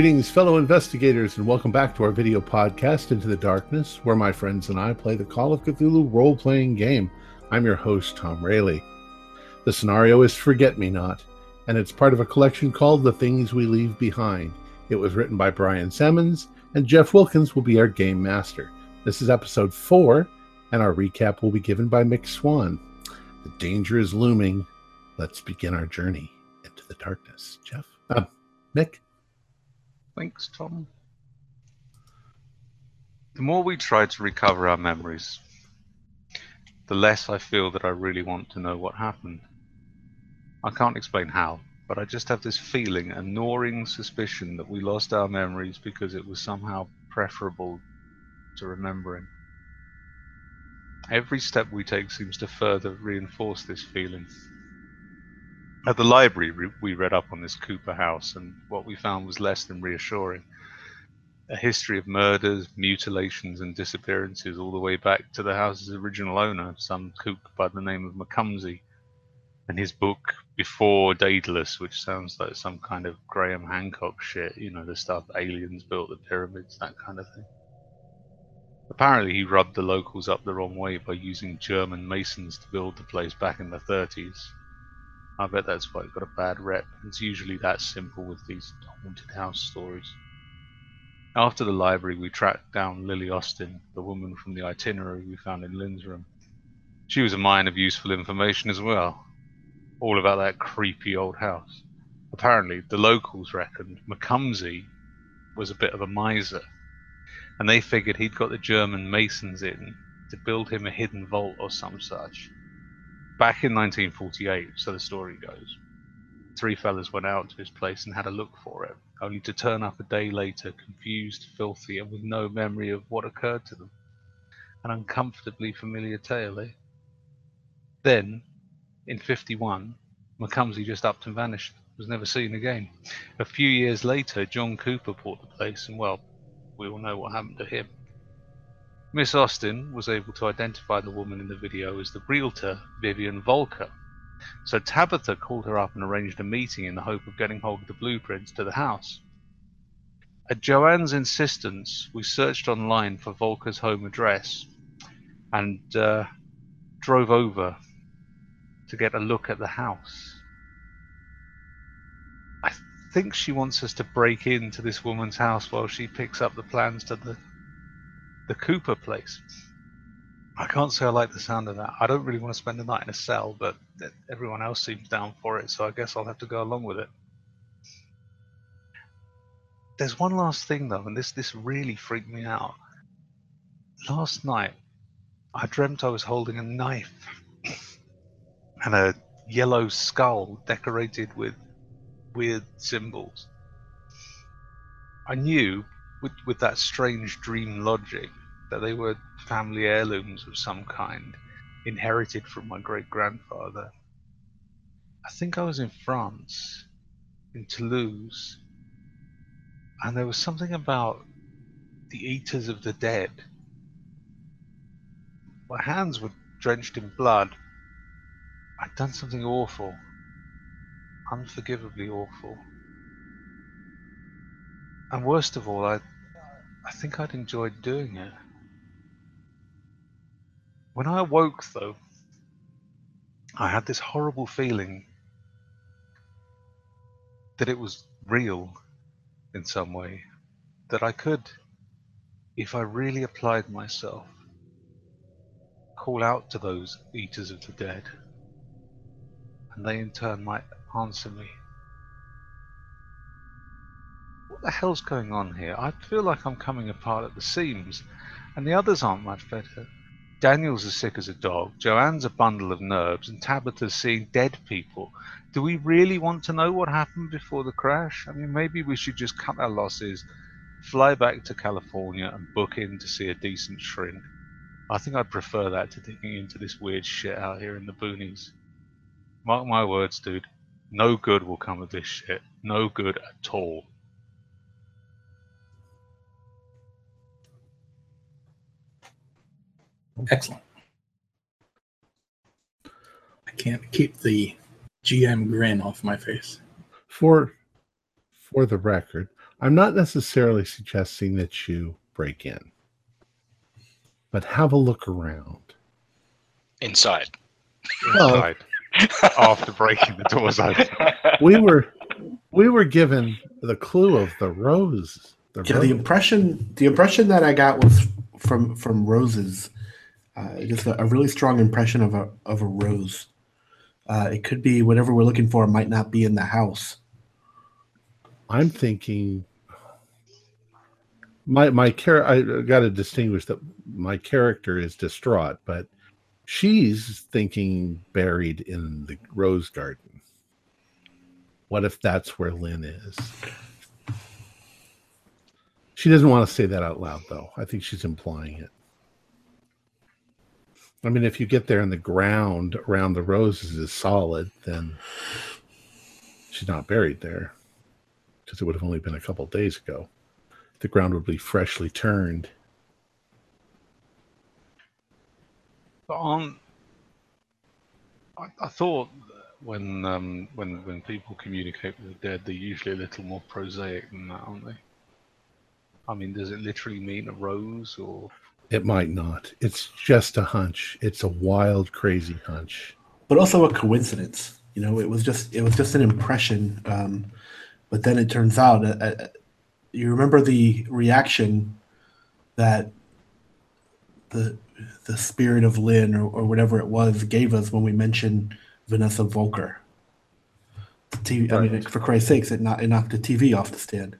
Greetings, fellow investigators, and welcome back to our video podcast, Into the Darkness, where my friends and I play the Call of Cthulhu role playing game. I'm your host, Tom Rayleigh. The scenario is Forget Me Not, and it's part of a collection called The Things We Leave Behind. It was written by Brian Sammons, and Jeff Wilkins will be our game master. This is episode four, and our recap will be given by Mick Swan. The danger is looming. Let's begin our journey into the darkness. Jeff? Uh, Mick? Thanks, Tom. The more we try to recover our memories, the less I feel that I really want to know what happened. I can't explain how, but I just have this feeling, a gnawing suspicion that we lost our memories because it was somehow preferable to remembering. Every step we take seems to further reinforce this feeling. At the library, we read up on this Cooper house, and what we found was less than reassuring. A history of murders, mutilations, and disappearances all the way back to the house's original owner, some kook by the name of Macumsey, and his book Before Daedalus, which sounds like some kind of Graham Hancock shit, you know, the stuff aliens built the pyramids, that kind of thing. Apparently, he rubbed the locals up the wrong way by using German masons to build the place back in the 30s I bet that's why it got a bad rep. It's usually that simple with these haunted house stories. After the library, we tracked down Lily Austin, the woman from the itinerary we found in Lynn's room. She was a mine of useful information as well, all about that creepy old house. Apparently, the locals reckoned Macumsey was a bit of a miser, and they figured he'd got the German masons in to build him a hidden vault or some such back in 1948, so the story goes, three fellas went out to his place and had a look for it, only to turn up a day later confused, filthy, and with no memory of what occurred to them. An uncomfortably familiar tale, eh? Then, in 51, Macumsey just upped and vanished, was never seen again. A few years later, John Cooper bought the place, and well, we all know what happened to him. Miss Austin was able to identify the woman in the video as the realtor Vivian Volker. So Tabitha called her up and arranged a meeting in the hope of getting hold of the blueprints to the house. At Joanne's insistence, we searched online for Volker's home address and uh, drove over to get a look at the house. I think she wants us to break into this woman's house while she picks up the plans to the the Cooper place. I can't say I like the sound of that. I don't really want to spend the night in a cell, but everyone else seems down for it, so I guess I'll have to go along with it. There's one last thing though, and this this really freaked me out. Last night, I dreamt I was holding a knife and a yellow skull decorated with weird symbols. I knew, with with that strange dream logic, that they were family heirlooms of some kind, inherited from my great grandfather. I think I was in France, in Toulouse, and there was something about the eaters of the dead. My hands were drenched in blood. I'd done something awful, unforgivably awful. And worst of all, I, I think I'd enjoyed doing it. When I awoke, though, I had this horrible feeling that it was real in some way, that I could, if I really applied myself, call out to those eaters of the dead, and they in turn might answer me. What the hell's going on here? I feel like I'm coming apart at the seams, and the others aren't much better. Daniel's as sick as a dog, Joanne's a bundle of nerves, and Tabitha's seeing dead people. Do we really want to know what happened before the crash? I mean, maybe we should just cut our losses, fly back to California, and book in to see a decent shrink. I think I'd prefer that to digging into this weird shit out here in the boonies. Mark my words, dude. No good will come of this shit. No good at all. Excellent. I can't keep the GM grin off my face. For for the record, I'm not necessarily suggesting that you break in, but have a look around. Inside. Well- Inside. After breaking the doors open. We were we were given the clue of the rose. The Yeah, rose. the impression the impression that I got was from from roses, uh, just a, a really strong impression of a of a rose. Uh, it could be whatever we're looking for might not be in the house. I'm thinking my my character. I got to distinguish that my character is distraught, but she's thinking buried in the rose garden. What if that's where Lynn is? She doesn't want to say that out loud, though. I think she's implying it. I mean, if you get there and the ground around the roses is solid, then she's not buried there because it would have only been a couple days ago. The ground would be freshly turned. On, I, I thought when um, when when people communicate with the dead, they're usually a little more prosaic than that, aren't they? I mean, does it literally mean a rose or? It might not. It's just a hunch. It's a wild, crazy hunch. but also a coincidence. You know, it was just it was just an impression. Um, but then it turns out, uh, uh, you remember the reaction that the the spirit of Lynn or, or whatever it was gave us when we mentioned Vanessa Volker. The TV, I mean, for Christ's sakes, it, knocked it knocked the TV off the stand.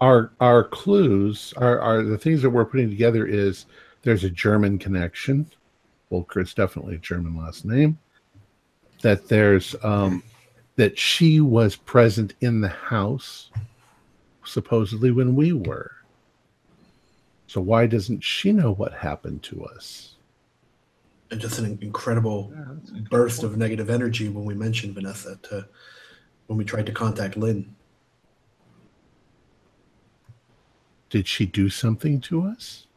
Our our clues are, are the things that we're putting together is there's a German connection. Volker is definitely a German last name. That there's um, that she was present in the house, supposedly when we were. So why doesn't she know what happened to us? And just an incredible burst of negative energy when we mentioned Vanessa to when we tried to contact Lynn. Did she do something to us?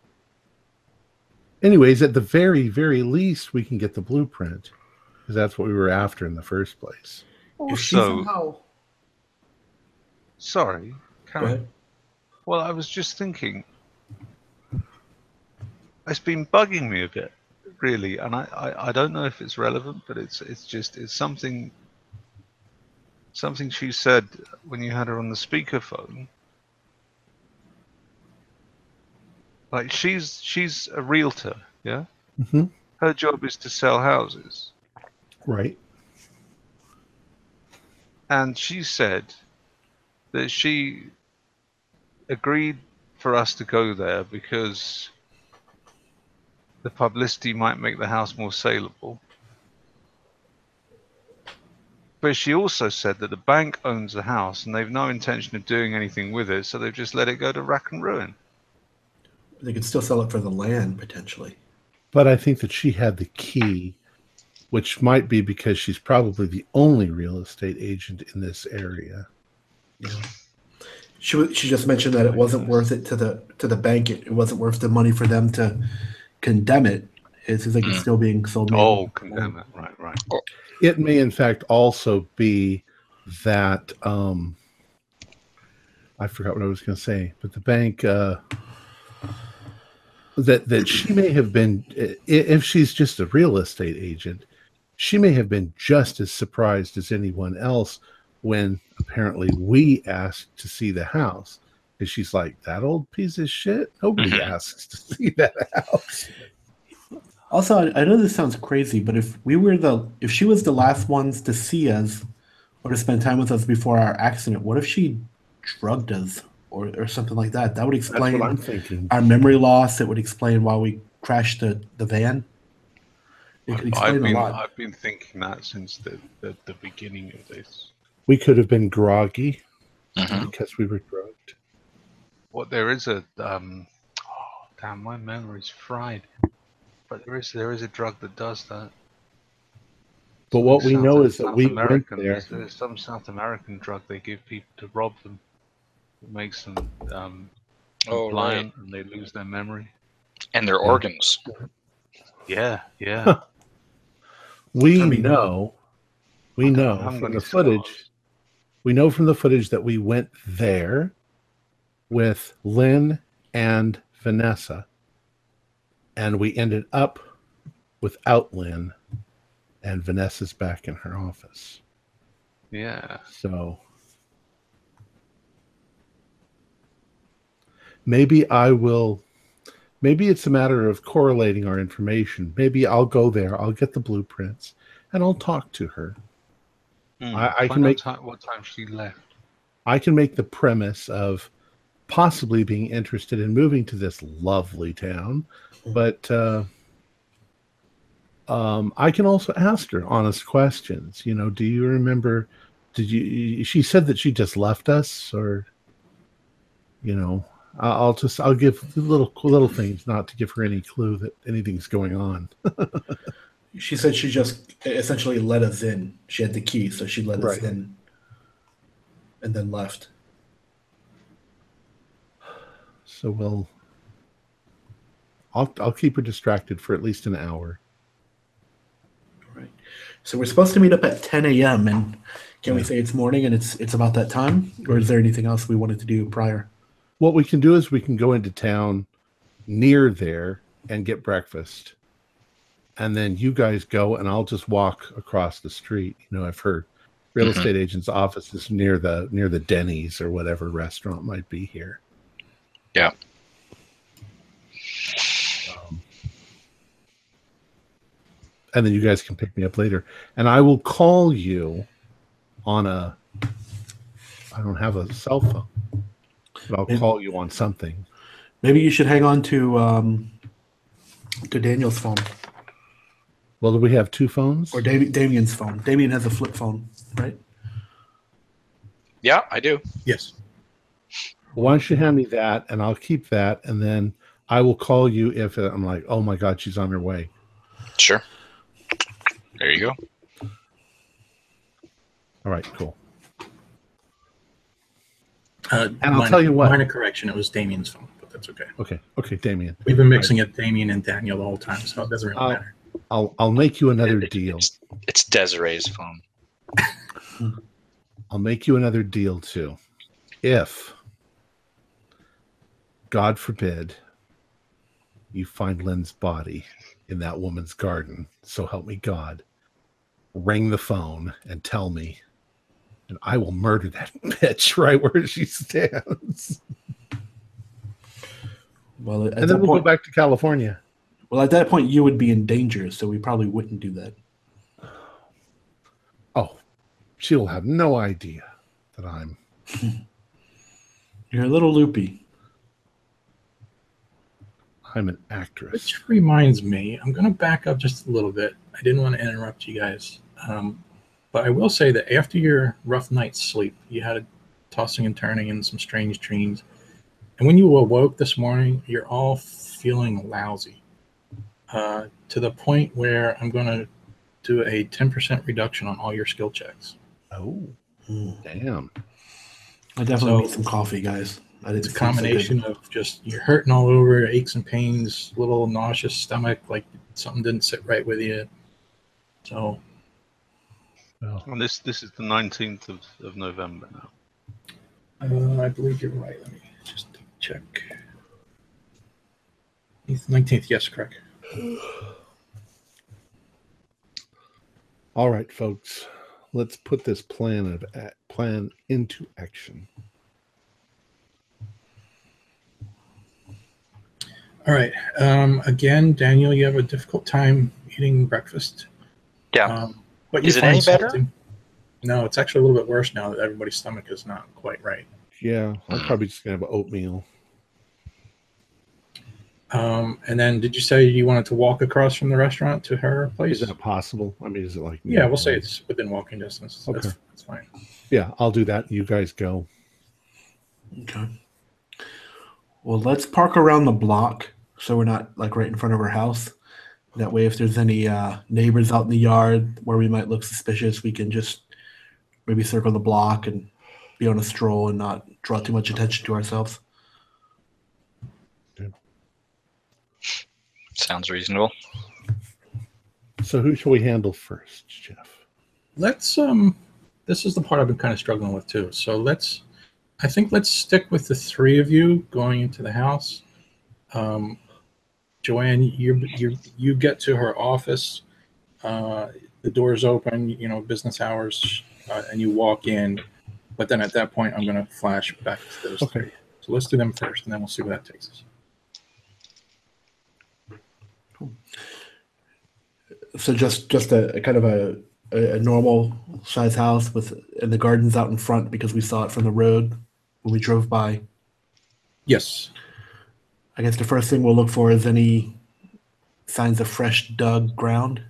Anyways, at the very, very least, we can get the blueprint because that's what we were after in the first place. If she Also, somehow sorry, Go Karen. ahead. Well, I was just thinking. It's been bugging me a bit, really, and I, I, I don't know if it's relevant, but it's it's just it's something. Something she said when you had her on the speakerphone. Like she's she's a realtor, yeah. Mm-hmm. Her job is to sell houses, Right. and she said that she agreed for us to go there because the publicity might make the house more saleable. But she also said that the bank owns the house and they've no intention of doing anything with it, so they've just let it go to rack and ruin. They could still sell it for the land potentially. But I think that she had the key, which might be because she's probably the only real estate agent in this area. Yeah. She she just mentioned that it wasn't worth it to the to the bank. It, it wasn't worth the money for them to condemn it. It seems like it's Mm. still being sold. Oh, condemn it. Right, right. It may, in fact, also be that um, I forgot what I was going to say, but the bank uh, that that she may have been, if she's just a real estate agent, she may have been just as surprised as anyone else when apparently we asked to see the house. And she's like, "That old piece of shit. Nobody Mhm. asks to see that house." Also, I, I know this sounds crazy, but if we were the if she was the last ones to see us or to spend time with us before our accident, what if she drugged us or or something like that? That would explain I'm our memory loss. It would explain why we crashed the the van. It could I've explain been, a lot. I've been thinking that since the, the, the beginning of this. We could have been groggy Mhm. because we were drugged. What there is a um, oh, damn, my memory's fried. But there is there is a drug that does that. But what we know is that South we went American, there. There's, there's some South American drug they give people to rob them. It makes them um, Oh, compliant and they lose their memory. And their organs. Yeah, yeah. We I mean- know, we know I haven't from the footage. scars. We know from the footage that we went there with Lynn and Vanessa, and we ended up without Lynn, and Vanessa's back in her office. Yeah. So maybe I will. Maybe it's a matter of correlating our information. Maybe I'll go there, I'll get the blueprints, and I'll talk to her. Hmm. I- I can make- ti- what time she left. I can make the premise of possibly being interested in moving to this lovely town, but uh, um, I can also ask her honest questions. You know, do you remember? Did you? She said that she just left us, or you know, I- I'll just I'll give little little things, not to give her any clue that anything's going on. She said she just essentially let us in. She had the key, so she let us in, and then left. So we'll. I'll I'll keep her distracted for at least an hour. Right. So we're supposed to meet up at 10 a.m. and can we say it's morning and it's it's about that time, or is there anything else we wanted to do prior? What we can do is we can go into town near there and get breakfast. And then you guys go and I'll just walk across the street. You know, I've heard real Mhm. estate agent's office is near the near the Denny's or whatever restaurant might be here. Yeah. Um, and then you guys can pick me up later. And I will call you on a I don't have a cell phone. But I'll Maybe- call you on something. Maybe you should hang on to um, to Daniel's phone Well, do we have two phones? or Dam- Damien's phone. Damien has a flip phone, right? Yeah, I do. Yes. Why don't you hand me that and I'll keep that and then I will call you if I'm like, oh my God, she's on her way. Sure. There you go. All right, cool. Uh, And I'll minor- tell you what. Minor correction. It was Damien's phone, but that's okay. Okay, okay, Damien. We've been mixing it Damien and Daniel the whole time, so it doesn't really Uh, matter. I'll I'll make you another It- deal. It's, it's Desiree's phone. I'll make you another deal too. If God forbid you find Lynn's body in that woman's garden, so help me God, ring the phone and tell me, and I will murder that bitch right where she stands. Well, at and that then we'll point, go back to California. well, at that point, you would be in danger, so we probably wouldn't do that. Oh, she'll have no idea that I'm. You're a little loopy. I'm an actress. Which reminds me, I'm going to back up just a little bit. I didn't want to interrupt you guys, um, but I will say that after your rough night's sleep, you had a tossing and turning and some strange dreams. And when you awoke this morning, you're all feeling lousy uh, to the point where I'm going to do a 10% reduction on all your skill checks. Oh, Hmm. damn. I definitely So- need some coffee, guys. I It's a feel so combination of just you're hurting all over, aches and pains, little nauseous stomach, like something didn't sit right with you. So Well, And this this is the nineteenth of, of November now. uh, I believe you're right. Let me just check. 19th, yes, correct. all right, folks. Let's put this plan of a- plan into action. All right. Um, again, Daniel, you have a difficult time eating breakfast. Yeah. Um, but you Is it any better? something- No, it's actually a little bit worse now that everybody's stomach is not quite right. Yeah, I'm probably just gonna have oatmeal. Um, and then, did you say you wanted to walk across from the restaurant to her place? Is that possible? I mean, is it like? Yeah, we'll say it's within walking distance. Okay. that's fine. Yeah, I'll do that. You guys go. Okay. Well, let's park around the block so we're not like right in front of her house. That way, if there's any uh, neighbors out in the yard where we might look suspicious, we can just maybe circle the block and be on a stroll and not draw too much attention to ourselves. Sounds reasonable. So who shall we handle first, Jeff? Let's um, this is the part I've been kind of struggling with too. So let's I think let's stick with the three of you going into the house. Um, Joanne, you you you get to her office. Uh, the door's open, you know, business hours, uh, and you walk in. But then at that point, I'm going to flash back to those Okay. three. So let's do them first, and then we'll see where that takes us. So just just a, a kind of a, a, a normal size house with and the gardens out in front because we saw it from the road when we drove by. Yes. I guess the first thing we'll look for is any signs of fresh dug ground.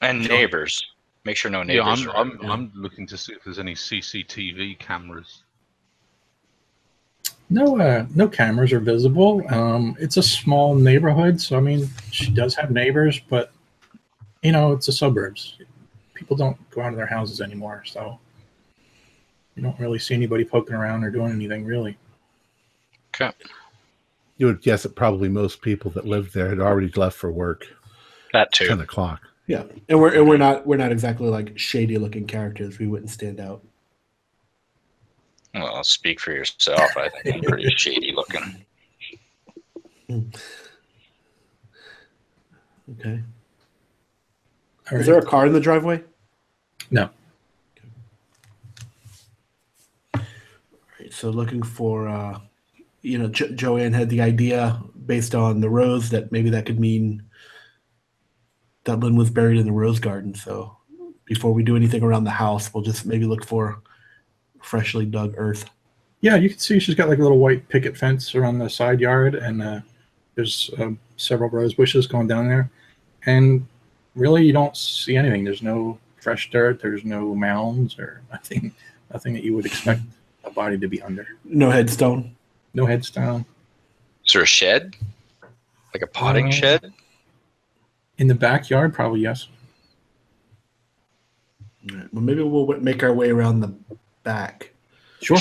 And neighbors. Make sure no Yeah, neighbors I'm, are I'm, around. I'm looking to see if there's any CCTV cameras. No, uh, no cameras are visible. Um, it's a small neighborhood, so I mean, she does have neighbors, but you know, it's the suburbs. People don't go out of their houses anymore, so you don't really see anybody poking around or doing anything really. Okay. You would guess that probably most people that lived there had already left for work. That too. Ten o'clock. Yeah, and we're and we're not we're not exactly like shady looking characters. We wouldn't stand out. Well, speak for yourself. I think I'm pretty shady looking. Okay. All Is right. there a car in the driveway? No. All right. so looking for, uh, you know, jo- Joanne had the idea based on the rose that maybe that could mean that Lynn was buried in the rose garden. So before we do anything around the house, we'll just maybe look for freshly dug earth. Yeah, you can see she's got like a little white picket fence around the side yard, and uh, there's um, several rose bushes going down there. And really, you don't see anything. There's no fresh dirt. There's no mounds or nothing. Nothing that you would expect a body to be under. No headstone. No headstone. Is there a shed? Like a potting Uh, shed? In the backyard, probably yes. All right, Well, maybe we'll make our way around the back Sure.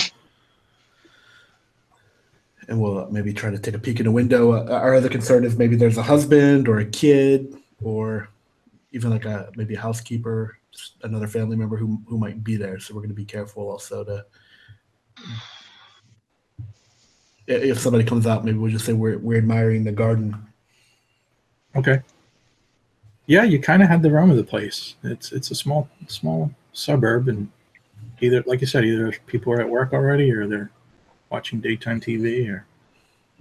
and we'll uh, maybe try to take a peek in a window. Uh, our other concern is maybe there's a husband or a kid or even like a maybe a housekeeper, another family member who who might be there. So we're going to be careful also to. I- If somebody comes out, maybe we'll just say we're we're admiring the garden. Okay. Yeah, you kind of had the room of the place. It's it's a small small suburb, and either like you said, either people are at work already, or they're watching daytime TV, or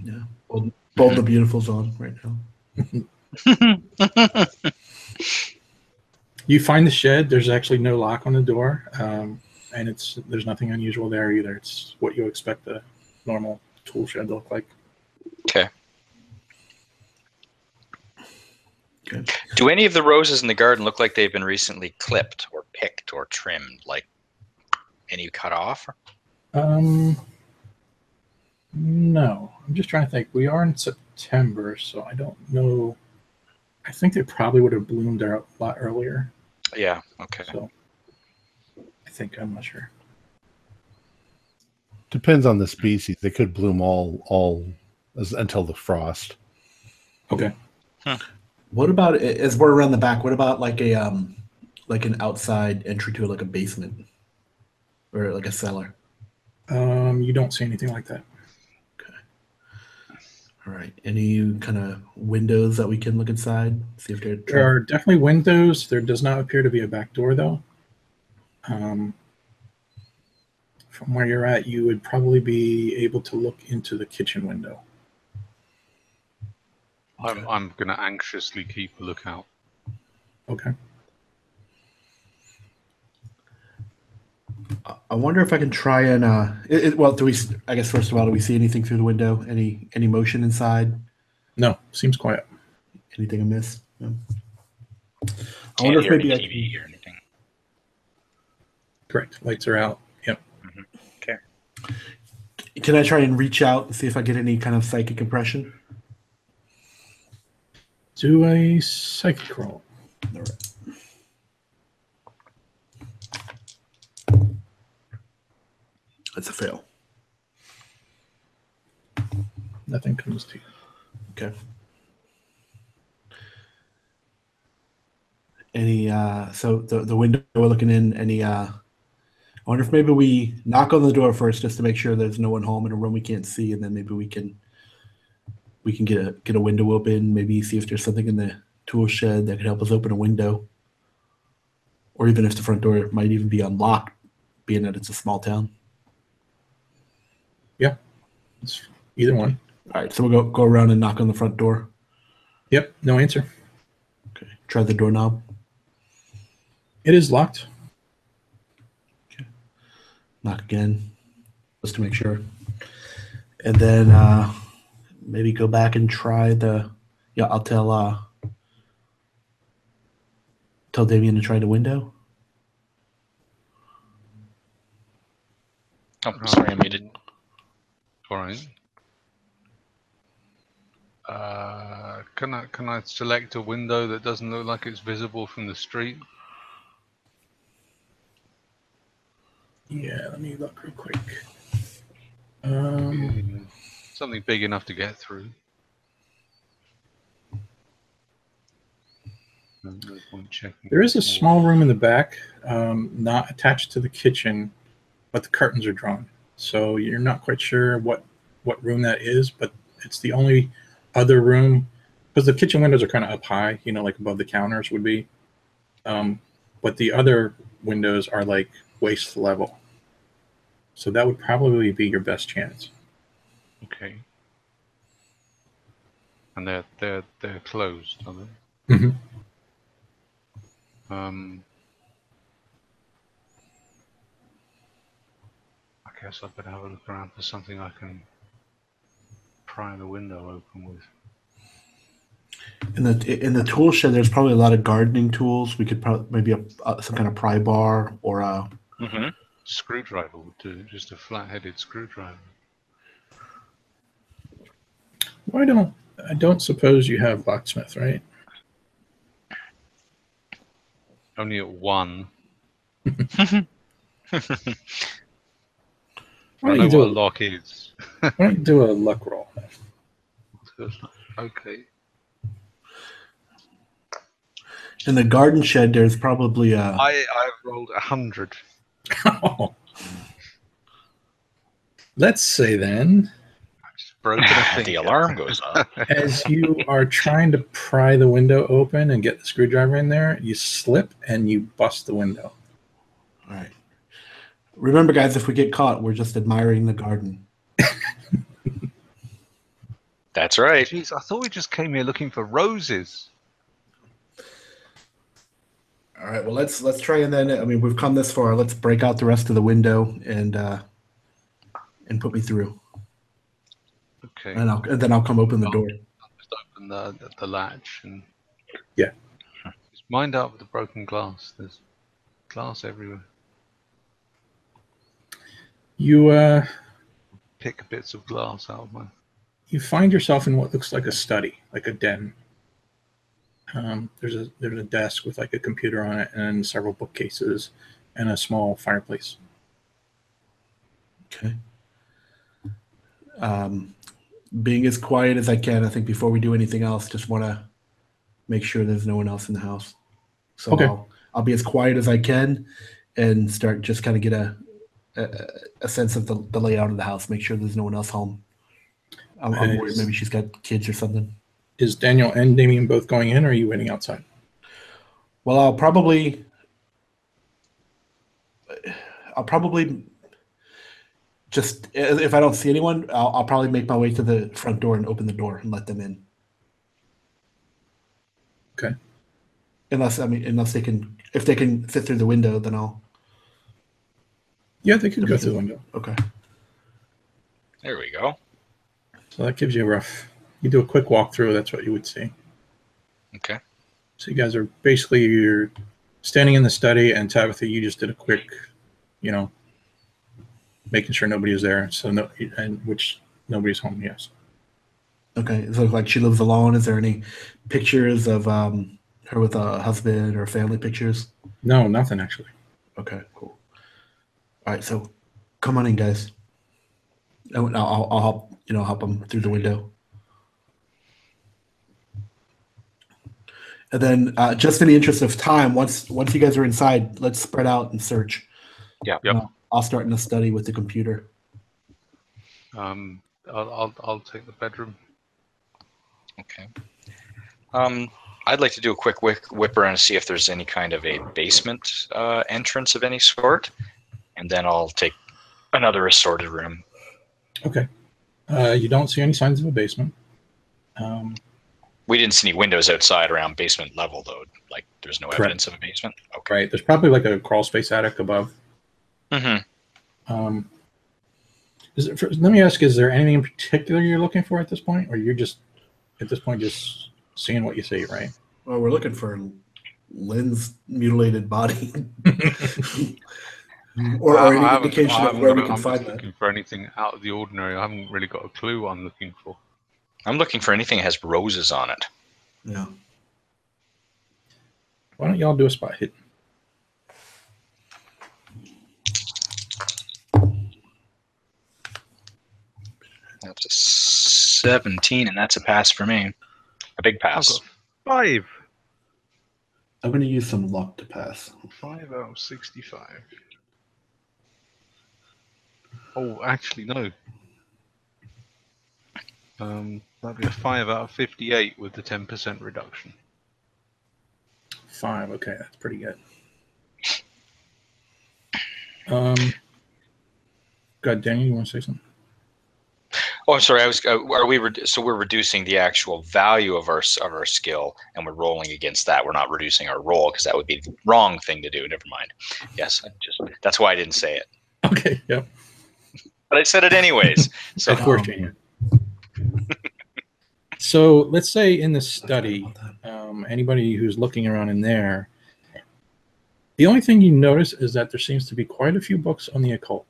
Yeah, Bold, Bold the Beautiful's on right now. you find the shed. There's actually no lock on the door, um, and it's there's nothing unusual there either. It's what you expect a normal tool shed look like. Okay. Okay. Do any of the roses in the garden look like they've been recently clipped or picked or trimmed? Like any cut off? Um, no, I'm just trying to think. We are in September, so I don't know. I think they probably would have bloomed out a lot earlier. Yeah. Okay. So I think I'm not sure. Depends on the species. They could bloom all all as, until the frost. Okay. What about as we're around the back? What about like a um like an outside entry to like a basement or like a cellar? Um, you don't see anything like that. Okay. All right. Any kind of windows that we can look inside? See if they're. There are definitely windows. There does not appear to be a back door, though. Um, from where you're at, you would probably be able to look into the kitchen window. I'm, I'm going to anxiously keep a lookout. Okay. I wonder if I can try and. uh it, it- Well, do we? I guess first of all, do we see anything through the window? Any any motion inside? No, seems quiet. Anything amiss? No. I Can't wonder if hear maybe I any TV or anything. Correct. Lights are out. Can I try and reach out and see if I get any kind of psychic impression? Do a psychic roll. All right. That's a fail. Nothing comes to you. Okay. Any uh so the the window we're looking in, any uh I wonder if maybe we knock on the door first just to make sure there's no one home in a room we can't see, and then maybe we can we can get a get a window open. Maybe see if there's something in the tool shed that could help us open a window, or even if the front door might even be unlocked, being that it's a small town. Yeah, It's either one. All right, so we'll go go around and knock on the front door. Yep, no answer. Okay, try the doorknob. It is locked. Knock again just to make sure and then uh maybe go back and try the yeah i'll tell uh tell damien to try the window Oh, sorry, I muted. All right. Uh, can I can I select a window that doesn't look like it's visible from the street? Yeah, let me look real quick. Um, Something big enough to get through. No, no point checking. there is a small room in the back, um, not attached to the kitchen, but the curtains are drawn. So you're not quite sure what what room that is, but it's the only other room because the kitchen windows are kind of up high, you know, like above the counters would be. Um, but the other windows are like waist level. So that would probably be your best chance. Okay. And they're they're they're closed, are they? Mhm. Um. I guess I better have a look around for something I can pry the window open with. in the in the tool shed there's probably a lot of gardening tools we could probably maybe a, uh, some kind of pry bar or a hmm Screwdriver would do, just a flat-headed screwdriver. Why don't I don't suppose you have locksmith, right? Only at one. Why I don't know you do what a a, lock is. why don't you do a luck roll? okay. in the garden shed there's probably a. I I've rolled a hundred. Let's say then, Just broken a ah, the alarm goes off. as you are trying to pry the window open and get the screwdriver in there, you slip and you bust the window. all right remember guys if we get caught we're just admiring the garden That's right. Jeez, I thought we just came here looking for roses. All right. Well, let's let's try and then. I mean, we've come this far. Let's break out the rest of the window and uh, and put me through, Okay. and I'll and then I'll come open the door. I'll just open the, the, the latch and Yeah. just mind out with the broken glass. There's glass everywhere. You uh, Pick bits of glass out of my. you find yourself in what looks like a study, like a den. Um, there's a there's a desk with like a computer on it and several bookcases and a small fireplace. Okay. Um, being as quiet as I can, I think before we do anything else, just want to make sure there's no one else in the house. So Okay. I'll, I'll be as quiet as I can and start just kind of get a, a a sense of the, the layout of the house. Make sure there's no one else home. I'm, I'm worried maybe she's got kids or something. Is Daniel and Damien both going in, or are you waiting outside? Well, I'll probably, I'll probably just if I don't see anyone, I'll, I'll probably make my way to the front door and open the door and let them in. Okay. Unless I mean, unless they can, if they can fit through the window, then I'll. Yeah, they could go through the window. Okay. There we go. So that gives you a rough. You do a quick walkthrough. That's what you would see. Okay. So you guys are basically you're standing in the study, and Tabitha, you just did a quick, you know, making sure nobody is there. So no, and which nobody's home. Yes. Okay. So like she lives alone. Is there any pictures of um, her with a husband or family pictures? No, nothing actually. Okay. Cool. All right. So come on in, guys. I'll, I'll, I'll help you know help them through the window. And then, uh, just in the interest of time, once once you guys are inside, let's spread out and search. Yeah. Yep. Uh, I'll start in the study with the computer. Um, I'll, I'll I'll take the bedroom. Okay. Um, I'd like to do a quick whip, whip around to see if there's any kind of a basement uh, entrance of any sort, and then I'll take another assorted room. Okay. Uh, you don't see any signs of a basement. Um, We didn't see any windows outside around basement level, though. Like, there's no Correct. evidence of a basement. Okay. right. There's probably like a crawl space attic above. Mm-hmm. Um, is it, for, let me ask: Is there anything in particular you're looking for at this point, or you're just at this point just seeing what you see? Right. Well, we're looking for Lynn's mutilated body, or, or I- I any indication of where we a- can I'm find just that. looking for anything out of the ordinary. I haven't really got a clue what I'm looking for. I'm looking for anything that has roses on it. Yeah. Why don't y'all do a Spot Hidden? That's a 17, and that's a pass for me. A big pass. five. I'm going to use some luck to pass. Five out of sixty-five. Oh, actually no. Um, that'd be a five out of fifty-eight with the ten percent reduction. Five. Okay, that's pretty good. Um, God, Daniel, you want to say something? Oh, I'm sorry. I was. Uh, are we? Re- so we're reducing the actual value of our of our skill, and we're rolling against that. We're not reducing our roll because that would be the wrong thing to do. Never mind. Yes, I just that's why I didn't say it, Okay. Yep. but I said it anyways. So of course, Daniel. So let's say in the study, um, anybody who's looking around in there, the only thing you notice is that there seems to be quite a few books on the occult.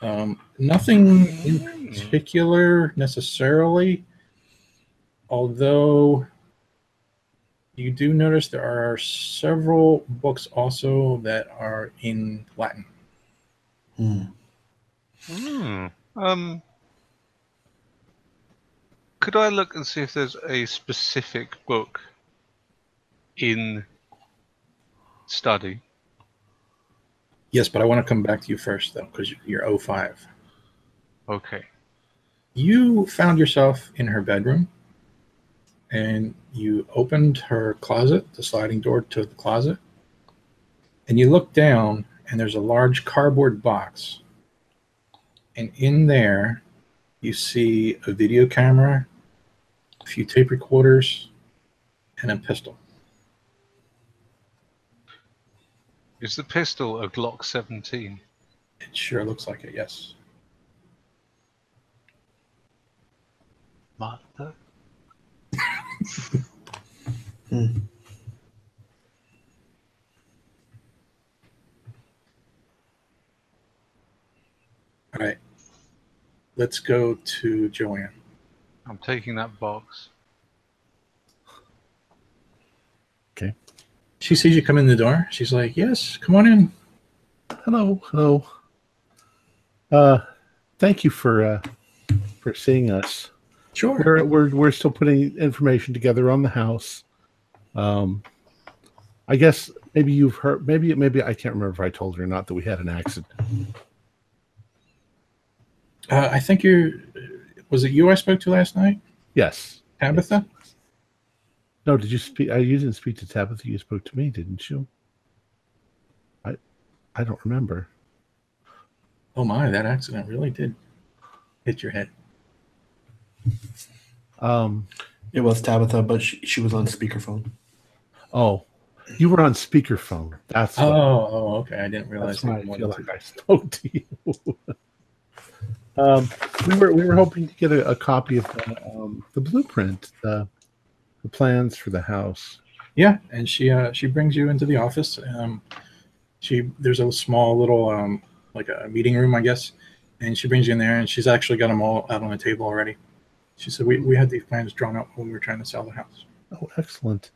Um, nothing in particular necessarily, although you do notice there are several books also that are in Latin. Hmm. Hmm. Um. Could I look and see if there's a specific book in study? Yes, but I want to come back to you first, though, because you're 05. Okay. You found yourself in her bedroom and you opened her closet, the sliding door to the closet, and you look down and there's a large cardboard box. And in there, you see a video camera, a few tape recorders, and a pistol. Is the pistol a Glock 17? It sure looks like it, yes. Mother. Hmm. All right. Let's go to Joanne. I'm taking that box. Okay. She sees you come in the door. She's like, Yes, come on in. Hello, hello. Uh, thank you for uh, for seeing us. Sure. We're we're we're still putting information together on the house. Um, I guess maybe you've heard. Maybe maybe I can't remember if I told you or not that we had an accident. Uh, I think you're. Was it you I spoke to last night, Yes. Tabitha? No, did you speak? I you didn't speak to Tabitha. You spoke to me, didn't you? I I don't remember. Oh my, that accident really did hit your head. Um. It was Tabitha, but she, she was on speakerphone. Oh, you were on speakerphone. That's Oh, what- oh, okay. I didn't realize. That's why I feel like I spoke to you. um, we were we were hoping to get a, a copy of the, um, the blueprint, the, the plans for the house. Yeah, and she uh, she brings you into the office. Um, she there's a small little um, like a meeting room, I guess, and she brings you in there, and she's actually got them all out on the table already. She said we, we had these plans drawn up when we were trying to sell the house. Oh, excellent!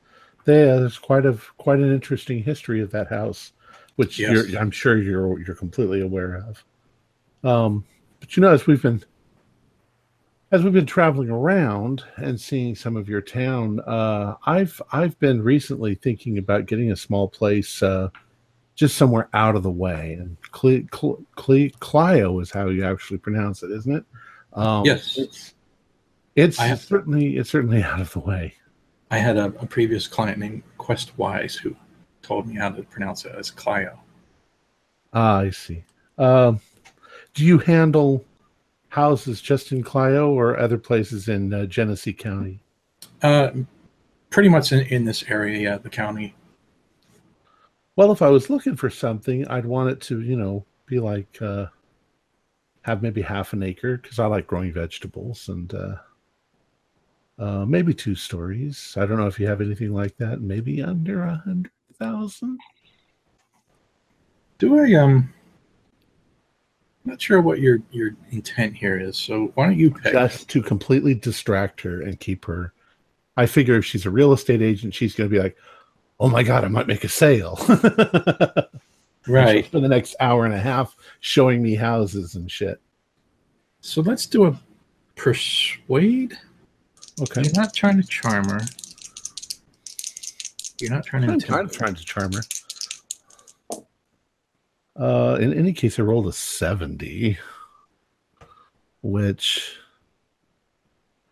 There's quite a quite an interesting history of that house, which Yes. you're, I'm sure you're you're completely aware of. Um, but you know, as we've been as we've been traveling around and seeing some of your town, uh, I've I've been recently thinking about getting a small place uh, just somewhere out of the way. And Cle- Cle- Cle- Clio is how you actually pronounce it, isn't it? Um, Yes. It's, it's have- certainly it's certainly out of the way. I had a, a previous client named Quest Wise who told me how to pronounce it as Clio. Ah, I see. Um, do you handle houses just in Clio or other places in uh, Genesee County? Uh, pretty much in, in this area, yeah, the county. Well, if I was looking for something, I'd want it to, you know, be like uh, have maybe half an acre because I like growing vegetables and uh, uh, maybe two stories. I don't know if you have anything like that. Maybe under a hundred thousand. Do I um? Not sure what your your intent here is. So why don't you pick? just to completely distract her and keep her. I figure if she's a real estate agent, she's going to be like, "Oh my god, I might make a sale." right. for the next hour and a half, showing me houses and shit. So let's do a persuade. Okay, You're not trying to charm her. You're not trying to. I'm kind of trying to charm her. Uh, in any case, I rolled a seventy, which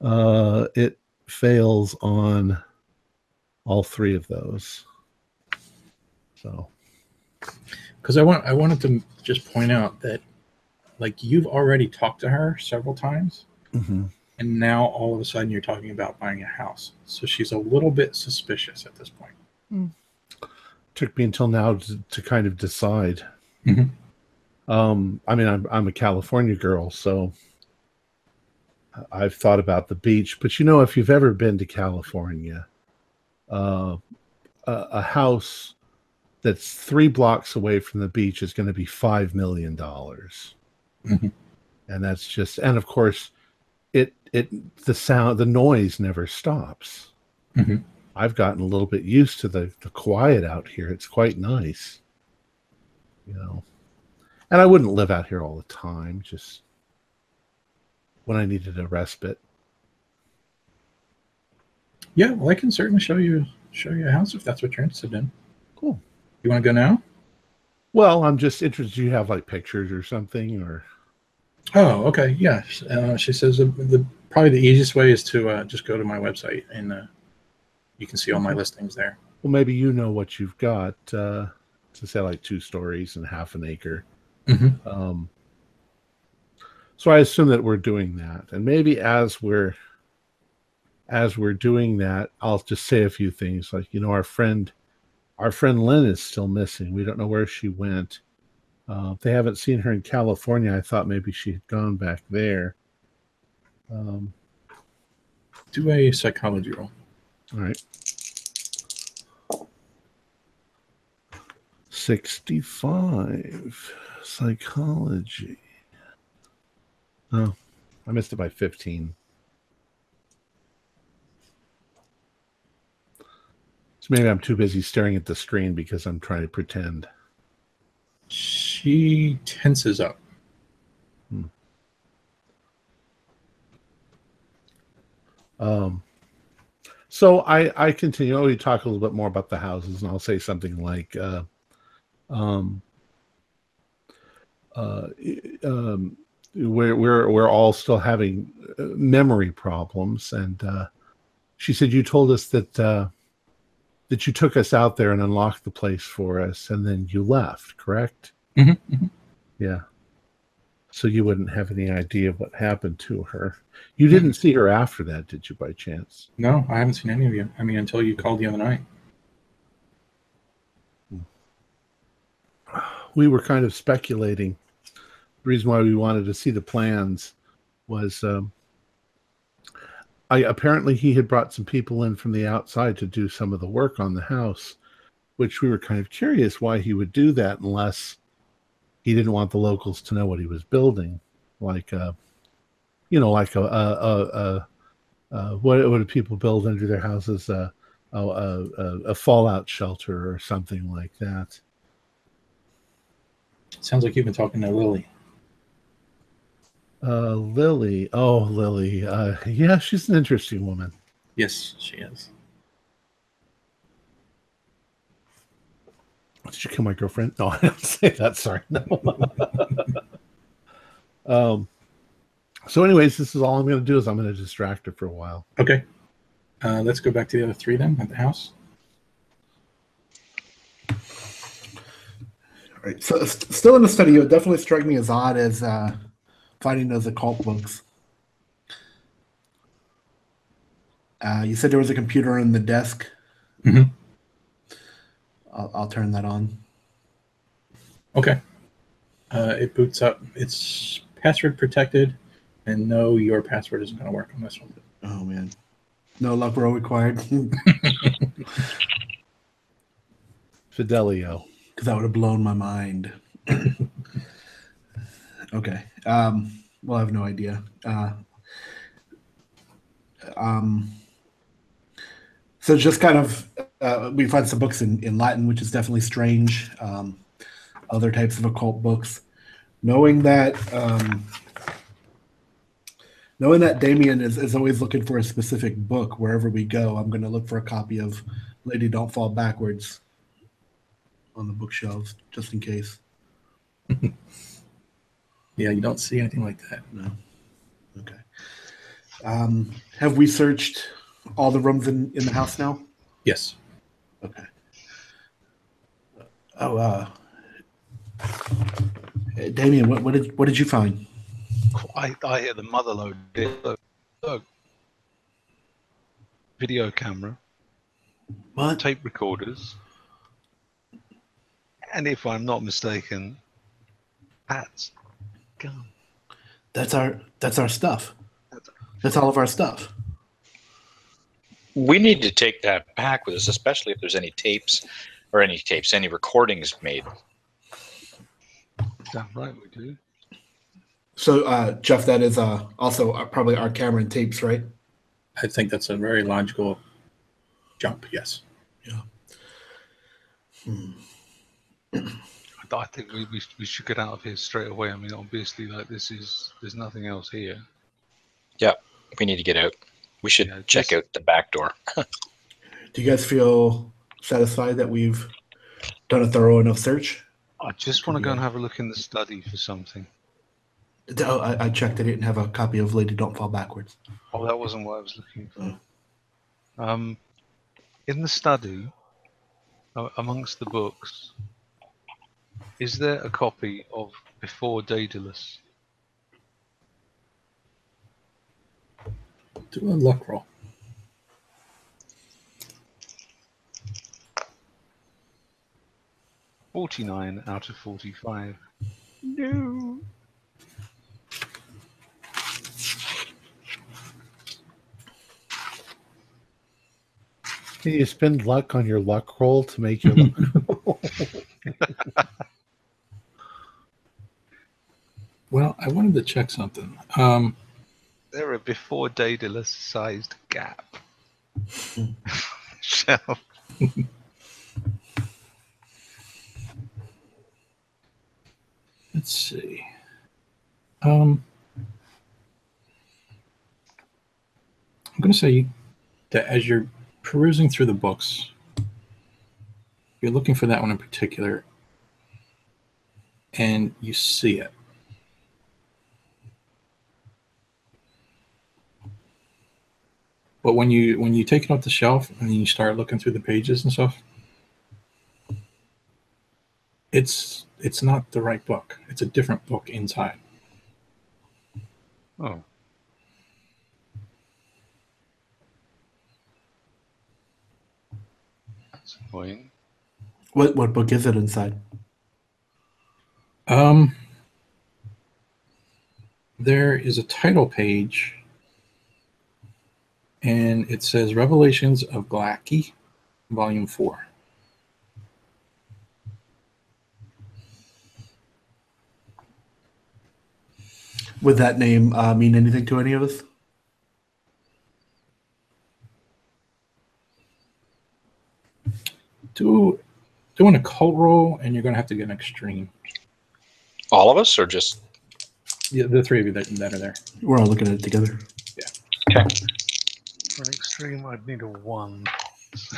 uh, it fails on all three of those. So because I want I wanted to just point out that like you've already talked to her several times mhm. and now all of a sudden you're talking about buying a house so she's a little bit suspicious at this point took me until now to, to kind of decide. Mhm. Um, I mean, I'm I'm a California girl, so I've thought about the beach. But you know, if you've ever been to California, uh, a, a house that's three blocks away from the beach is going to be five million dollars, Mhm. and that's just and of course, it it the sound the noise never stops. Mhm. I've gotten a little bit used to the, the quiet out here. It's quite nice. You know. And I wouldn't live out here all the time, just when I needed a respite. yeah well i can certainly show you show you a house if that's what you're interested in Cool. you want to go now Well, I'm just interested. Do you have like pictures or something or oh okay yeah uh, she says the, the probably the easiest way is to uh, just go to my website and uh, you can see all my listings there well maybe you know what you've got uh to say like two stories and half an acre. Mhm. Um so I assume that we're doing that. And maybe as we're as we're doing that, I'll just say a few things like, you know, our friend our friend Lynn is still missing. We don't know where she went. Uh, they haven't seen her in California, I thought maybe she had gone back there. Um, do a psychology roll all right. 65 psychology. Oh, I missed it by 15. So maybe I'm too busy staring at the screen because I'm trying to pretend. she tenses up Um, so I I continue. Oh, you talk a little bit more about the houses, and I'll say something like, uh, um, uh, um, we're we're we're all still having uh, memory problems, and uh, she said you told us that uh, that you took us out there and unlocked the place for us, and then you left. Correct? Mhm, mhm. Yeah. So you wouldn't have any idea of what happened to her. You didn't see her after that, did you, by chance? no i haven't seen any of you i mean until you called the other night we were kind of speculating. The reason why we wanted to see the plans was um, I apparently he had brought some people in from the outside to do some of the work on the house, which we were kind of curious why he would do that unless he didn't want the locals to know what he was building, like uh, you know, like a, a, a, a, what do people build under their houses? Uh, a, a, a fallout shelter or something like that. Sounds like you've been talking to lily Uh, Lily. Oh, Lily. Uh, yeah, she's an interesting woman. yes she is Did you kill my girlfriend? No, I don't say that. Sorry. No. um. So, anyways, this is all I'm going to do is I'm going to distract her for a while. Okay. Uh, let's go back to the other three then at the house. Right. So, st- still in the study, it would definitely strike me as odd as uh, finding those occult books. Uh, you said there was a computer in the desk. Mhm. I'll, I'll turn that on. Okay. Uh, it boots up. It's password protected, and no, your password isn't going to work on this one. Oh man, no luck roll required because that would have blown my mind. okay. Um, well, I have no idea. Uh, um, so just kind of uh, we find some books in, in Latin, which is definitely strange. Um, other types of occult books, knowing that um, knowing that Damien is, is always looking for a specific book wherever we go. I'm going to look for a copy of Lady Don't Fall Backwards on the bookshelves just in case. Yeah, you don't see anything like that. No. Okay. Um, have we searched all the rooms in, in the house now? Yes. Okay. Oh, uh, Damien, what, what did what did you find? I, I hear the mother load. Look, look. Video camera, What? tape recorders, and if I'm not mistaken, hats, gun. That's our that's our stuff. That's all of our stuff. We need to take that back with us, especially if there's any tapes or any tapes, any recordings made. Damn right we do. So, uh, Jeff, that is uh, also uh, probably our camera and tapes, right? I think that's a very logical jump. Yes. Yeah. Hmm. I- I think we, we, we should get out of here straight away. I mean, obviously, like this is there's nothing else here. Yeah, we need to get out. We should Yeah, check just- out the back door. Do you guys feel satisfied that we've done a thorough enough search? I just want to go and have a look in the study for something. Oh, I, I checked. I didn't have a copy of Lady Don't Fall Backwards. Oh, that wasn't what I was looking for. Um, in the study, uh, amongst the books, is there a copy of Before Daedalus? Do a luck roll. Forty-nine out of forty-five. No. Can you spend luck on your luck roll to make your luck roll? Well, I wanted to check something. Um, There are Before Daedalus-sized gap. Shelf. let's see. Um, I'm going to say that as you're perusing through the books, you're looking for that one in particular, and you see it. But when you when you take it off the shelf and you start looking through the pages and stuff, it's it's not the right book. It's a different book inside. Oh. That's annoying. What what book is it inside? Um, there is a title page, and it says Revelations of Glaaki, Volume 4. Would that name uh, mean anything to any of us? Do, do an occult roll, and you're going to have to get an extreme. All of us, or just Yeah, the three of you that, that are there. We're all looking at it together. For an extreme, I'd need a one.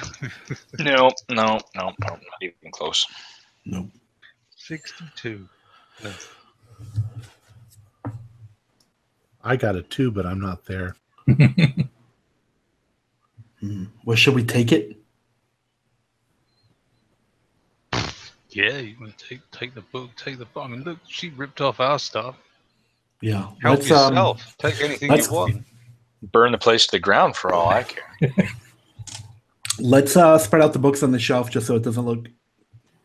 no, no, no, no, not even close. Nope. 62. No. I got a two, but I'm not there. Hmm. Well, should we take it? Yeah, you want to take take the book, take the book. I mean, look, she ripped off our stuff. Yeah. Help Let's, um, yourself. take anything you want. Burn the place to the ground for all I care. Let's uh, spread out the books on the shelf just so it doesn't look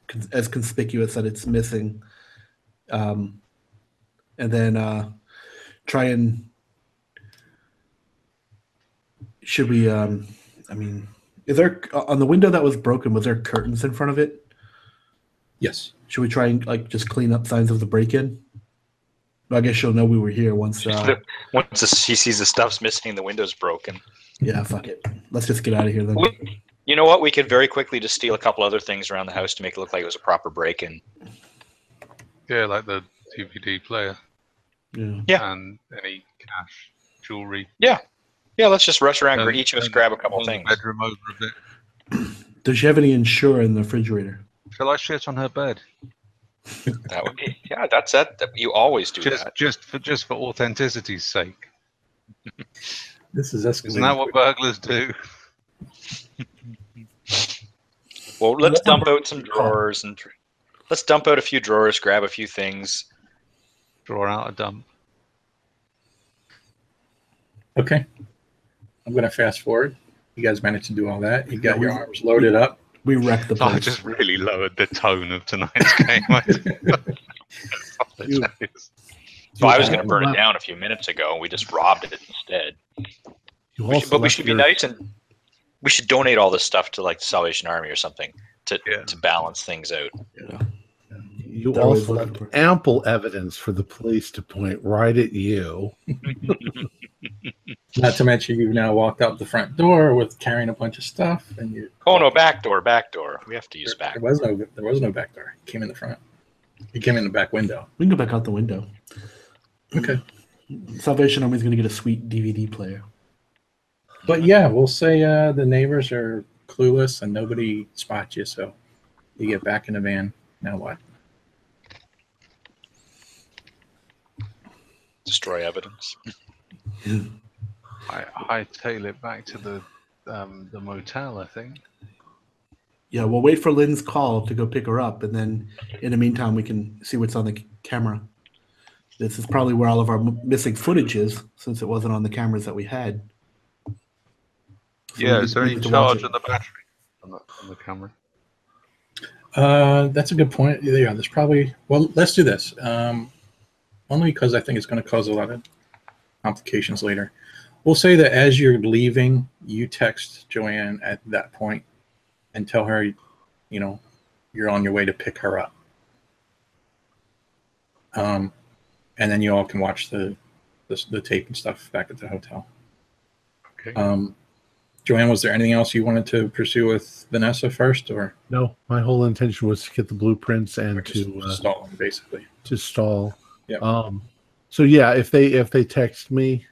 con- as conspicuous that it's missing. Um, and then uh, try and should we? Um, I mean, is there on the window that was broken? Was there curtains in front of it? Yes. Should we try and like just clean up signs of the break-in? I guess she'll know we were here once. Uh, Once the- she sees the stuff's missing, the window's broken. yeah, fuck it. Let's just get out of here then. We- You know what? We could very quickly just steal a couple other things around the house to make it look like it was a proper break-in. Yeah, like the DVD player Yeah. Yeah. and any cash, jewelry. Yeah, Yeah. let's just rush around. and- each of us grab a couple pull things. Bedroom over a bit. Does she have any insure in the refrigerator? Shall I shit on her bed? That would be yeah. That's that. that- You always do Just, that. just for just for authenticity's sake. This is escalating. Isn't that what burglars do? Well, let's dump out some drawers and let's dump out a few drawers, grab a few things. Draw out a dump. Okay. I'm going to fast forward. You guys managed to do all that. You got your arms loaded up. We wrecked the I just really lowered the tone of tonight's game. I apologize. So I was going to burn it down a few minutes ago, and we just robbed it instead. We should, but we left should be nice and we should donate all this stuff to like the Salvation Army or something to Yeah. to balance things out. You They're always also left for- ample evidence for the police to point right at you. Not to mention you've now walked out the front door with carrying a bunch of stuff, and you. Oh no, back door, back door. We have to use back. There was no. There was no back door. He came in the front. He came in the back window. We can go back out the window. Okay. Salvation Army's going to get a sweet DVD player. But yeah, we'll say uh, the neighbors are clueless and nobody spots you, so you get back in the van. Now what? Destroy evidence. I I tail it back to the um, the motel. I think. Yeah, we'll wait for Lynn's call to go pick her up, and then in the meantime, we can see what's on the c- camera. This is probably where all of our m- missing footage is, since it wasn't on the cameras that we had. So yeah, we is there any charge it. on the battery on the, on the camera? Uh, that's a good point. Yeah, there's probably. Well, let's do this. Um, only because I think it's going to cause a lot of complications later. We'll say that as you're leaving, you text Joanne at that point and tell her, you know, you're on your way to pick her up. Um, and then you all can watch the the, the tape and stuff back at the hotel. Okay. Um, Joanne, was there anything else you wanted to pursue with Vanessa first, or No, my whole intention was to get the blueprints and just to uh, stall them, basically? to stall. Yeah. Um. So yeah, if they if they text me,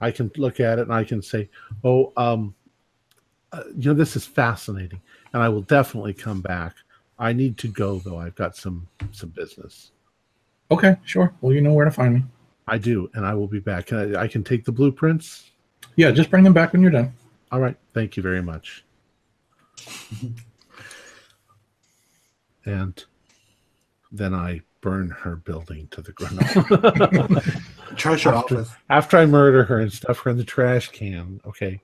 I can look at it and I can say, "Oh, um, uh, you know, this is fascinating," and I will definitely come back. I need to go though. I've got some some business. Okay, sure. Well, you know where to find me. I do, and I will be back. Can I, I can take the blueprints. Yeah, just bring them back when you're done. All right. Thank you very much. and then I burn her building to the ground. Treasure After- office. After I murder her and stuff her in the trash can. Okay.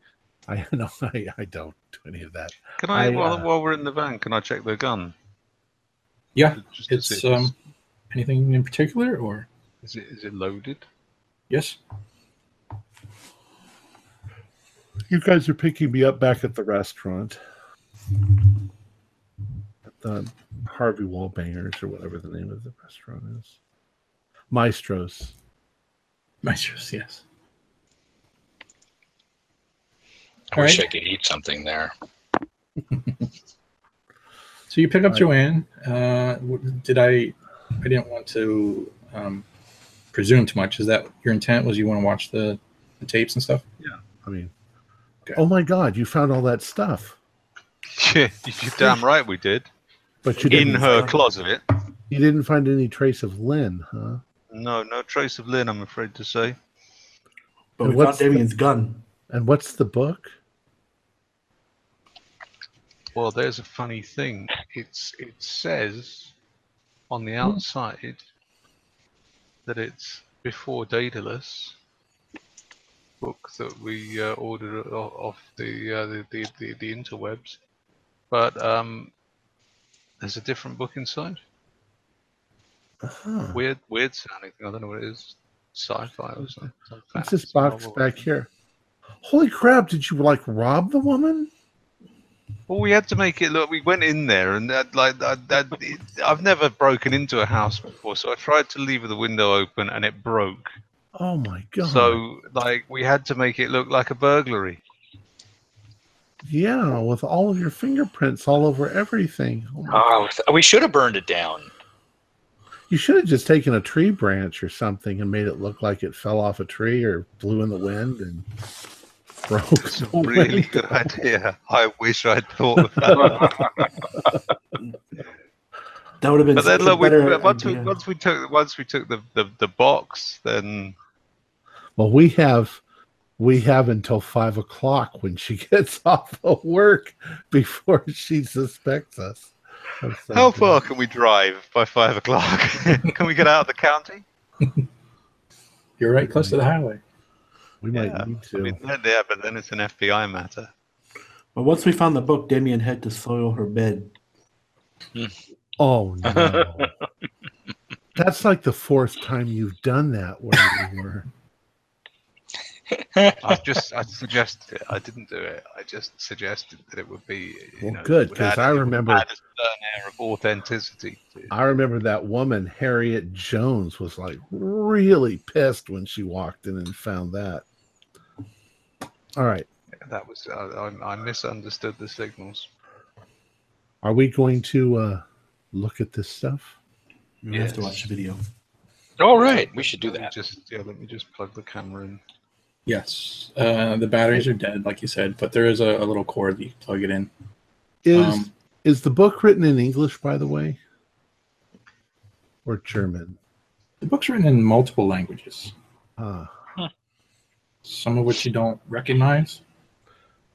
I no, I, I don't do any of that. Can I, I, while, uh, while we're in the van, can I check the gun? Yeah, Just it's um anything in particular or is it is it loaded? yes? You guys are picking me up back at the restaurant. At the Harvey Wallbangers or whatever the name of the restaurant is. Maestros. Maestros, yes. I All wish right. I could eat something there. So you pick up Right. Joanne. Uh, did I? I didn't want to um, presume too much. Is that your intent? Was you want to watch the, the tapes and stuff? Yeah. I mean, Okay. oh my God, you found all that stuff. Yeah, you're damn right we did. But you in didn't her find- closet. You didn't find any trace of Lynn, huh? No, no trace of Lynn. I'm afraid to say. But And we found Damien's gun. And what's the book? Well, there's a funny thing. It's it says on the outside that it's before Daedalus book that we uh, ordered o- off the, uh, the, the the the interwebs, but um, there's a different book inside. Uh-huh. Weird, weird sounding thing. I don't know what it is. Sci-fi or something. some What's this box novel. back here? Holy crap! Did you like rob the woman? Well, we had to make it look. We went in there, and that, like that, that it, I've never broken into a house before, so I tried to leave the window open, and it broke. Oh my god! So, like, we had to make it look like a burglary. Yeah, with all of your fingerprints all over everything. Oh my Oh, we should have burned it down. You should have just taken a tree branch or something and made it look like it fell off a tree or blew in the wind and broke. It's a really window. good idea. I wish I'd thought of that. That would have been but then, look, we, better once we once we took once we took the, the, the box, then Well, we have we have until five o'clock when she gets off of work before she suspects us. how far can we drive by five o'clock? can we get out of the county? You're right close to the highway. We might Yeah, need I to. mean, yeah, but then it's an FBI matter. But once we found the book, Damien had to soil her bed. Hmm. oh no! That's like the fourth time you've done that where you were. I just I suggested it. I didn't do it. I just suggested that it would be. You Well, know, good, because I remember- add a certain air of authenticity. To I remember that woman, Harriet Jones, was like really pissed when she walked in and found that. All right. that was I, I, I misunderstood the signals. Are we going to uh, look at this stuff? We have to watch the video. All right, we should do Let that. Just yeah, let me just plug the camera in. Yes, uh, the batteries are dead, like you said, but there is a, a little cord that you can plug it in. Is Um, is the book written in English, by the way, or German? The book's written in multiple languages, Ah. some of which you don't recognize.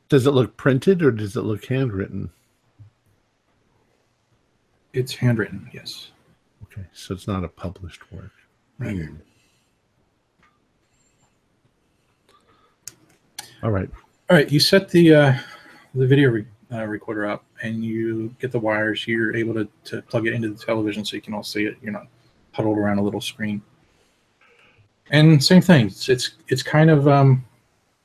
does it look printed or does it look handwritten? It's handwritten, yes. Okay, so it's not a published work. Right. All right. All right, you set the uh, the video re- uh, recorder up, and you get the wires. You're able to, to plug it into the television so you can all see it. You're not huddled around a little screen. And same thing. It's it's, it's kind of um,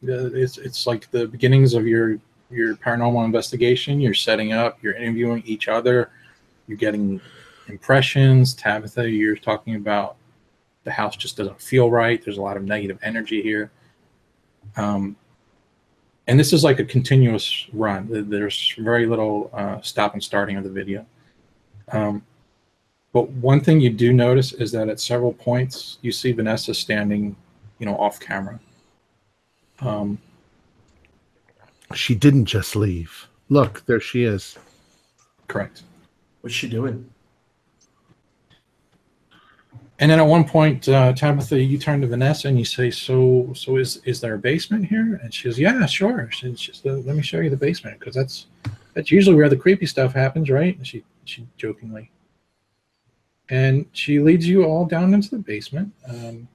it's it's like the beginnings of your your paranormal investigation. You're setting up. You're interviewing each other. You're getting impressions. Tabitha, you're talking about the house just doesn't feel right. There's a lot of negative energy here. Um, and this is like a continuous run. There's very little uh, stop and starting of the video. Um, but one thing you do notice is that at several points you see Vanessa standing, you know, off camera. Um, She didn't just leave. Look, there she is. correct. What's she doing? And then at one point, uh, Tabitha, you turn to Vanessa and you say, "So, so is is there a basement here?" And she goes, "Yeah, sure." She, says, "Let me show you the basement because that's that's usually where the creepy stuff happens, right?" And she she jokingly, and she leads you all down into the basement. Um,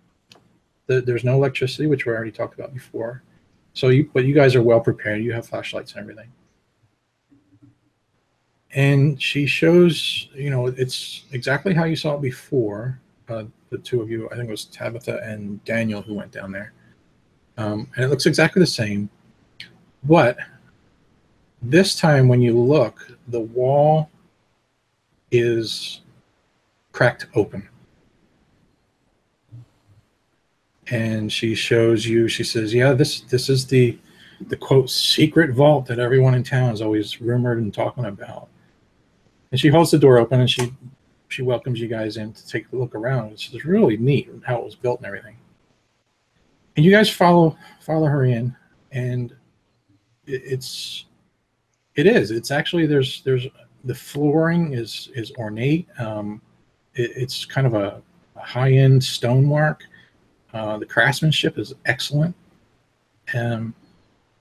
the, there's no electricity, which we already talked about before. So you, but you guys are well prepared. You have flashlights and everything. And she shows, you know, it's exactly how you saw it before uh, the two of you, I think it was Tabitha and Daniel who went down there. Um, and it looks exactly the same. But this time, when you look, the wall is cracked open. And she shows you, she says, Yeah, this this is the the quote secret vault that everyone in town is always rumored and talking about. And she holds the door open and she she welcomes you guys in to take a look around. It's just really neat how it was built and everything. And you guys follow follow her in, and it, it's it is. It's actually there's there's the flooring is is ornate. Um, it, it's kind of a, a high end stonework. Uh, the craftsmanship is excellent. Um,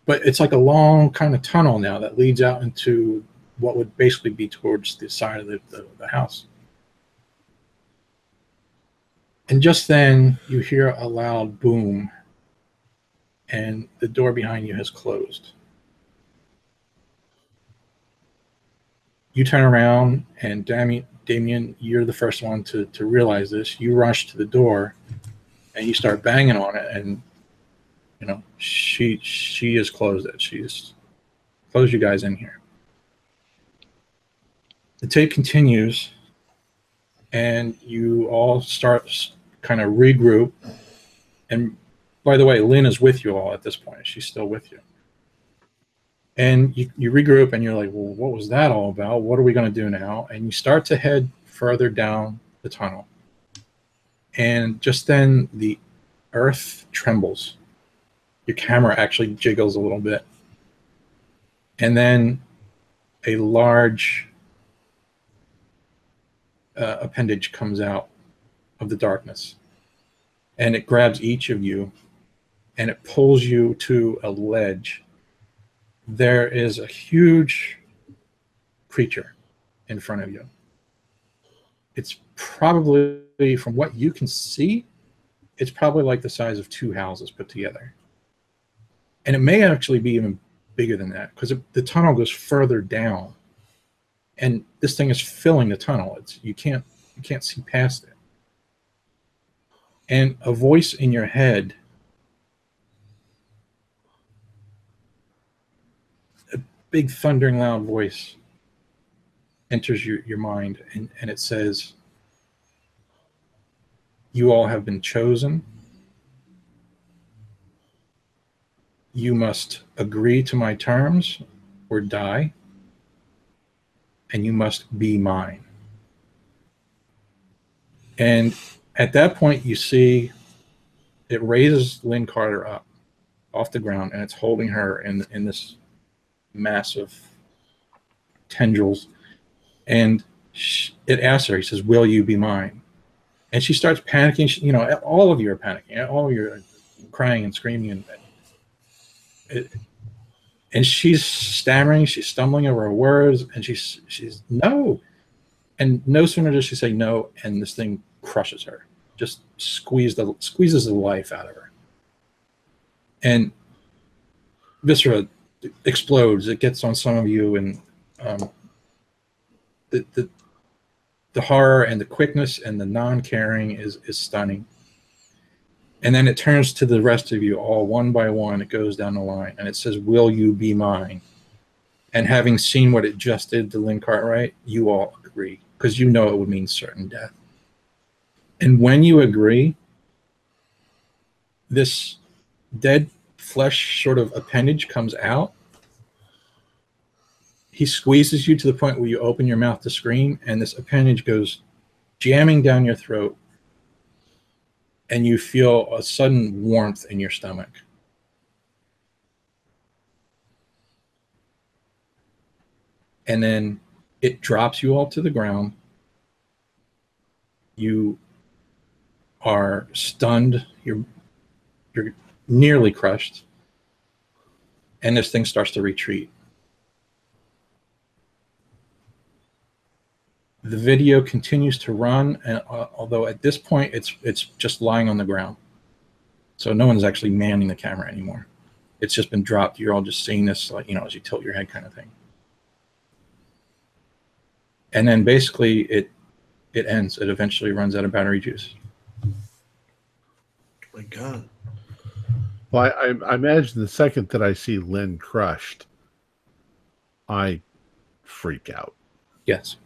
but it's like a long kind of tunnel now that leads out into what would basically be towards the side of the, the, the house. And just then you hear a loud boom, and the door behind you has closed. You turn around, and Damien, Damien, you're the first one to, to realize this. You rush to the door, and you start banging on it, and you know she she has closed it. She's closed you guys in here. The tape continues, and you all start kind of regroup. And by the way, Lynn is with you all at this point. She's still with you. And you, you regroup and you're like, well, what was that all about? What are we going to do now? And you start to head further down the tunnel. And just then the earth trembles. Your camera actually jiggles a little bit. And then a large uh, appendage comes out of the darkness. And it grabs each of you and it pulls you to a ledge. There is a huge creature in front of you. It's probably, from what you can see, it's probably like the size of two houses put together. And it may actually be even bigger than that because the tunnel goes further down and this thing is filling the tunnel. It's you can't you can't see past it. And a voice in your head a big thundering loud voice enters your, your mind and, and it says you all have been chosen. You must agree to my terms or die and you must be mine and at that point, you see it raises Lynn Carter up off the ground and it's holding her in, in this massive tendrils. And she, it asks her, he says, Will you be mine? And she starts panicking. She, you know, all of you are panicking. All of you are crying and screaming. And, it, and she's stammering. She's stumbling over her words. And she's, she's, no. And no sooner does she say no, and this thing crushes her, just squeeze the squeezes the life out of her. And viscera explodes. It gets on some of you, and um, the, the the horror and the quickness and the non-caring is is stunning. And then it turns to the rest of you all one by one. It goes down the line, and it says, "Will you be mine?" And having seen what it just did to Lynn Cartwright, you all agree because you know it would mean certain death. And when you agree, this dead flesh sort of appendage comes out. He squeezes you to the point where you open your mouth to scream, and this appendage goes jamming down your throat. And you feel a sudden warmth in your stomach. And then it drops you all to the ground. You are stunned. You're you're nearly crushed, and this thing starts to retreat. The video continues to run, and uh, although at this point it's it's just lying on the ground, so no one's actually manning the camera anymore. It's just been dropped. You're all just seeing this, like you know, as you tilt your head, kind of thing. And then basically it it ends. It eventually runs out of battery juice my god. Well, I, I, imagine the second that I see Lynn crushed, I freak out. Yes.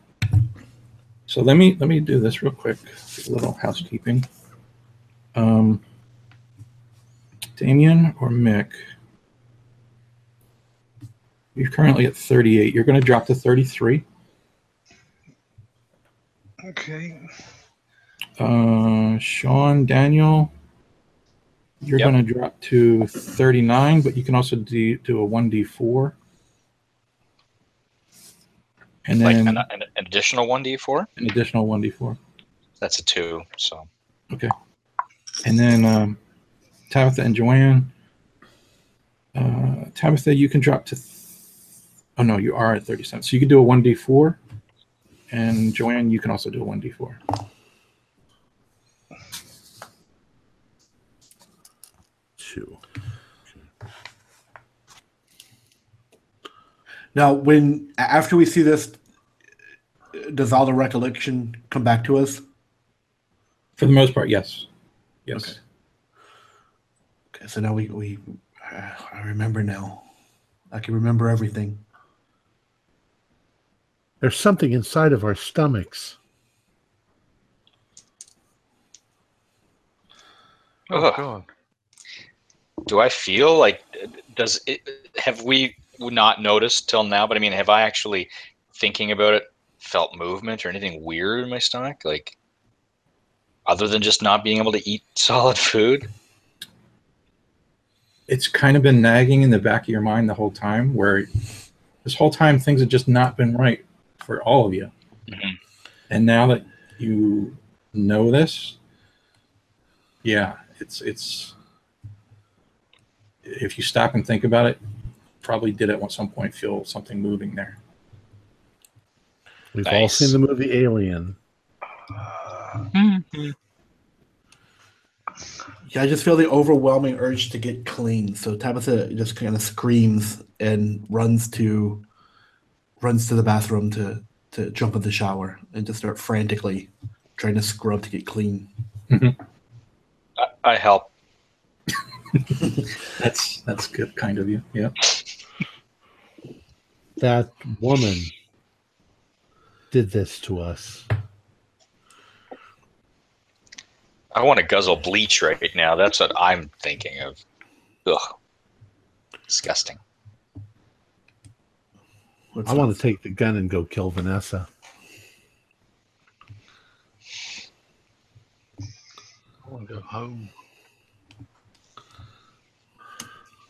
So let me let me do this real quick. A little housekeeping. Um, Damien or Mick, you're currently at 38. You're going to drop to 33. Okay. Uh, Sean, Daniel, you're Yep. going to drop to 39, but you can also do, do a 1d4. And like then an, an, an additional one d4. an additional 1d4. That's a two. So Okay. And then um, Tabitha and Joanne. Uh, Tabitha, you can drop to. Th- oh no, you are at 37. So you can do a 1d4. And Joanne, you can also do a 1d4. Two. Now, when after we see this, does all the recollection come back to us? For the most part, yes. Yes. Okay. Okay, so now we we uh, I remember now. I can remember everything. There's something inside of our stomachs. Oh Ugh. god. do I feel like does it have we not noticed till now? But I mean, have I actually thinking about it felt movement or anything weird in my stomach? Like other than just not being able to eat solid food? It's kind of been nagging in the back of your mind the whole time, where this whole time things have just not been right for all of you. Mhm. And now that you know this, yeah, it's it's if you stop and think about it, probably did at some point feel something moving there. We've all seen the movie Alien. Mm-hmm. Yeah, I just feel the overwhelming urge to get clean. So Tabitha just kind of screams and runs to runs to the bathroom to to jump in the shower and to start frantically trying to scrub to get clean. Mm-hmm. I, I help. That's that's good kind of you. Yeah. That woman did this to us. I want to guzzle bleach right now. That's what I'm thinking of. Ugh. Disgusting. What's I want to take the gun and go kill Vanessa. I want to go home.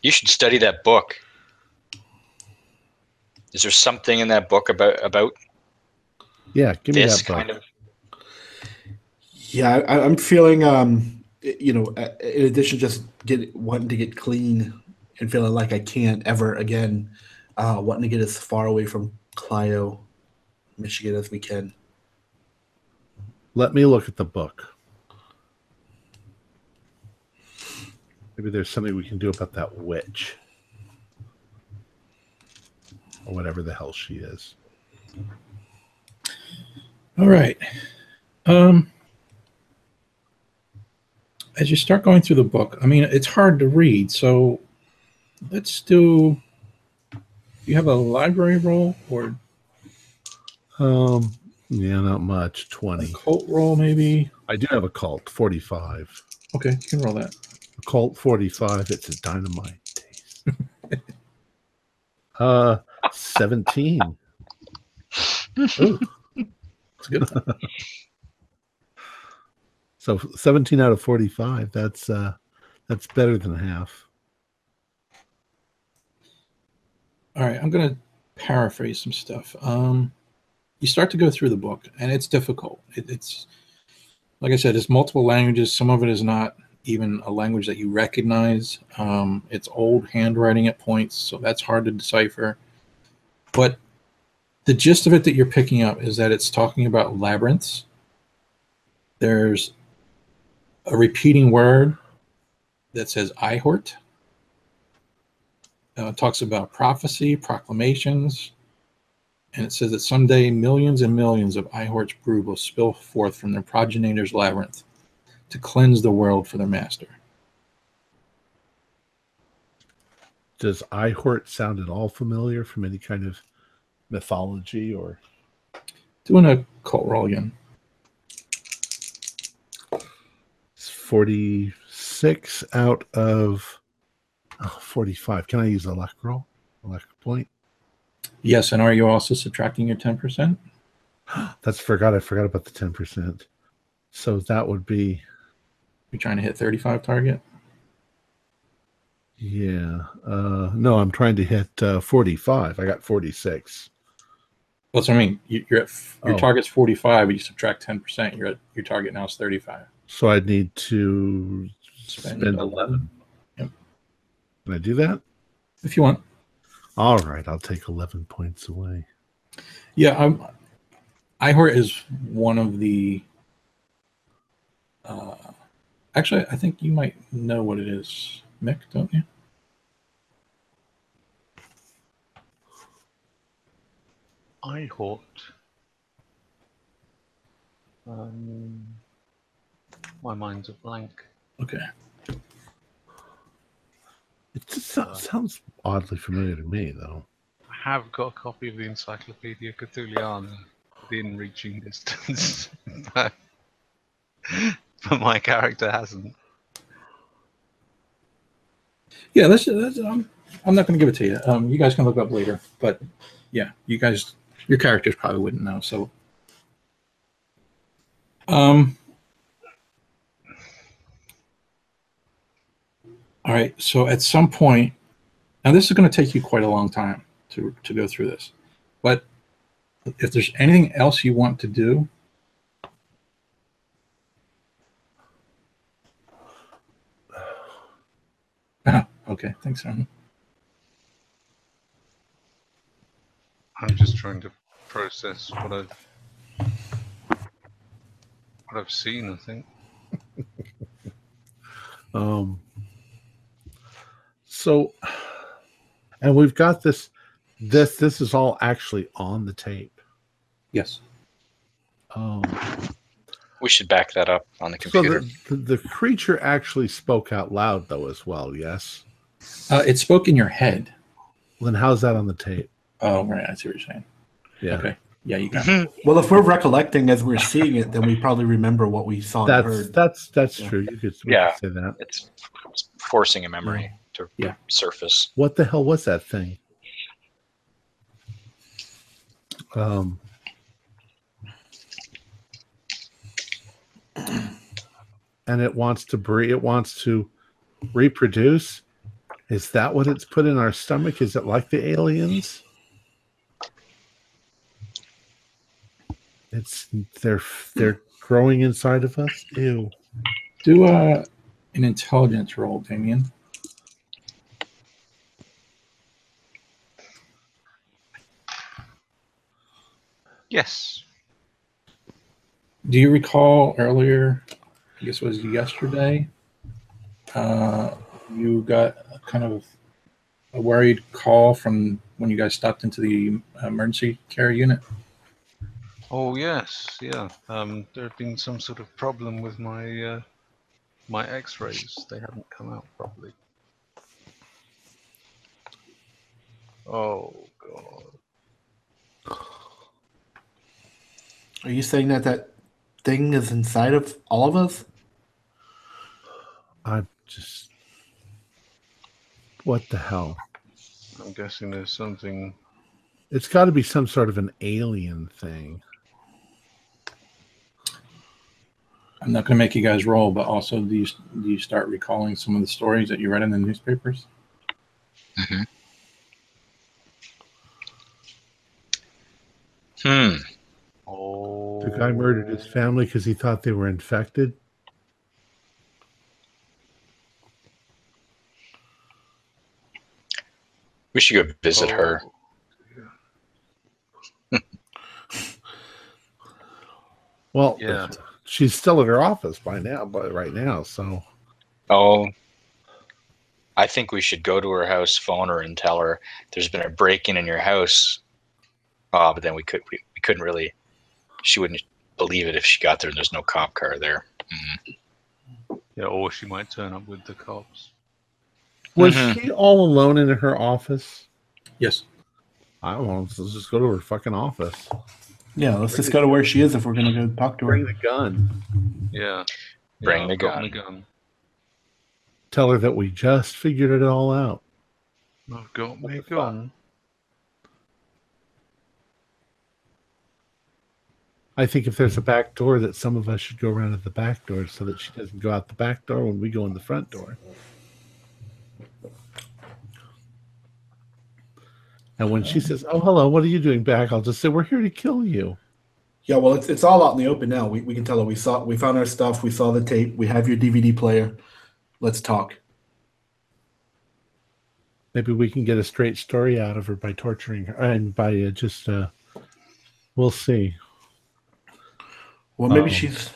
You should study that book. Is there something in that book about about Yeah, give me this that book. kind of? Yeah, I, I'm feeling, um, you know, uh, in addition to just get wanting to get clean and feeling like I can't ever again, uh, wanting to get as far away from Clio, Michigan as we can. Let me look at the book. Maybe there's something we can do about that witch. Or whatever the hell she is. All right. Um, as you start going through the book, I mean, it's hard to read. So let's do. You have a library roll or Um, yeah, not much. a 20. cult roll, maybe? I do have a cult, 45. Okay, you can roll that. A cult 45, it's a dynamite taste. uh, 17. Ooh, it's good. So 17 out of 45. That's uh that's better than half. All right, I'm going to paraphrase some stuff. Um, you start to go through the book, and it's difficult. It, it's like I said, it's multiple languages. Some of it is not even a language that you recognize. Um, it's old handwriting at points, so that's hard to decipher. But the gist of it that you're picking up is that it's talking about labyrinths. There's a repeating word that says Eihort uh, talks about prophecy, proclamations, and it says that someday millions and millions of Eihort's brood will spill forth from their progenitor's labyrinth to cleanse the world for their master. Does Eihort sound at all familiar from any kind of mythology or Doing a cult roll again. it's 46 out of oh, 45. Can I use a luck roll? A luck point? Yes, and are you also subtracting your 10%? That's forgot. I forgot about the 10%. So that would be You're trying to hit 35 target? Yeah. Uh no, I'm trying to hit uh 45. I got 46. That's what I mean. You, you're at f- your Oh. target's 45, but you subtract 10%. You're at your target now is 35. So I'd need to Spend spend 11. 11. Can I do that? If you want. All right, I'll take 11 points away. Yeah, um, Eihort is one of the. Uh, actually, I think you might know what it is, Mick, don't you? Eihort. Um, my mind's a blank. Okay. It just so- sounds oddly familiar to me, though. I have got a copy of the Encyclopedia Cthulhiana within reaching distance, but, but my character hasn't. Yeah, that's, that's um, I'm not going to give it to you. Um, you guys can look up later, but yeah, you guys, your characters probably wouldn't know. So, um, all right. So at some point, now this is going to take you quite a long time to to go through this, but if there's anything else you want to do, okay, thanks, Aaron. I'm just trying to process what I've what I've seen. I think. Um, so, and we've got this. This this is all actually on the tape. Yes. Um, We should back that up on the so computer. the, the, the creature actually spoke out loud, though, as well. Yes. Uh, it spoke in your head. Well, then how's that on the tape? Oh, right. I see what you're saying. Yeah. Okay. Yeah, you got it. Well, if we're recollecting as we're seeing it, then we probably remember what we saw and That's heard. that's that's Yeah. true. You could, Yeah. say that. It's forcing a memory to Yeah. surface. What the hell was that thing? Um, and it wants to breathe. It wants to reproduce. Is that what it's put in our stomach? Is it like the aliens? It's they're they're growing inside of us. Ew. Do uh, an intelligence roll, Damien. Yes. Do you recall earlier? I guess it was yesterday. Uh, you got a kind of a worried call from when you guys stopped into the emergency care unit. Oh yes, yeah. Um, there had been some sort of problem with my uh, my X-rays. They hadn't come out properly. Oh god. Are you saying that that thing is inside of all of us? I'm just. What the hell? I'm guessing there's something. It's got to be some sort of an alien thing. I'm not going to make you guys roll, but also do you do you start recalling some of the stories that you read in the newspapers? Hmm. Oh. The guy murdered his family because he thought they were infected. We should go visit her. Well, Yeah. she's still at her office by now, but right now, so Oh, I think we should go to her house, phone her, and tell her there's been a break-in in your house. Oh, but then we could we, we couldn't really. She wouldn't believe it if she got there and there's no cop car there. Mm. Yeah, or she might turn up with the cops. Was Mhm. she all alone in her office? Yes. I don't know. Let's just go to her fucking office. Yeah, let's just go to where she is if we're gonna go talk to her. Bring the gun. Yeah. Bring yeah, the gun. my gun. Tell her that we just figured it all out. I've got my the fuck? gun. I think if there's a back door, that some of us should go around at the back door so that she doesn't go out the back door when we go in the front door. And when she says, "Oh, hello, what are you doing back?" I'll just say, "We're here to kill you." Yeah, well, it's, it's all out in the open now. We, we can tell her we saw we found our stuff. We saw the tape. We have your DVD player. Let's talk. Maybe we can get a straight story out of her by torturing her and by uh, just. Uh, we'll see. Well, maybe Uh-oh. she's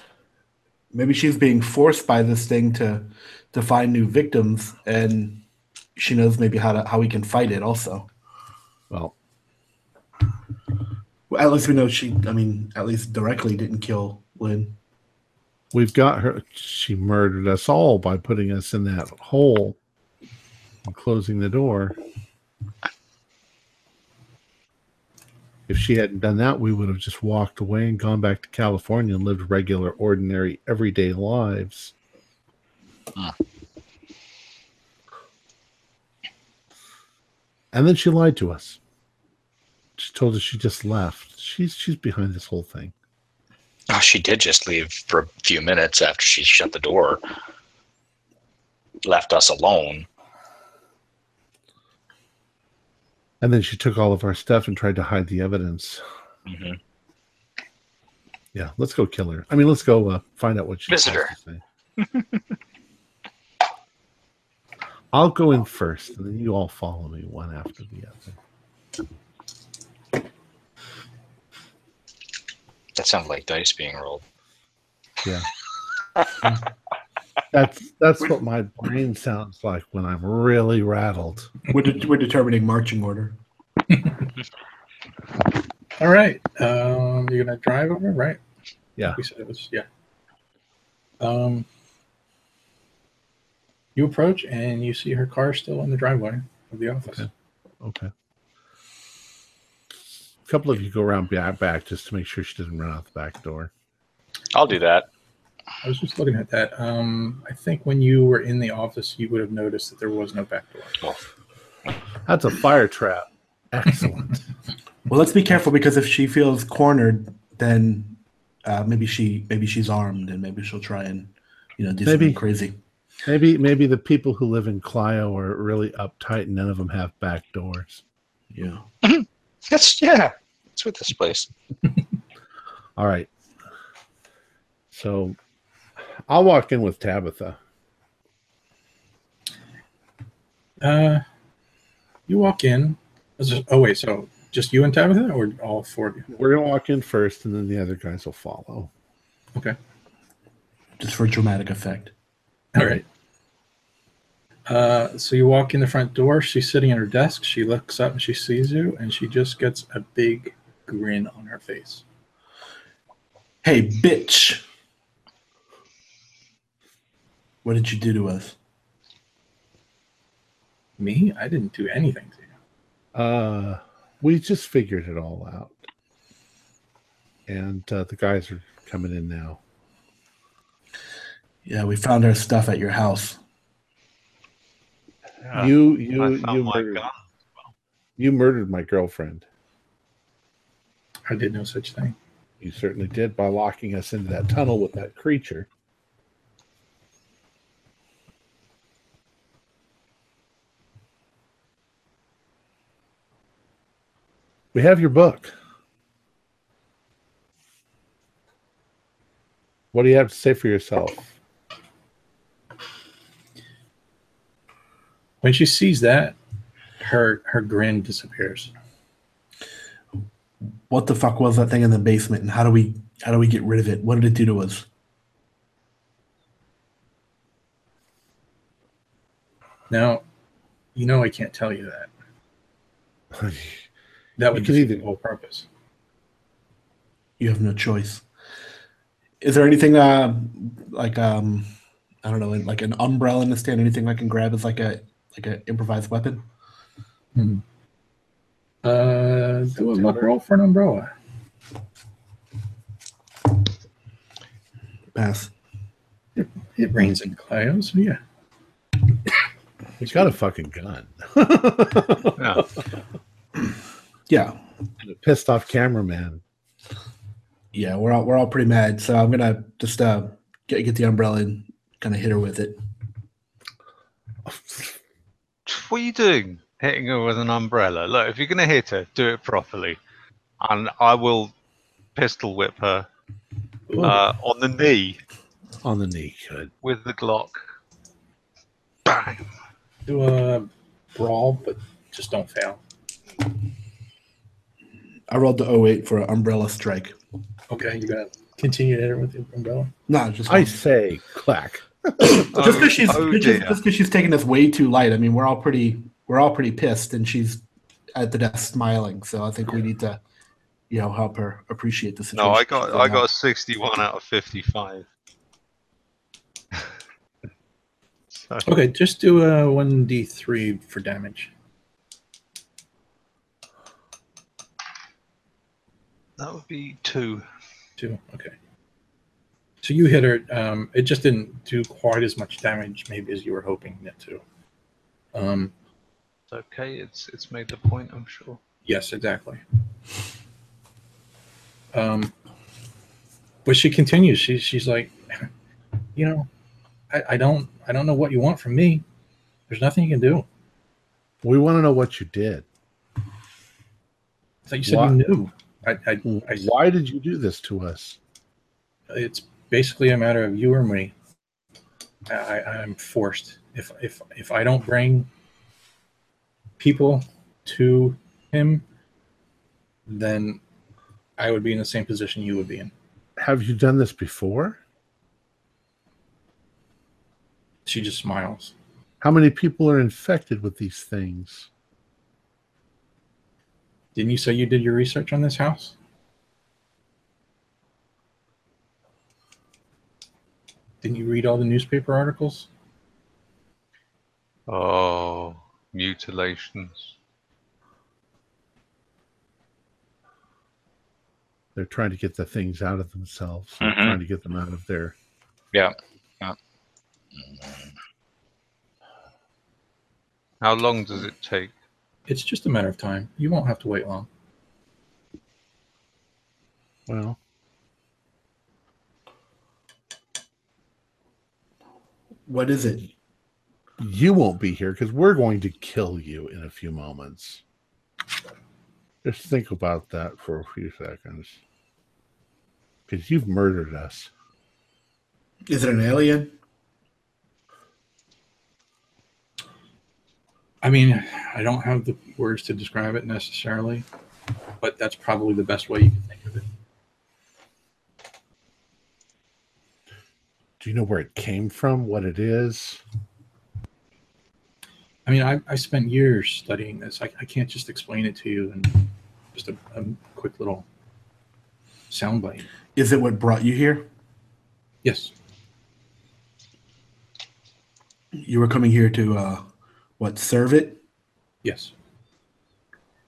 maybe she's being forced by this thing to to find new victims, and she knows maybe how to how we can fight it. Also, Well, well, at least we know she. I mean, at least directly didn't kill Lynn. we've got her. She murdered us all by putting us in that hole and closing the door. If she hadn't done that, we would have just walked away and gone back to California and lived regular, ordinary, everyday lives. Hmm. And then she lied to us. She told us she just left. She's she's behind this whole thing. Oh, she did just leave for a few minutes after she shut the door, left us alone. And then she took all of our stuff and tried to hide the evidence. hmm Yeah, let's go kill her. I mean, let's go uh, find out what she Visit has her. to say. I'll go in first, and then you all follow me one after the other. That sounds like dice being rolled. Yeah. that's that's what my brain sounds like when I'm really rattled. We're, de- we're determining marching order. All right. Um, you're gonna drive over, right? Yeah. We said it was yeah. Um, you approach and you see her car still in the driveway of the office. Okay. Okay. A couple of you go around back, back just to make sure she doesn't run out the back door. I'll do that. I was just looking at that. Um, I think when you were in the office, you would have noticed that there was no back door. That's a fire trap. Excellent. Well, let's be careful because if she feels cornered, then uh, maybe she maybe she's armed and maybe she'll try and you know do Maybe. something crazy. Maybe maybe the people who live in Clio are really uptight and none of them have back doors. Yeah. That's yeah. That's with this place. All right. So I'll walk in with Tabitha. Uh, you walk in. Is oh wait, so just you and Tabitha, or all four of you? We're gonna walk in first, and then the other guys will follow. Okay. Just for dramatic effect. All right. Uh, so you walk in the front door. She's sitting at her desk. She looks up and she sees you, and she just gets a big grin on her face. Hey, bitch! What did you do to us? Me? I didn't do anything to you. Uh, we just figured it all out, and uh, the guys are coming in now. Yeah, we found our stuff at your house. Yeah. you you you—my murdered, gun. you murdered my girlfriend. I did no such thing. You certainly did by locking us into that tunnel with that creature. We have your book. What do you have to say for yourself? When she sees that, her her grin disappears. What the fuck was that thing in the basement, and how do we how do we get rid of it? What did it do to us? Now, you know I can't tell you that. That would defeat the whole purpose. You have no choice. Is there anything uh, like um, I don't know, like an umbrella in the stand? Anything I can grab as like a like an improvised weapon? Uh, do a luck roll for an umbrella. Pass. It rains in Clio, so yeah. He's got a fucking gun. Yeah. Yeah, And a pissed off cameraman. yeah, we're all we're all pretty mad. So I'm gonna just uh get get the umbrella and kind of hit her with it. What are you doing? hitting her with an umbrella. Look, if you're gonna hit her, do it properly, and I will pistol whip her uh, on the knee On the knee, good. with the Glock. Bang. Do a brawl, but just don't fail. I rolled the 08 for an umbrella strike. Okay, you got to continue to hit her with the umbrella. No, just I say clack. Just oh, because she's oh just dear. just 'cause she's taking this way too light. I mean, we're all pretty we're all pretty pissed, and she's at the desk smiling. So I think we need to, you know, help her appreciate the situation. No, I got I got a 61 out of 55. so, Okay, just do a one d three for damage. that would be two. Two. Okay. So you hit her. Um, it just didn't do quite as much damage, maybe as you were hoping it to. Um, It's okay. It's it's made the point. I'm sure. yes, exactly. Um, but she continues. She, she's like, you know, I, I don't I don't know what you want from me. There's nothing you can do. We want to know what you did. I thought you said Why- you knew. I, I, I, Why did you do this to us? it's basically a matter of you or me. I, I'm forced. If if if I don't bring people to him, then I would be in the same position you would be in. Have you done this before? She just smiles. How many people are infected with these things? Didn't you say you did your research on this house? Didn't you read all the newspaper articles? Oh, mutilations. They're trying to get the things out of themselves. They're Mhm. trying to get them out of there. Yeah. Yeah. How long does it take? It's just a matter of time. You won't have to wait long. Well, What is it? you won't be here because we're going to kill you in a few moments. Just think about that for a few seconds. Because you've murdered us. Is it an alien? I mean, I don't have the words to describe it necessarily, but that's probably the best way you can think of it. Do you know where it came from? What it is? I mean, I, I spent years studying this. I, I can't just explain it to you in just a, a quick little soundbite. Is it what brought you here? Yes. You were coming here to uh, what? Serve it? Yes.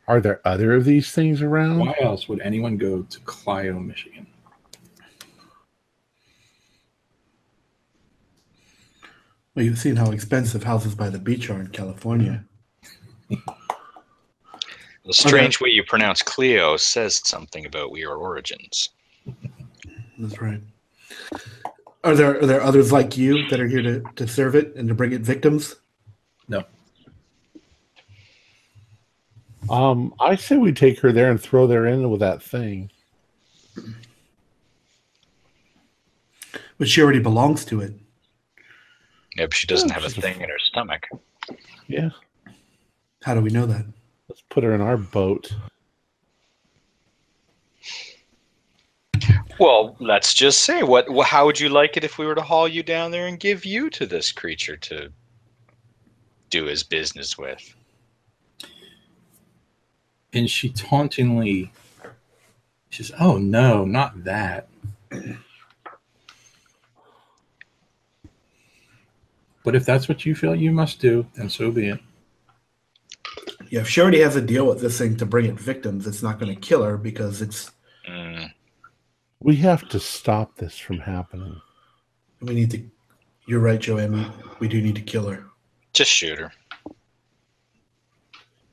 Are there other of these things around? Why else would anyone go to Clio, Michigan? Well, you've seen how expensive houses by the beach are in California. The strange way you pronounce Cleo says something about we are origins. That's right. Are there are there others like you that are here to, to serve it and to bring it victims? No. Um, I say we take her there and throw her in with that thing. But she already belongs to it. Yep, she doesn't Yeah, have a she's a- thing in her stomach. Yeah. How do we know that? Let's put her in our boat. Well, let's just say what. wh- How would you like it if we were to haul you down there and give you to this creature to do his business with? And she tauntingly she says, Oh no, not that. But if that's what you feel you must do, then so be it. Yeah, if she already has a deal with this thing to bring it victims, it's not going to kill her because it's Mm, We have to stop this from happening. we need to. You're right, Joanne. We, we do need to kill her. just shoot her.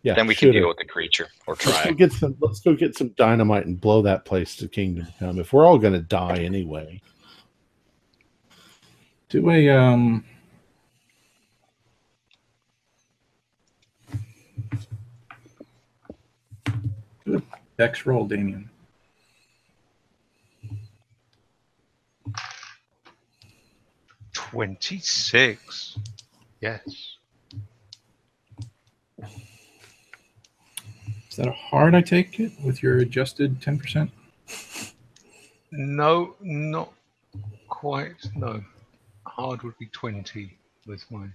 Yeah. then we can deal her. with the creature or Let's try. go get some. Let's go get some dynamite and blow that place to kingdom come. If we're all going to die anyway, Do a um Dex roll, Damien. Twenty-six. Yes. Is that a hard? I take it with your adjusted ten percent. No, not quite. No. Hard would be 20 with my.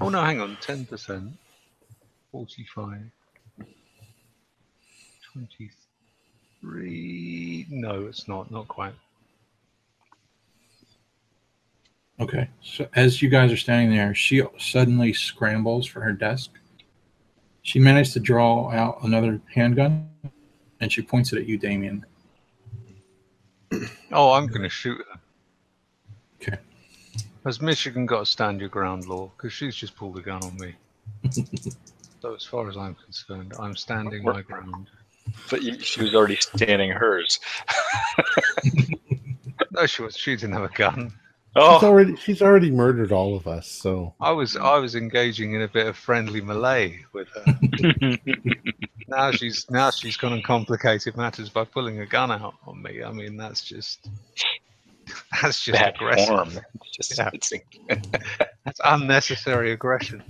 Oh, no, hang on. 10%. 45. 23. No, it's not. Not quite. Okay. So as you guys are standing there, she suddenly scrambles for her desk. She managed to draw out another handgun, and she points it at you, Damien. Oh, I'm going to shoot her. Okay. Has Michigan got a stand your ground law? Because she's just pulled a gun on me. so, as far as I'm concerned, I'm standing my ground. But she was already standing hers. No, she was. She didn't have a gun. Oh. She's Oh, already she's already murdered all of us. So I was I was engaging in a bit of friendly melee with her. now she's now she's gone and complicated matters by pulling a gun out on me. I mean that's just that's just bad aggressive. form. Just, Yeah. That's unnecessary aggression.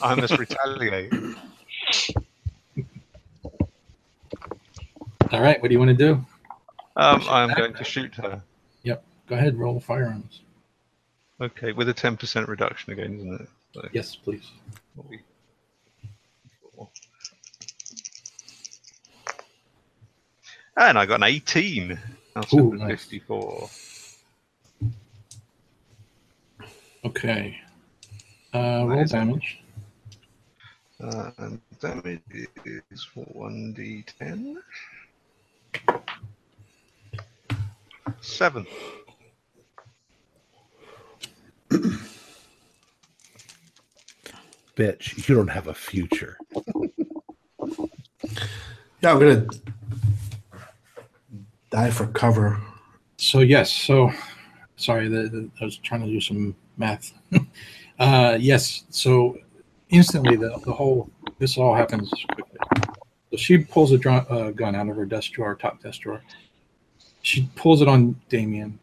I must retaliate. All right. What do you want to do? Um, I'm going to shoot her. Yep. Go ahead. Roll firearms. Okay, with a ten percent reduction again, isn't it? So, Yes, please. we- And I got an 18 out Ooh, of nice. 54. Okay. Uh, roll damage. Uh, and damage is 1d10. 7. bitch, you don't have a future. Yeah, I'm gonna die for cover. So yes. So sorry. The, the, I was trying to do some math. uh, yes. So instantly, the, the whole this all happens quickly. So she pulls a dr- uh, gun out of her desk drawer, top desk drawer. She pulls it on Damien.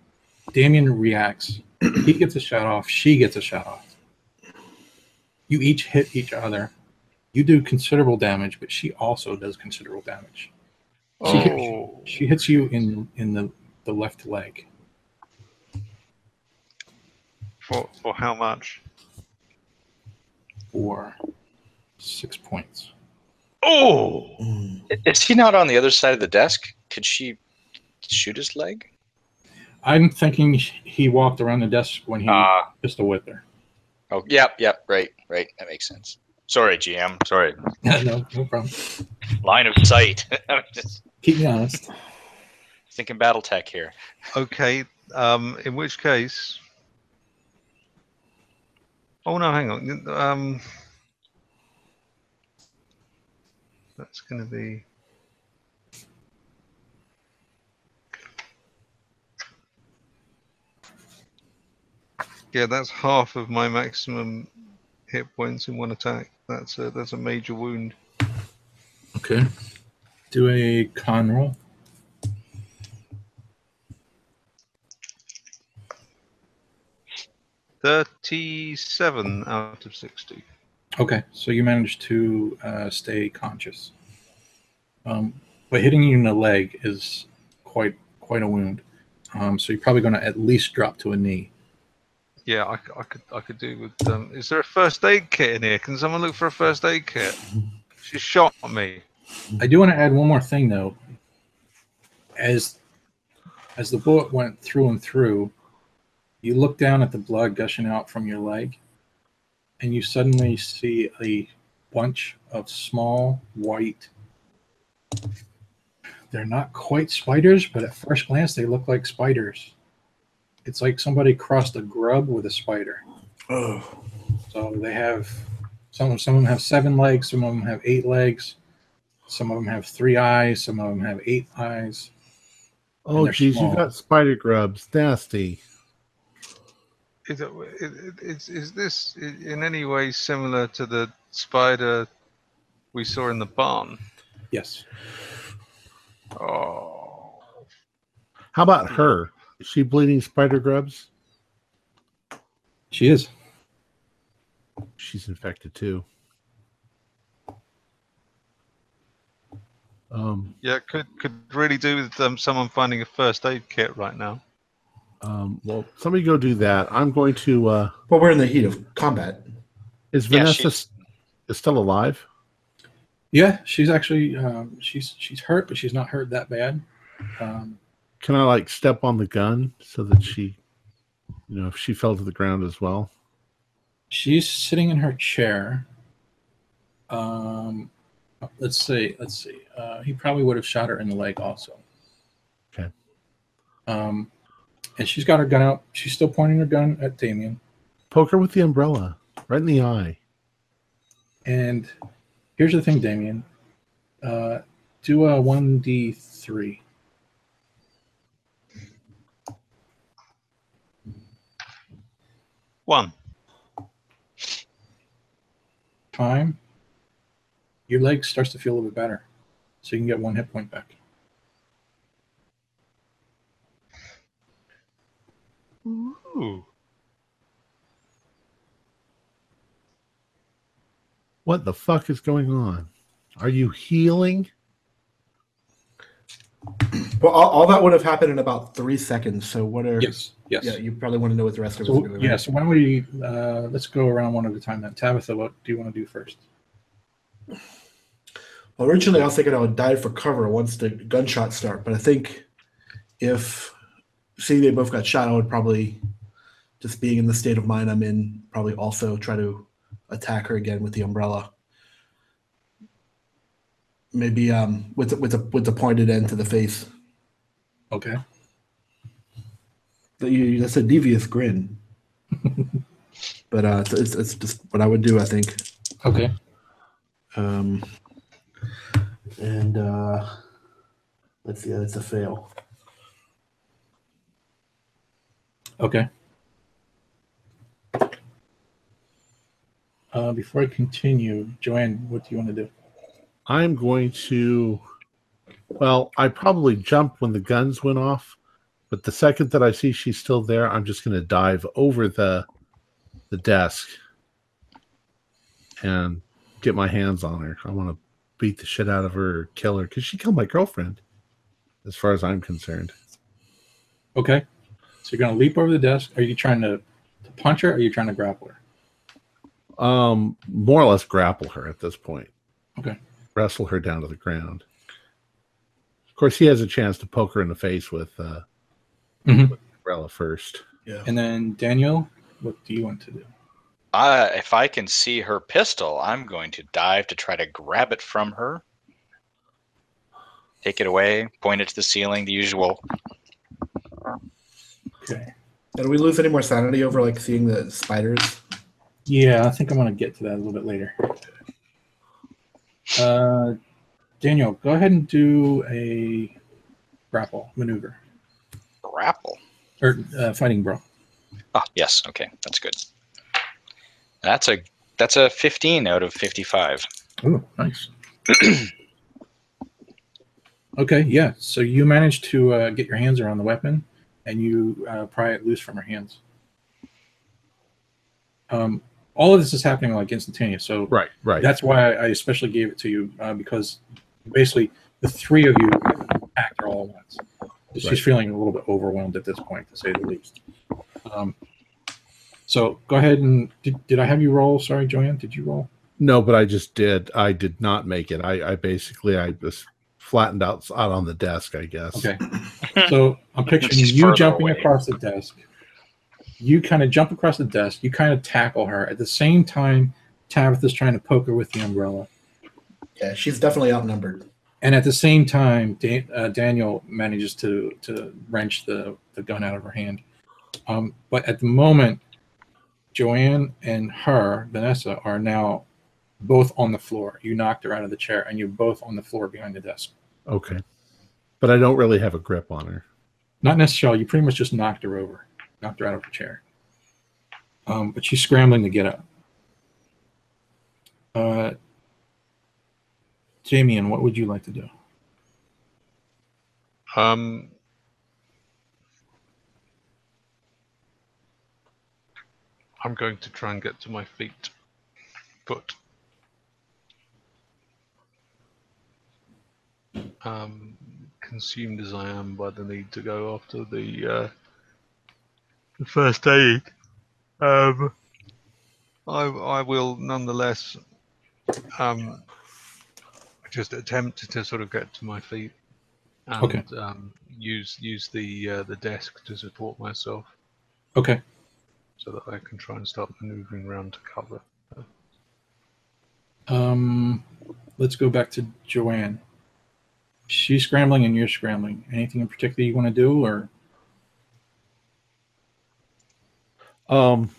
Damien reacts. He gets a shot off. She gets a shot off. You each hit each other. You do considerable damage, but she also does considerable damage. She, Oh, she hits you in in the, the left leg. for, for how much? for six points. Oh! Mm. is he not on the other side of the desk? Could she shoot his leg? I'm thinking he walked around the desk when he Ah, pistol whipped her. oh, yep, yep, right, right. That makes sense. Sorry, GM. Sorry. no, no problem. Line of sight. Just Keep me honest. thinking BattleTech here. Okay, um, in which case. Oh no, hang on. Um, that's going to be. Yeah, that's half of my maximum hit points in one attack. That's a that's a major wound. Okay. Do a con roll. Thirty-seven out of sixty. Okay, so you managed to uh, stay conscious. Um, but hitting you in the leg is quite quite a wound. Um, so you're probably going to at least drop to a knee. Yeah, I, I could I could do with. Um, is there a first aid kit in here? Can someone look for a first aid kit? She shot me. I do want to add one more thing though. As as the bullet went through and through, you look down at the blood gushing out from your leg, and you suddenly see a bunch of small white. They're not quite spiders, but at first glance they look like spiders. It's like somebody crossed a grub with a spider. Oh, So they have some some of them have seven legs, some of them have eight legs, some of them have three eyes, some of them have eight eyes. Oh, they're geez, small. you've got spider grubs. Nasty. Is, it, it- is, is this in any way similar to the spider we saw in the barn? Yes. Oh. How about her? Is she bleeding spider grubs? She is. She's infected too. Um, Yeah, could could really do with um, someone finding a first aid kit right now. Um, well, somebody go do that. I'm going to. Uh, But we're in the heat of combat. is Vanessa she's- s- is still alive? Yeah, she's actually um, she's she's hurt, but she's not hurt that bad. Um, Can I like step on the gun so that she, you know, if she fell to the ground as well? she's sitting in her chair. Um, let's see, let's see. Uh, he probably would have shot her in the leg also. Okay. Um, and she's got her gun out. She's still pointing her gun at Damien. Poke her with the umbrella right in the eye. And here's the thing, Damien. Uh, do a one d three. One. Time. Your leg starts to feel a little bit better, so you can get one hit point back. Ooh. What the fuck is going on? Are you healing? Well, all, all that would have happened in about three seconds. So what are? Yes. Yes. Yeah, you probably want to know what the rest of it's So, doing. yeah, so why don't we uh, let's go around one at a time then. Tabitha, what do you want to do first? Well, originally I was thinking I would dive for cover once the gunshots start, but I think if seeing they both got shot, I would probably just being in the state of mind I'm in, probably also try to attack her again with the umbrella. Maybe um with the, with the with the pointed end to the face. Okay. That's a devious grin. but uh, it's, it's it's just what I would do. I think. Okay. Um, and uh, let's see, that's a fail. Okay. Uh, before I continue, Joanne, what do you want to do? I'm going to. Well, I probably jumped when the guns went off, but the second that I see she's still there, I'm just going to dive over the the desk and get my hands on her. I want to beat the shit out of her or kill her because she killed my girlfriend, as far as I'm concerned. Okay. So you're going to leap over the desk. Are you trying to, to punch her or are you trying to grapple her? Um, more or less grapple her at this point. Okay. Wrestle her down to the ground. Of course, he has a chance to poke her in the face with uh, Mhm. with the umbrella first. Yeah. And then, Daniel, what do you want to do? Uh, if I can see her pistol, I'm going to dive to try to grab it from her. Take it away, point it to the ceiling, the usual. Okay. Did we lose any more sanity over like seeing the spiders? Yeah, I think I'm gonna get to that a little bit later. Uh, Daniel, go ahead and do a grapple maneuver Grapple. or uh, fighting bro. Ah, yes. Okay, that's good. That's a that's a 15 out of 55. Oh, nice. okay, yeah. So you managed to uh, get your hands around the weapon, and you uh, pry it loose from her hands. Um, all of this is happening like instantaneous. So Right, right. that's why I especially gave it to you uh, because basically the three of you act all at once. She's Right. feeling a little bit overwhelmed at this point, to say the least. Um, so go ahead and did, did I have you roll? Sorry, Joanne, did you roll? No, but I just did. I did not make it. I, I basically I just flattened out out on the desk. I guess. Okay. So I'm picturing you jumping away. across the desk. You kind of jump across the desk. You kind of tackle her. At the same time, Tabitha's trying to poke her with the umbrella. Yeah, she's definitely outnumbered. And at the same time, Dan, uh, Daniel manages to to wrench the, the gun out of her hand. Um, but at the moment, Joanne and her, Vanessa, are now both on the floor. You knocked her out of the chair, and you're both on the floor behind the desk. Okay. But I don't really have a grip on her. Not necessarily. You pretty much just knocked her over, knocked her out of her chair. Um, but she's scrambling to get up. Uh, Damien, what would you like to do? Um, I'm going to try and get to my feet. Foot. Um, consumed as I am by the need to go after the uh, the first aid. Um, I I will nonetheless um, just attempt to sort of get to my feet and Okay. um, use use the uh, the desk to support myself Okay. so that I can try and start maneuvering around to cover. Um, let's go back to Joanne. She's scrambling and you're scrambling. Anything in particular you want to do, or Um,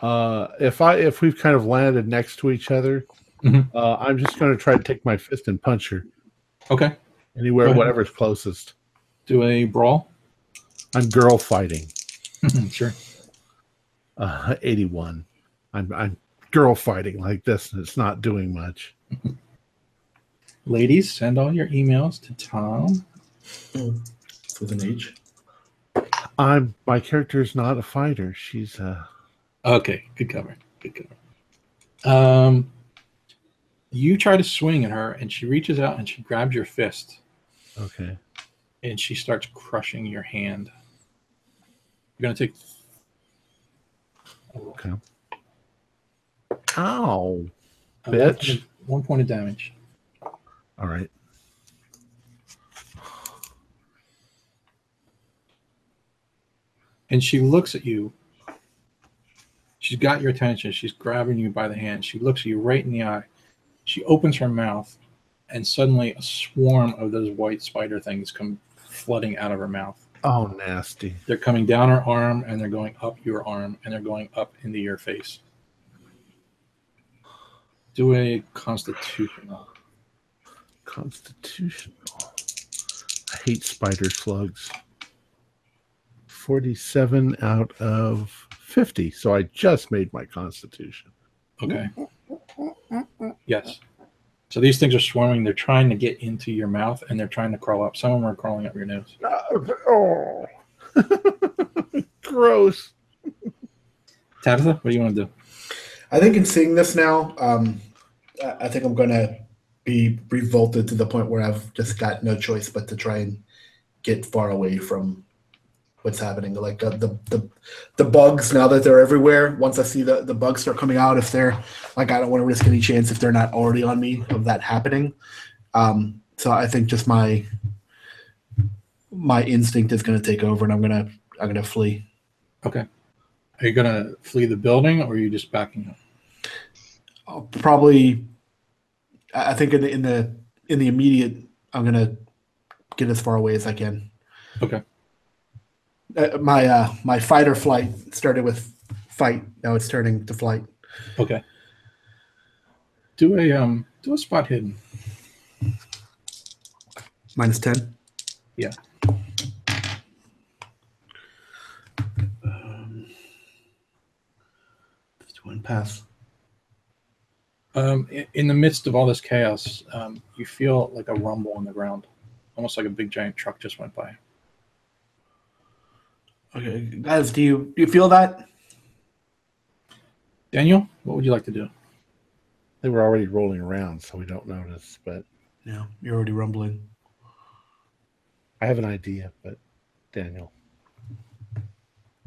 uh, if I if we've kind of landed next to each other, Mhm. uh, I'm just going to try to take my fist and punch her okay, anywhere, whatever's closest. do a brawl? I'm girl fighting. sure. Uh, 81. I'm I'm girl fighting like this, and it's not doing much. Ladies, send all your emails to Tom. with an H. I'm my character is not a fighter. She's uh Okay, good cover. Good cover. Um, you try to swing at her, and she reaches out and she grabs your fist, okay. and she starts crushing your hand. You're gonna take. Okay. Ow. uh, Bitch. One point, of, one point of damage. All right. and she looks at you. She's got your attention. She's grabbing you by the hand. She looks at you right in the eye. She opens her mouth, and suddenly a swarm of those white spider things come flooding out of her mouth. Oh, nasty. They're coming down her arm, and they're going up your arm, and they're going up into your face. Do a constitutional. Constitutional. I hate spider slugs. 47 out of 50. So I just made my constitution. Okay. Yes. So these things are swarming. They're trying to get into your mouth, and they're trying to crawl up. Some of them are crawling up your nose. Oh. Gross. Tabitha, what do you want to do? I think in seeing this now, um, I I think I'm gonna be revolted to the point where I've just got no choice but to try and get far away from what's happening. Like uh, the the the bugs now that they're everywhere. Once I see the the bugs start coming out, if they're like I don't want to risk any chance if they're not already on me of that happening. Um, so I think just my my instinct is going to take over, and I'm gonna I'm gonna flee. Okay. Are you gonna flee the building, or are you just backing up? I'll probably I think in the in the in the immediate I'm gonna get as far away as I can. Okay. Uh, my uh my fight or flight started with fight. Now it's turning to flight. Okay. Do a um do a spot hidden. Minus ten. Yeah. Um, one pass. Um, i- in the midst of all this chaos, um, you feel like a rumble on the ground, almost like a big giant truck just went by. Okay, guys, do you do you feel that? Daniel, what would you like to do? They were already rolling around, so we don't notice. But No, you're already rumbling. I have an idea. But Daniel,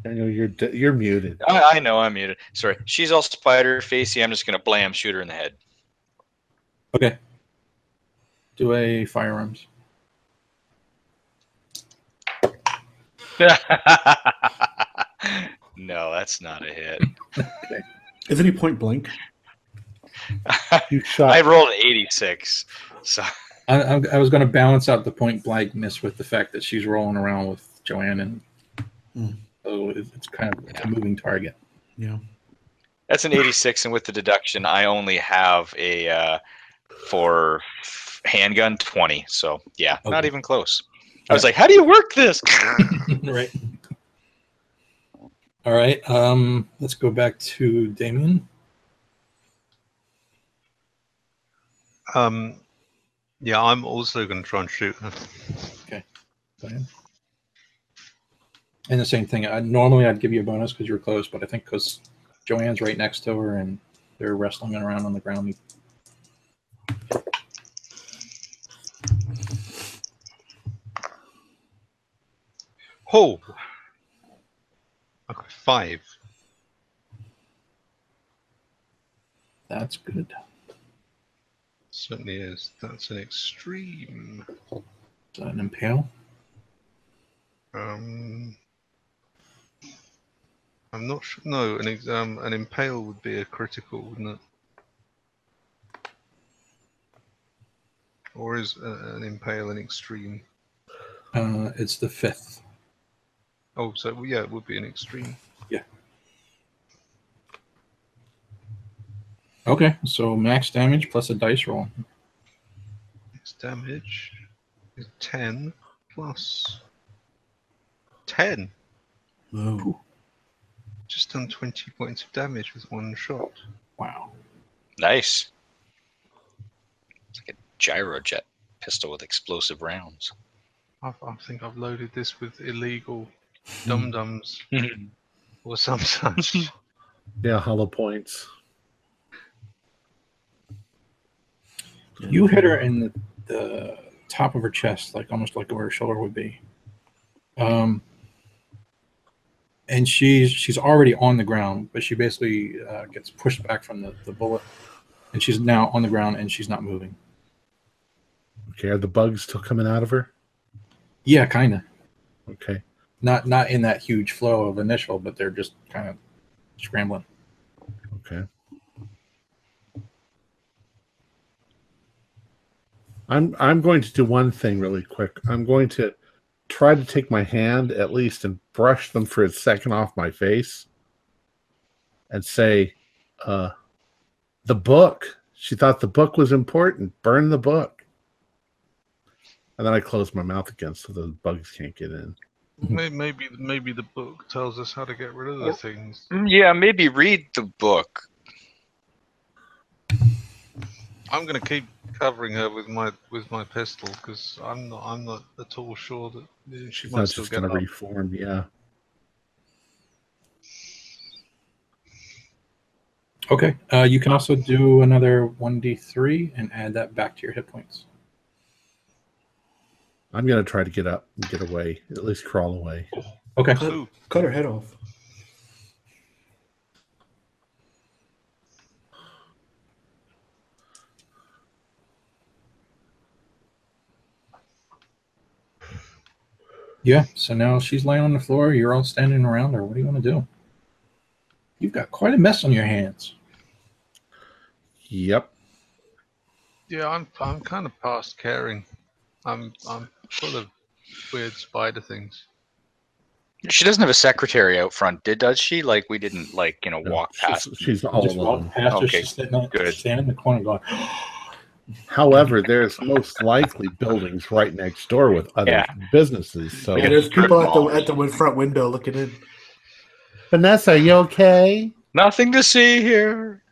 Daniel, you're you're muted. I, I know I'm muted. Sorry. She's all spider facey. I'm just gonna blam shoot her in the head. Okay. Do a firearms. no, that's not a hit. Isn't he point blank? You shot. I rolled an 86. So I, I, I was going to balance out the point blankness with the fact that she's rolling around with Joanne, and Hmm. So it- it's kind of it's a moving target. Yeah. that's an 86, and with the deduction, I only have a uh, for handgun 20. So yeah, not even close. I was like, how do you work this? right. All right. Um, let's go back to Damien. Um, yeah, I'm also going to try and shoot her. Fine. And the same thing. I, normally, I'd give you a bonus because you're close, but I think because Joanne's right next to her and they're wrestling around on the ground. Oh, okay, five. That's good. Certainly is. That's an extreme. Is that an impale? Um, I'm not sure. No, an ex- um, an impale would be a critical, wouldn't it? Or is uh, an impale an extreme? Uh, it's the fifth. Oh, so well, yeah, it would be an extreme. Yeah. Okay, so max damage plus a dice roll. Its damage is ten plus ten. Whoa. Just done twenty points of damage with one shot. Wow. Nice. It's like a gyrojet pistol with explosive rounds. I, I think I've loaded this with illegal dum dums or some such. Yeah, hollow points. You hit her in the, the top of her chest, like almost like where her shoulder would be. Um, and she's she's already on the ground, but she basically uh, gets pushed back from the, the bullet, and she's now on the ground and she's not moving. Okay, are the bugs still coming out of her? Yeah, kind of. Okay. Not not in that huge flow of initial, but they're just kind of scrambling. Okay. I'm I'm going to do one thing really quick. I'm going to try to take my hand at least and brush them for a second off my face and say, uh, the book. She thought the book was important. Burn the book. And then I close my mouth again so the bugs can't get in. Maybe maybe the book tells us how to get rid of the things. Mm, Yeah, maybe read the book. I'm going to keep covering her with my with my pistol because I'm not I'm not at all sure that she She's might not still just get going up. to reform. Yeah. Okay. Uh, you can also do another one d three and add that back to your hit points. I'm going to try to get up and get away, at least crawl away. Okay. Ooh, Cut her head off. Yeah. So now she's laying on the floor. You're all standing around her. What do you want to do? You've got quite a mess on your hands. Yep. yeah, I'm I'm kind of past caring. I'm I'm full of weird spider things. She doesn't have a secretary out front, did does she? Like we didn't like you know No, walk she's- past. She's, all just alone. walk past her. Okay, She's sitting, good. standing in the corner going, oh, However, there's most likely buildings right next door with other Yeah. businesses. So, Yeah, there's people at the at the win- front window looking in. Vanessa, are you okay? Nothing to see here.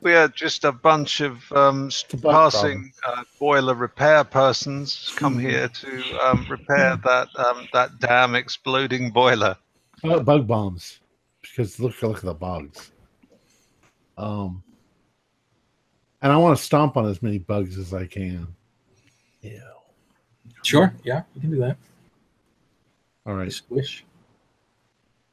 We had just a bunch of um, a passing uh, boiler repair persons come here to um, repair that um, that damn exploding boiler. Uh, bug bombs, because look look at the bugs. Um, and I want to stomp on as many bugs as I can. Yeah. "Sure, yeah, you can do that." All right. Squish.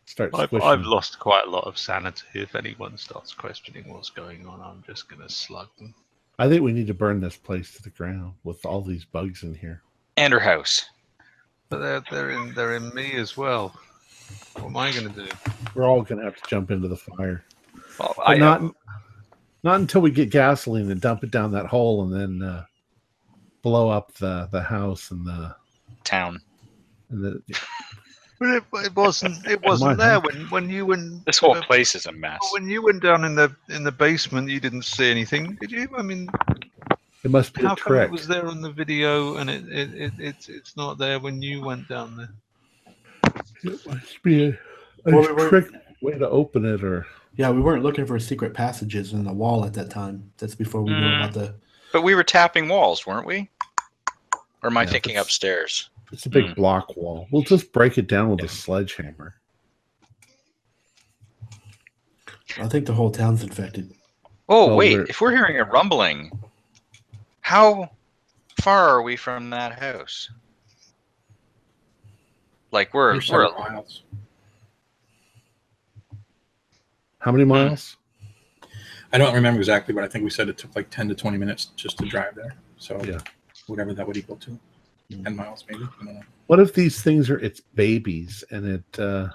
Start I've. I've lost quite a lot of sanity. If anyone starts questioning what's going on, I'm just going to slug them. I think we need to burn this place to the ground with all these bugs in here. And her house. But they're they're in they're in me as well. What am I going to do? We're all gonna have to jump into the fire, Well, but I, not not until we get gasoline and dump it down that hole and then uh, blow up the the house and the town. and the But it, it wasn't it wasn't there when when you went This whole uh, place is a mess. when you went down in the in the basement. You didn't see anything, did you? I mean, it must be how a come it was there on the video and it, it, it it's it's not there when you went down there? It must be a, a Well, trick way to open it, or Yeah, we weren't looking for secret passages in the wall at that time. That's before we knew Mm. about the. But we were tapping walls, weren't we? Or am I Yeah, thinking that's- upstairs? It's a big Hmm. block wall. We'll just break it down with a sledgehammer. I think the whole town's infected. Oh, Well, wait. we're- If we're hearing a rumbling, how far are we from that house? Like we're You're we're several miles. How many miles? I don't remember exactly, but I think we said it took like 10 to 20 minutes just to drive there. So Yeah. whatever that would equal to. Mm. 10 miles maybe. I don't know. What if these things are its babies and it uh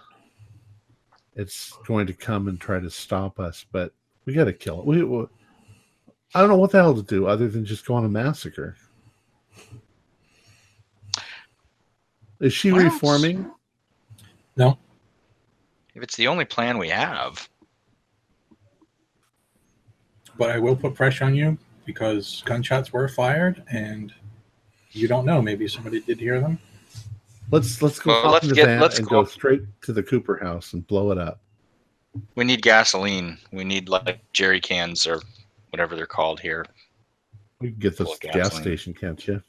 it's going to come and try to stop us, but we got to kill it. We, we I don't know what the hell to do other than just go on a massacre. Is she Well, reforming? if it's the only plan we have. But I will put pressure on you because gunshots were fired and you don't know. Maybe somebody did hear them. Let's let's go Well, let's the get- van let's and go- go straight to the Cooper house and blow it up. We need gasoline. We need like jerry cans or whatever they're called here. We can get this gas station, can't you?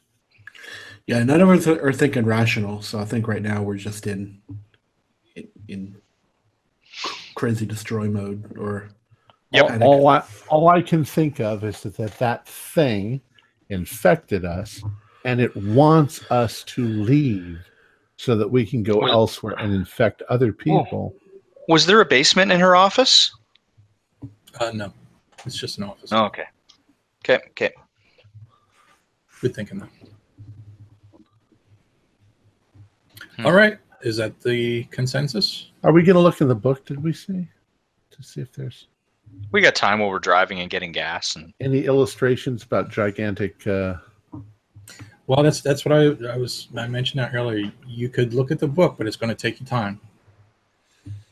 Yeah, none of us are are thinking rational. So I think right now we're just in in, in crazy destroy mode or Yep. All, all I all I can think of is that, that that thing infected us, and it wants us to leave so that we can go Well- elsewhere and infect other people. Was there a basement in her office? Uh, no, it's just an office. Oh, okay. Okay. Okay. Good thinking though. Hmm. All right. Is that the consensus? Are we going to look in the book? Did we see to see if there's We got time while we're driving and getting gas and any illustrations about gigantic? Uh, Well, that's that's what I, I was I mentioned that earlier. You could look at the book, but it's going to take you time.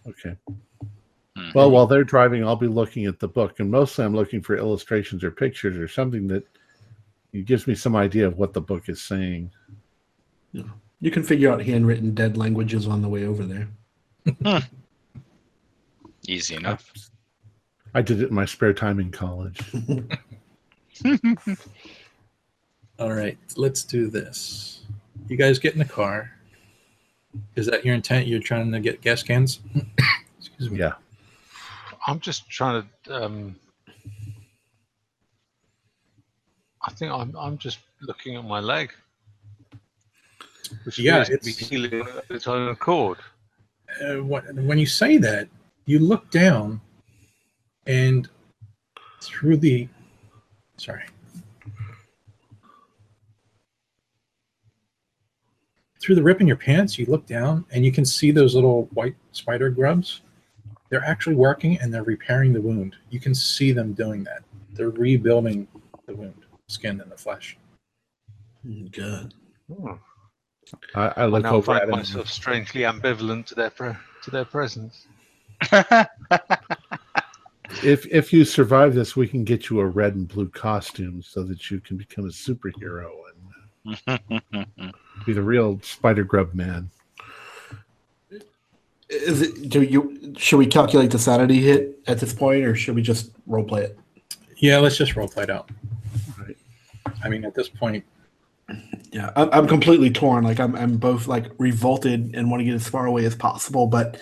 okay. Hmm. Well, while they're driving, I'll be looking at the book, and mostly I'm looking for illustrations or pictures or something that gives me some idea of what the book is saying. you can figure out handwritten dead languages on the way over there. easy enough. I did it in my spare time in college. All right, let's do this. You guys get in the car. Is that your intent? You're trying to get gas cans? Excuse me. Yeah. I'm just trying to. Um, I think I'm. I'm just looking at my leg, which Yeah, appears be it's- healing of its own accord. Uh, when, when you say that, you look down, and through the sorry, through the rip in your pants, you look down and you can see those little white spider grubs. They're actually working and they're repairing the wound. You can see them doing that. They're rebuilding the wound, skin and the flesh. Good. Hmm. I, I I look now over find at him. myself strangely ambivalent to their pre- to their presence. If if you survive this, we can get you a red and blue costume so that you can become a superhero and uh, be the real Spider Grub man. Is it? Do you? Should we calculate the sanity hit at this point, or should we just role play it? Yeah, let's just role play it out. Right. I mean, at this point, Yeah, I'm, I'm completely torn. Like I'm, I'm both like revolted and want to get as far away as possible, but,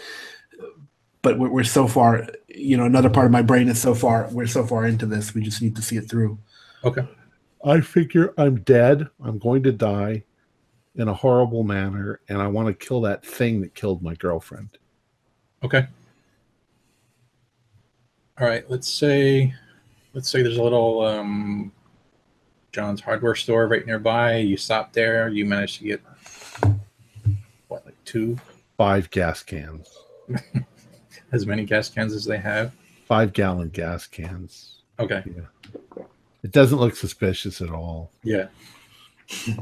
but we're, we're so far. You know, another part of my brain is so far. We're so far into this. We just need to see it through. okay. I figure I'm dead. I'm going to die in a horrible manner, and I want to kill that thing that killed my girlfriend. Okay. All right. Let's say, let's say there's a little um, John's hardware store right nearby. You stop there. You manage to get what, like two, Five gas cans, as many gas cans as they have. five gallon gas cans. Okay. Yeah. It doesn't look suspicious at all. Yeah.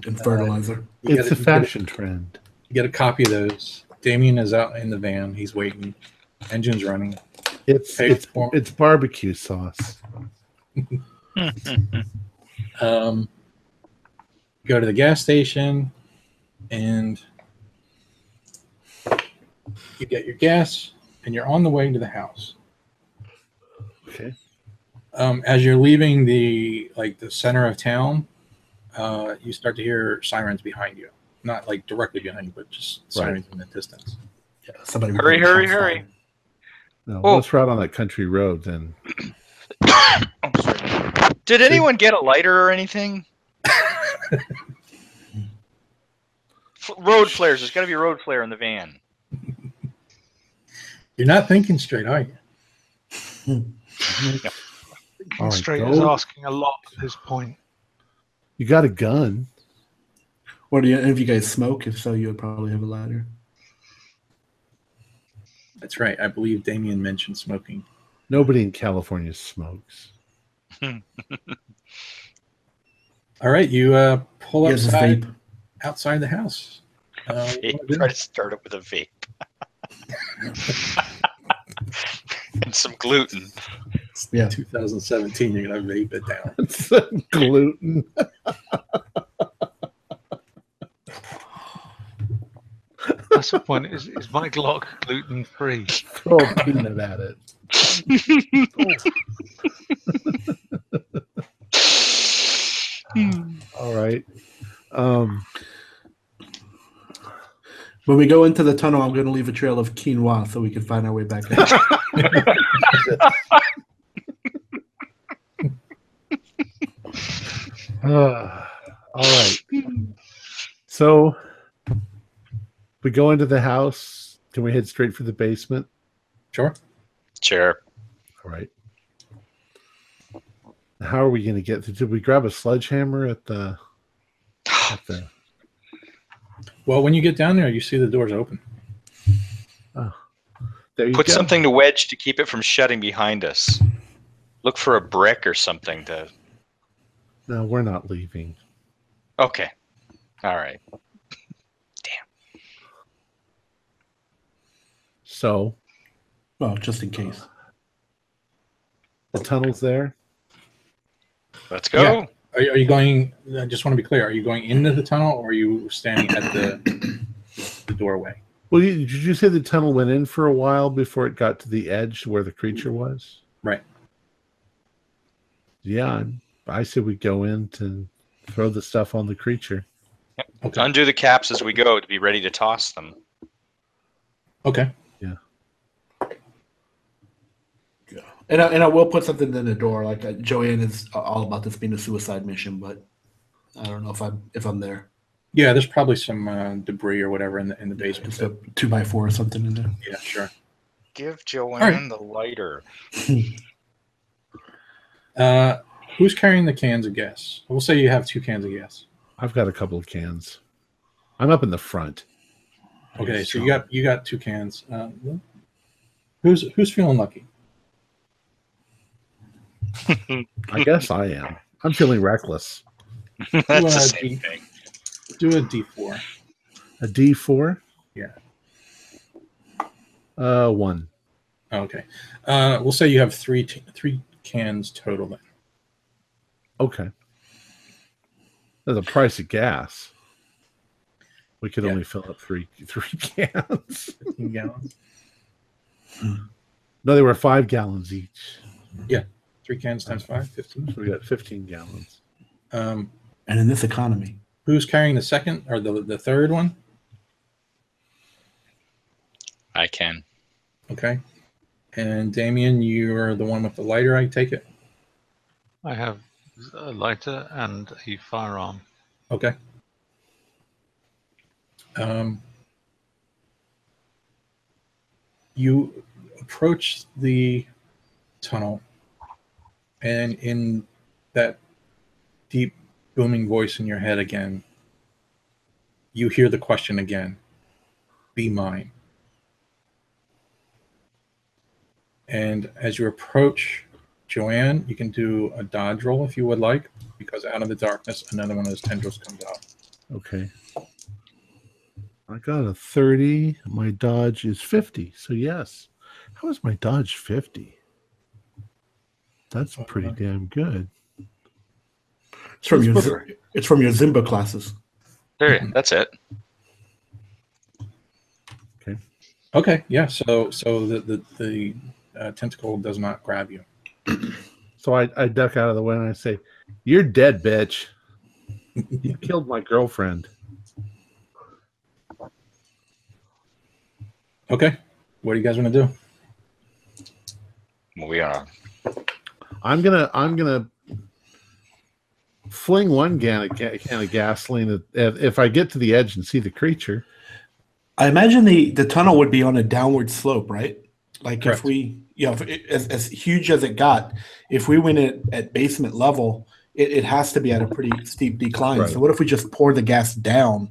And fertilizer. You It's get a you get fashion trend. You get a copy of those. Damien is out in the van. He's waiting. Engine's running. It's Hey, it's for- it's barbecue sauce. Um, go to the gas station and you get your gas and you're on the way to the house. Okay. um, as you're leaving the like the center of town, uh, you start to hear sirens behind you. Not like directly behind you, but just sirens in the distance. Yeah, somebody Hurry, hurry, hurry. fired. No, Oh. let's ride on that country road then. Oh, sorry. Did anyone get a lighter or anything? F- road flares. There's got to be a road flare in the van. You're not thinking straight, are you? Thinking All right, straight go. is asking a lot at this point. You got a gun. What do you? If you guys smoke, if so, you would probably have a ladder. That's right. I believe Damien mentioned smoking. Nobody in California smokes. All right, you uh, pull He has outside vape. outside the house. Uh, what do you wanna do? Try to start it with a vape. and some gluten. Yeah. 2017, you're gonna vape it down. It's gluten. That's the point. Is, is my Glock gluten free? Throw a peanut at it. All right. Um, When we go into the tunnel, I'm going to leave a trail of quinoa so we can find our way back out. uh, all right. So we go into the house. Can we head straight for the basement? Sure. Sure. All right. How are we going to get through? Did we grab a sledgehammer at the? At the Well, when you get down there, you see the doors open. there you Put go. something to wedge to keep it from shutting behind us. Look for a brick or something to. No, we're not leaving. Okay. All right. Damn. So well, just in case. the tunnel's there. Let's go. Yeah. Are you, are you going? I just want to be clear. Are you going into the tunnel, or are you standing at the the doorway? Well, you, did you say the tunnel went in for a while before it got to the edge where the creature was? Right. Yeah, I'm- I said we go in to throw the stuff on the creature. Okay. Undo the caps as we go to be ready to toss them. Okay. And I, and I will put something in the door. Like uh, Joanne is all about this being a suicide mission, but I don't know if I'm if I'm there. Yeah, there's probably some uh, debris or whatever in the in the basement. Just a two by four or something in there. yeah, sure. Give Joanne right. the lighter. Uh, who's carrying the cans of gas? We'll say you have two cans of gas. I've got a couple of cans. I'm up in the front. Okay, so you got you got two cans. Uh, who's who's feeling lucky? I guess I am. I'm feeling reckless. That's uh, the same D- thing. Do a D four. A D4? Yeah. Uh, one. Okay. Uh, we'll say you have three t- three cans total. Then. Okay. That's the price of gas. We could Yeah. only fill up three three cans. 15 gallons. no, they were five gallons each. Three cans times five, 15. So we got 15 gallons. Um, And in this economy, who's carrying the second or the the third one? I can. Okay. And Damien, you're the one with the lighter, I take it? I have a lighter and a firearm. Okay. Um, you approach the tunnel, and in that deep, booming voice in your head again, you hear the question again Be mine. And as you approach Joanne, you can do a dodge roll if you would like, because out of the darkness, another one of those tendrils comes out. Okay. I got a 30. My dodge is 50. So, yes. How is my dodge 50? That's pretty damn good. it's from your Let's it's from your Zumba classes. There, that's it. Okay, Okay. yeah. So so the the, the uh, tentacle does not grab you. So I, I duck out of the way and I say, You're dead, bitch. You killed my girlfriend. Okay. What do you guys want to do? Well, we are. I'm gonna I'm gonna fling one can of, ga- can of gasoline at- if, if I get to the edge and see the creature. I imagine the the tunnel would be on a downward slope, right? Like Correct. if we, you know, if it, as, as huge as it got, if we went at, at basement level, it, it has to be at a pretty steep decline. Right. So what if we just pour the gas down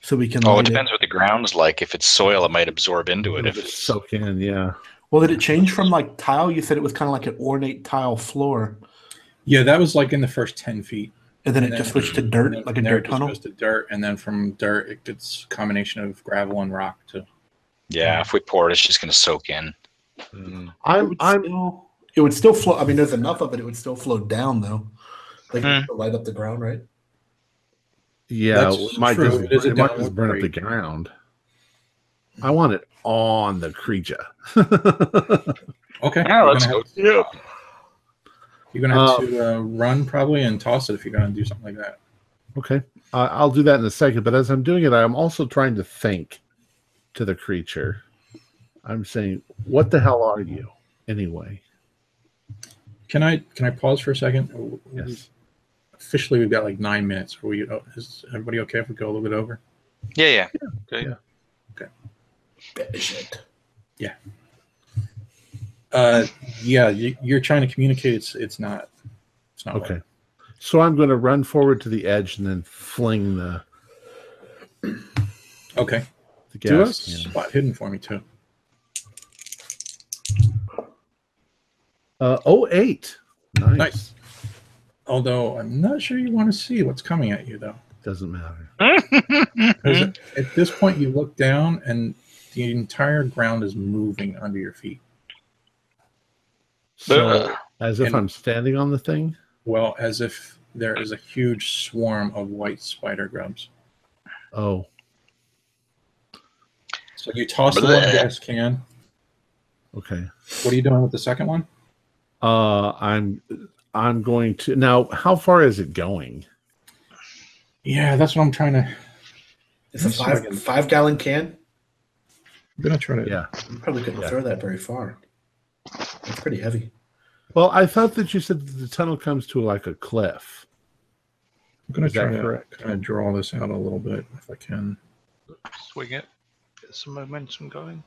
so we can? Oh, it light depends what the ground's like. If it's soil, it might absorb into it. If It'll it's soak in, yeah. Well, did it change from like tile? You said it was kind of like an ornate tile floor, Yeah, that was like in the first 10 feet. and then it And just then- switched to dirt, then like a dirt it just tunnel. goes to dirt, and then from dirt, it gets a combination of gravel and rock too. yeah, if we pour it, it's just going to soak in. Mm. I'm I'm still, it would still flow. I mean, there's enough of it; it would still flow down, though. Like to light up the ground, right? yeah, That's it might true. just, It is it might just burn up the ground. I want it on the creature. Okay. Yeah, let's gonna go. you're gonna have Uh, to uh, run probably and toss it if you're gonna do something like that. okay. Uh, I'll do that in a second, but as I'm doing it, I'm also trying to think to the creature. I'm saying, what the hell are you anyway? Can I can I pause for a second? Yes. Officially, we've got like nine minutes. Are we? oh, Is everybody okay if we go a little bit over? Yeah, yeah. Okay. Yeah. Shit. Uh, yeah, you, you're trying to communicate. It's it's not. It's not. Okay. So I'm going to run forward to the edge and then fling the, Okay. the Do a Spot Hidden for me too. Uh, oh, eight. Nice. Nice. Although I'm not sure you want to see what's coming at you though. Doesn't matter. 'Cause at this point, you look down and the entire ground is moving under your feet. So, Ugh. as if And- I'm standing on the thing. Well, as if there is a huge swarm of white spider grubs. Oh, So you toss the one Bleh. gas can. okay. What are you doing with the second one? Uh, I'm I'm going to now. How far is it going? Yeah, that's what I'm trying to. It's a Let's see if I five five gallon can. I'm gonna try to. Yeah. You probably couldn't Yeah. throw that very far. It's pretty heavy. Well, I thought that you said that the tunnel comes to like a cliff. I'm gonna try to kind of draw this out a little bit if I can. Swing it. Get some momentum going.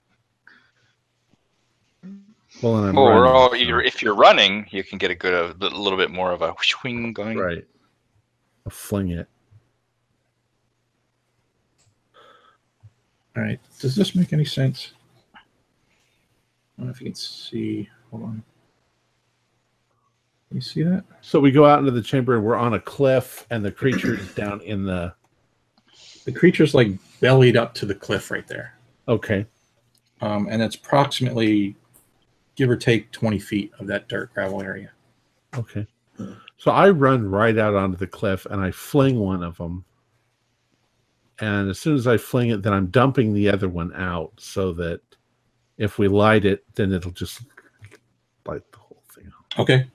Well, and I'm Well, we're running, all, so- you're, if you're running, you can get a good, a little bit more of a swing going. right. I'll fling it. All right. Does this make any sense? I don't know if you can see. Hold on. You see that? So we go out into the chamber and we're on a cliff, and the creature is down in the. The creature's like bellied up to the cliff right there. Okay. Um, and it's approximately, give or take, 20 feet of that dirt gravel area. Okay. So I run right out onto the cliff and I fling one of them. And as soon as I fling it, then I'm dumping the other one out so that if we light it, then it'll just light the whole thing up. Okay.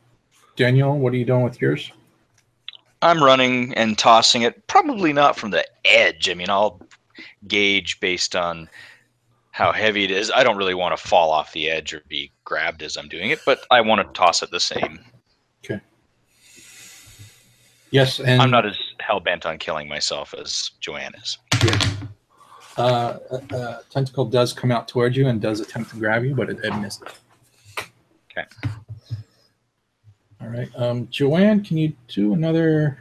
Daniel, what are you doing with yours? I'm running and tossing it, probably not from the edge. I mean, I'll gauge based on how heavy it is. I don't really want to fall off the edge or be grabbed as I'm doing it, but I want to toss it the same. Okay. Yes, and I'm not as hell bent on killing myself as Joanne is. Uh, a, a tentacle does come out towards you and does attempt to grab you, but it, it missed. Okay. All right. Um, Joanne, can you do another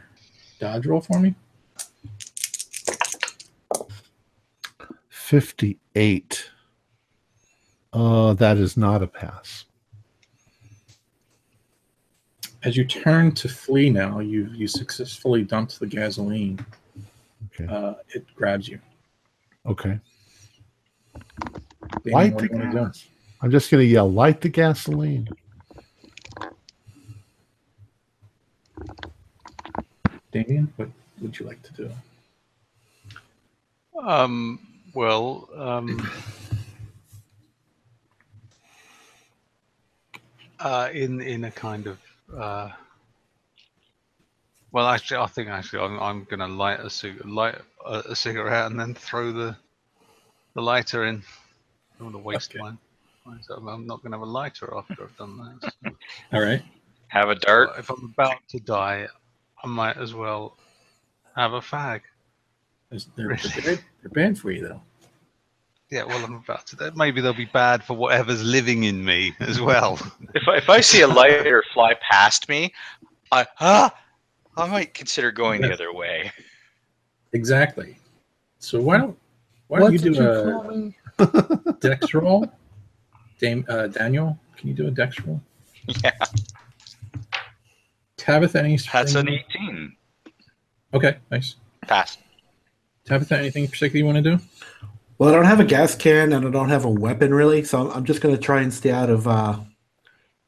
dodge roll for me? 58. Uh, that is not a pass. As you turn to flee now, you you successfully dumped the gasoline. Okay. Uh, it grabs you. Okay. Damien, Light the do you want to do? gas. I'm just going to yell, light the gasoline. Damien, what would you like to do? Um, well, um, uh, in in a kind of. Uh, well, actually, I think actually I'm, I'm gonna light a cig- light a, a cigarette and then throw the the lighter in. I don't want to waste Okay. mine. So I'm not gonna have a lighter after I've done that. So, All right. Have a dart. if I'm about to die, I might as well have a fag. They're, they're, Really? bad, they're bad for you, though. Yeah, well, I'm about to. Maybe they'll be bad for whatever's living in me as well. If I, if I see a lighter fly past me, I ah, I might consider going the other way. Exactly. So why don't why don't What you do you a call dex roll? Dame, uh, Daniel, can you do a dex roll? Yeah, Tabitha, any? that's an 18. Okay, nice. Pass. Tabitha, anything particular you want to do? Well, I don't have a gas can and I don't have a weapon really, so I'm, I'm just going to try and stay out of uh,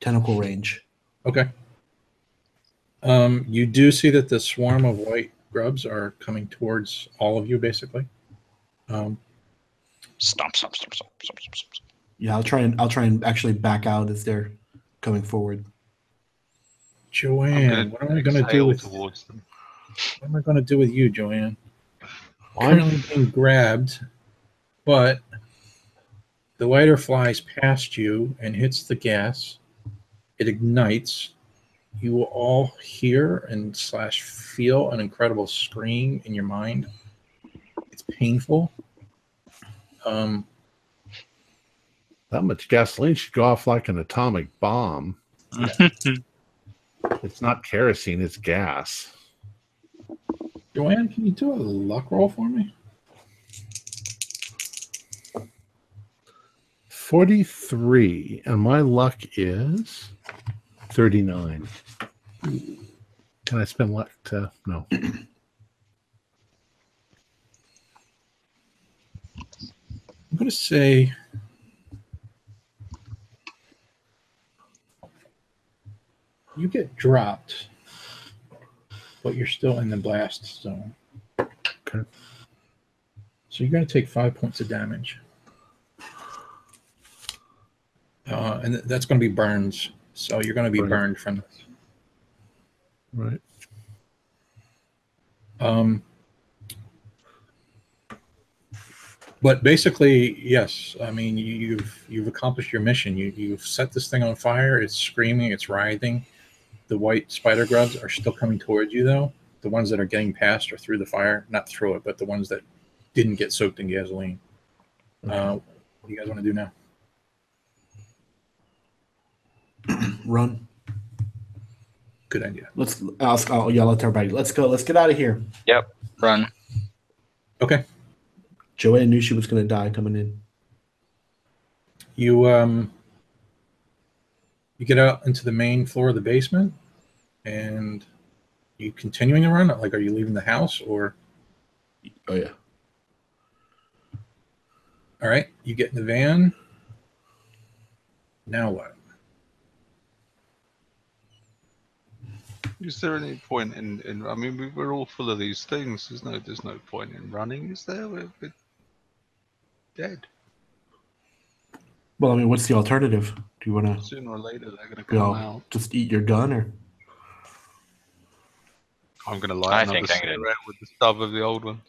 tentacle range. Okay. Um, you do see that the swarm of white grubs are coming towards all of you, basically. Um, Stomp, stomp, stomp, stomp, stomp, stomp, stomp. Yeah, I'll try and I'll try and actually back out as they're coming forward. Joanne, what am I going to do with towards them? what am I going to do with you, Joanne? I'm Currently being grabbed, but the lighter flies past you and hits the gas. It ignites. You will all hear and slash feel an incredible scream in your mind. It's painful. Um, that much gasoline should go off like an atomic bomb. It's not kerosene, it's gas. Joanne, can you do a luck roll for me? 43, and my luck is 39. Can I spend luck to? No. I'm going to say you get dropped, but you're still in the blast zone. Okay. So you're going to take five points of damage. Uh, and th- that's going to be burns. So you're going to be Right. burned from this. Right. Um, but basically, yes. I mean, you, you've you've accomplished your mission. You you've set this thing on fire. It's screaming. It's writhing. The white spider grubs are still coming towards you, though. The ones that are getting past or through the fire, not through it, but the ones that didn't get soaked in gasoline. Uh, what do you guys want to do now? Run. Good idea. Let's. I'll, I'll yell at everybody. Let's go. Let's get out of here. Yep. Run. Okay. Joanne knew she was going to die coming in. You um you get out into the main floor of the basement and you continuing to run like are you leaving the house or Oh yeah. all right you get in the van now what Is there any point in, in I mean, we, we're all full of these things. There's no, there's no point in running, is there? We're, we're dead. Well, I mean, what's the alternative? Do you want to Sooner or later, they're going to come go out. just eat your gun or? I'm going to I light another think I'm gonna- with the stub of the old one.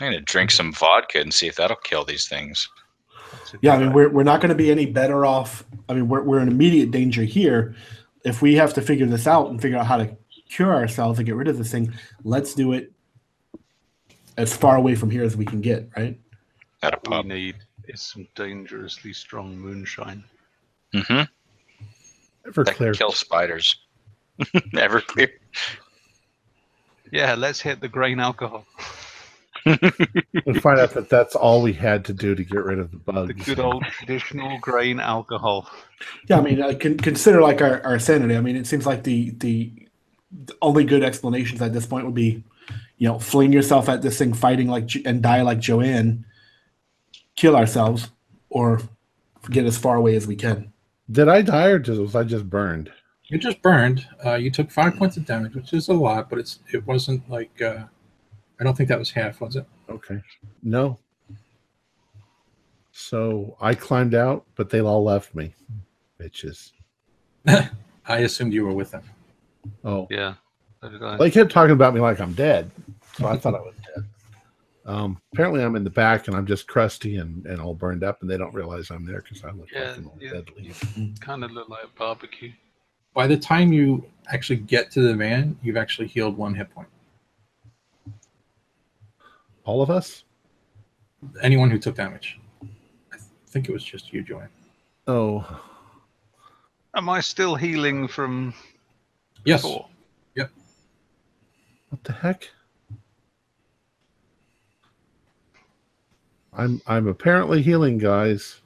I'm gonna drink some vodka and see if that'll kill these things. Yeah, I mean, we're, we're not going to be any better off. I mean, we're, we're in immediate danger here. If we have to figure this out and figure out how to cure ourselves and get rid of this thing, let's do it as far away from here as we can get, right? At a What pub. we need is some dangerously strong moonshine. Mm-hmm. Ever That clear. can kill spiders. Everclear. Yeah, let's hit the grain alcohol. and find out that that's all we had to do to get rid of the bugs. The good old traditional grain alcohol. Yeah, I mean, I can consider like our, our sanity. I mean, it seems like the, the the only good explanations at this point would be, you know, fling yourself at this thing, fighting like and die like Joanne, kill ourselves, or get as far away as we can. Did I die or just, was I just burned? you just burned uh, you took five points of damage which is a lot but it's it wasn't like uh, i don't think that was half was it Okay. No. So I climbed out, but they all left me. Bitches. I assumed you were with him. Oh, Yeah. So did they kept talking about me like I'm dead, so I thought I was dead. Um, apparently, I'm in the back and I'm just crusty and, and all burned up, and they don't realize I'm there because I look Yeah, fucking all yeah. deadly. kind of look like a barbecue. By the time you actually get to the van, you've actually healed one hit point. All of us? Anyone who took damage. I think it was just you, Joanne. Oh, Am I still healing from Yes. Yep. what the heck? I'm I'm apparently healing, guys.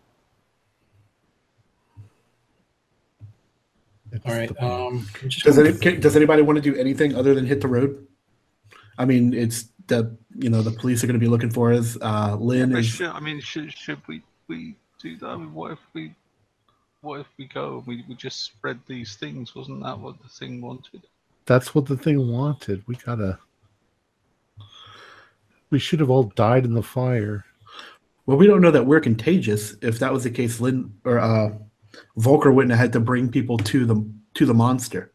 It's All right. the- Um, Does any, can, does anybody want to do anything other than hit the road? I mean, it's the you know the police are going to be looking for us. Uh, Lynn But is should, I mean, should should we we do that? I mean, what if we what if we go and we, we just spread these things? Wasn't that what the thing wanted? That's what the thing wanted. We gotta. We should have all died in the fire. well. We don't know that we're contagious. If that was the case, Lynn or uh, Volker wouldn't have had to bring people to the to the monster.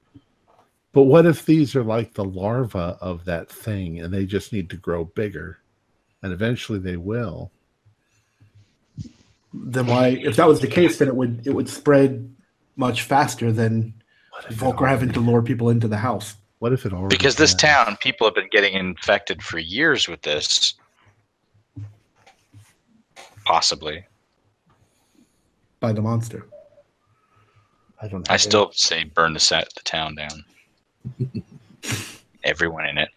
But what if these are like the larva of that thing and they just need to grow bigger? And eventually they will. Then why? If that was the case, then it would it would spread much faster than What if, Volker having to lure people into the house. what if it already Because this has? town, people have been getting infected for years with this. Possibly. by the monster. I don't know I have still say burn the set the town down. Everyone in it.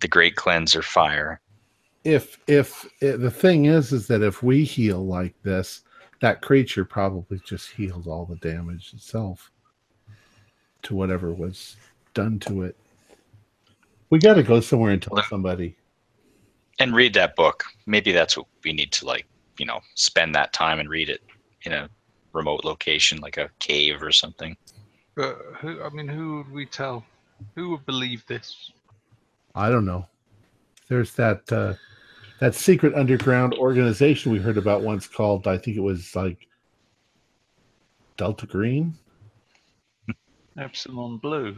The great cleanser fire. If if eh, the thing is is that if we heal like this that creature probably just healed all the damage itself to whatever was done to it we got to go somewhere and tell somebody And read that book. Maybe that's what we need to like, you know, spend that time and read it in a remote location like a cave or something. But who? I mean, who would we tell? Who would believe this? i don't know there's that uh that secret underground organization we heard about once called i think it was like delta green Epsilon Blue.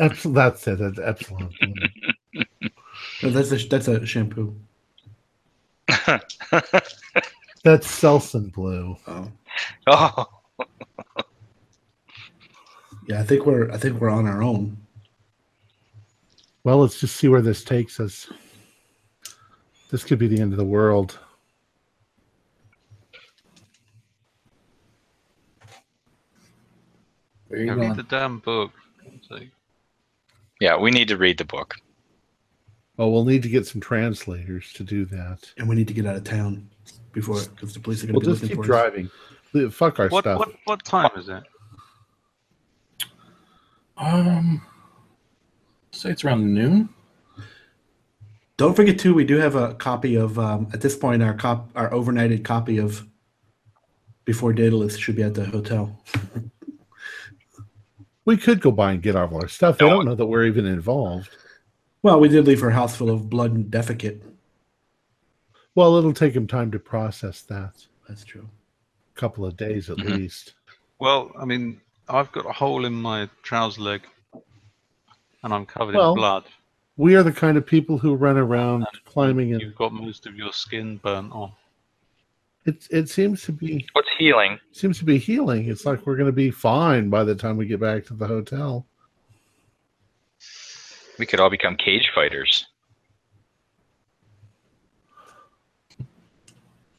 Epsilon, that's it that's epsilon No, that's a that's a shampoo. that's Selsun Blue Oh, oh, yeah. I think we're I think we're on our own. Well, let's just see where this takes us. This could be the end of the world. Where are you Yeah, read the damn book. It's like, yeah, we need to read the book. Well, we'll need to get some translators to do that. and we need to get out of town before because the police are going We'll to be just looking keep for us. driving. Le- Fuck our what stuff. what what time is it? Um, say it's around noon. Don't forget too, we do have a copy of um, at this point our cop our overnighted copy of Before Daedalus should be at the hotel. We could go by and get all of our stuff. They No. don't know that we're even involved. Well, we did leave her house full of blood and defecate. Well, it'll take him time to process that. That's true. A couple of days at Mhm. least. Well, I mean, I've got a hole in my trouser leg, and I'm covered Well, in blood. We are the kind of people who run around climbing, and You've got most of your skin burnt off. it it seems to be What's healing? seems to be healing. It's like we're going to be fine by the time we get back to the hotel. We could all become cage fighters.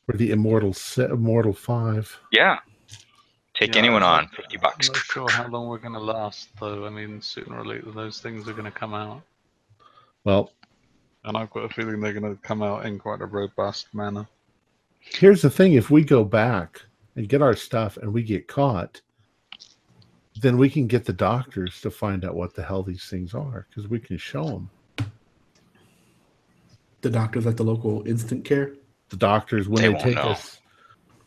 We're the immortal se- immortal five. Yeah. Take Yeah, anyone on. 50 bucks. I'm not sure how long we're going to last, though. I mean, sooner or later, those things are going to come out. Well, And I've got a feeling they're going to come out in quite a robust manner. here's the thing if we go back and get our stuff and we get caught then we can get the doctors to find out what the hell these things are because we can show them The doctors at the local instant care. the doctors when They they, won't take know. us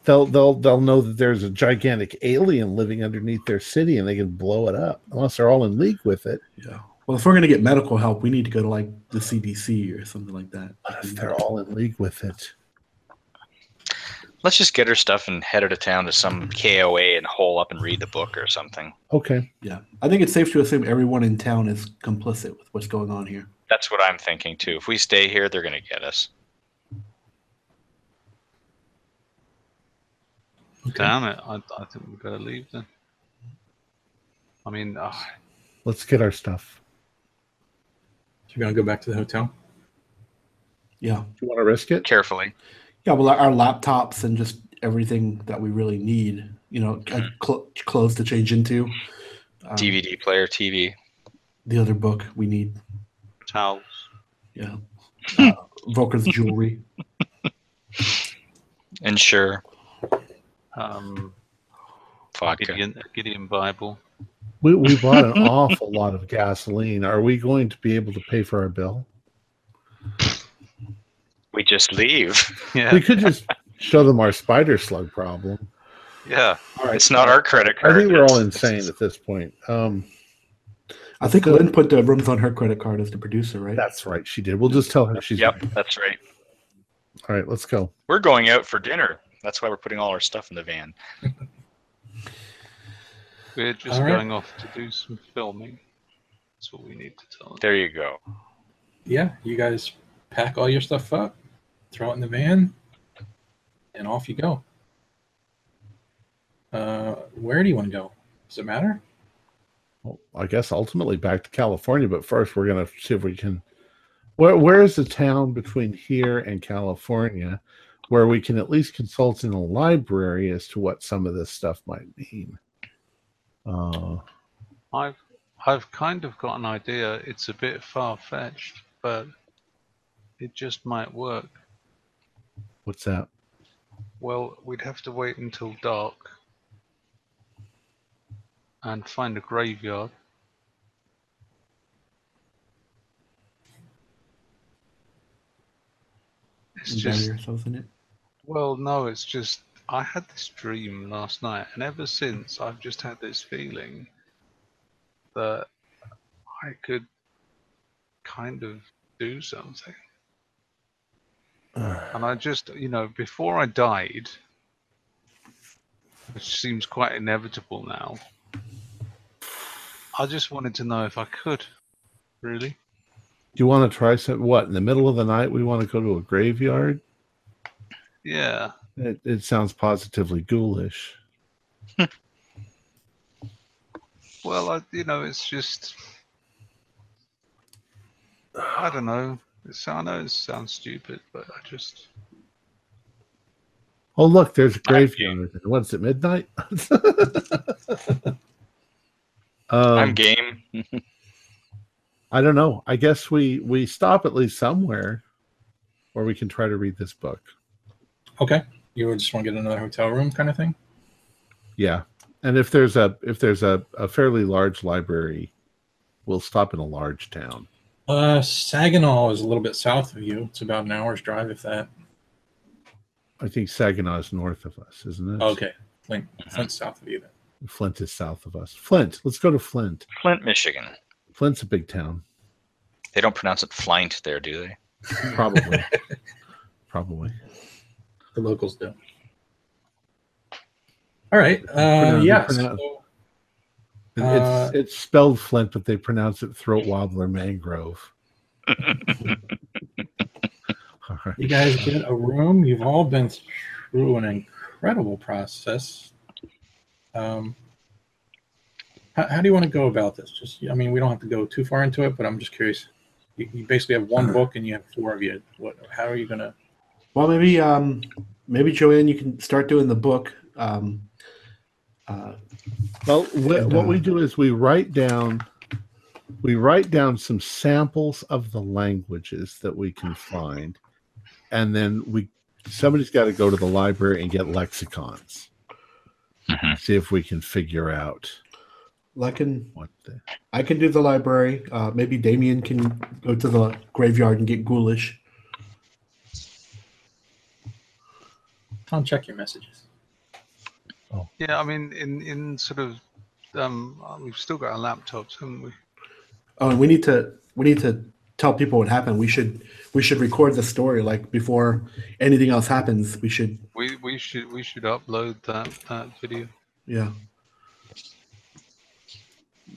they'll they'll they'll know that there's a gigantic alien living underneath their city and they can blow it up unless they're all in league with it Yeah. Well, if we're going to get medical help, we need to go to like the CDC or something like that. but if they're all in league with it Let's just get her stuff and head out of town to some KOA and hole up and read the book or something. Okay. Yeah, I think it's safe to assume everyone in town is complicit with what's going on here. That's what I'm thinking too. If we stay here, they're gonna get us. Okay. Damn it! I, I think we've got to leave then. I mean, uh, Let's get our stuff. You're gonna go back to the hotel. Yeah, Do you want to risk it? Carefully. yeah. Well, our laptops and just everything that we really need. You know, uh, cl- clothes to change into. Um, DVD player, TV. The other book we need. towels. Yeah. Uh, Volker's jewelry. Insure. Um, Vodka. Gideon, Gideon Bible. We, we bought an awful lot of gasoline. Are we going to be able to pay for our bill? We just leave. Yeah, We could just show them our spider slug problem. yeah. All right. It's not our credit card. I think we're all insane at this point. Um, I think Lynn put the rooms on her credit card as the producer, right? that's right. She did. We'll just tell her she's. Yep, that's right. All right, let's go. We're going out for dinner. That's why we're putting all our stuff in the van. We're just All right. going off to do some filming. That's what we need to tell them. There you go. Yeah, you guys pack all your stuff up, throw it in the van, and off you go. Uh, where do you want to go? Does it matter? Well, I guess ultimately back to California, but first we're going to see if we can. Where where is the town between here and California, where we can at least consult in a library as to what some of this stuff might mean? Uh, I've I've kind of got an idea. It's a bit far fetched, but it just might work. what's that? Well, we'd have to wait until dark and find a graveyard. It's just yourself in it. well, no, it's just I had this dream last night, and ever since I've just had this feeling that I could kind of do something. And I just, you know, before I died, which seems quite inevitable now, I just wanted to know if I could. Really? Do you want to try some? What in the middle of the night? We want to go to a graveyard. Yeah. It, it sounds positively ghoulish. Well, I, you know, it's just. I don't know. It's, I know it sounds stupid, but I just. Oh, look, there's a I'm graveyard. What's it, midnight? I'm um, game. I don't know. I guess we we stop at least somewhere where we can try to read this book. Okay. You just want to get another hotel room kind of thing? Yeah, and if there's a if there's a, a fairly large library, we'll stop in a large town. Uh, Saginaw is a little bit south of you. It's about an hour's drive, if that. I think Saginaw is north of us, isn't it? Okay. Flint, Flint's south of you then. Flint is south of us. Flint. Let's go to Flint. Flint, Michigan. Flint's a big town. They don't pronounce it Flint there, do they? Probably. Probably. The locals do. All right. Uh, yeah. so- Uh, it's it's spelled Flint, but they pronounce it throat wobbler mangrove. All right. you guys get a room. You've all been through an incredible process. Um, how, how do you want to go about this? Just, I mean, we don't have to go too far into it, but I'm just curious. You, you basically have one book and you have four of you. What? How are you gonna? Well, maybe um, maybe Joanne, you can start doing the book. Um, uh, Well, wh- And, what uh, we do is we write down we write down some samples of the languages that we can find, and then we somebody's got to go to the library and get lexicons. Mhm. See if we can figure out I can what the I can do the library. Uh, maybe Damien can go to the graveyard and get ghoulish. Tom, check your messages. Yeah, I mean, in in sort of, um, we've still got our laptops, haven't we? Oh, and we need to we need to tell people what happened. We should we should record the story like before anything else happens. We should We we should we should upload that that video. yeah.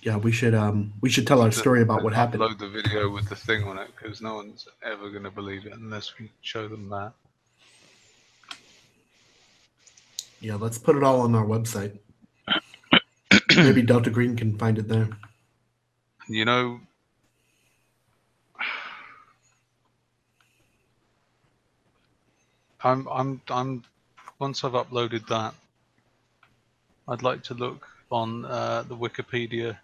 Yeah, we should um we should tell our story about what happened. Upload the video with the thing on it because no one's ever going to believe it unless we show them that. Yeah, let's put it all on our website. Maybe Delta Green can find it there. You know, I'm I'm I'm once I've uploaded that, I'd like to look on uh, the Wikipedia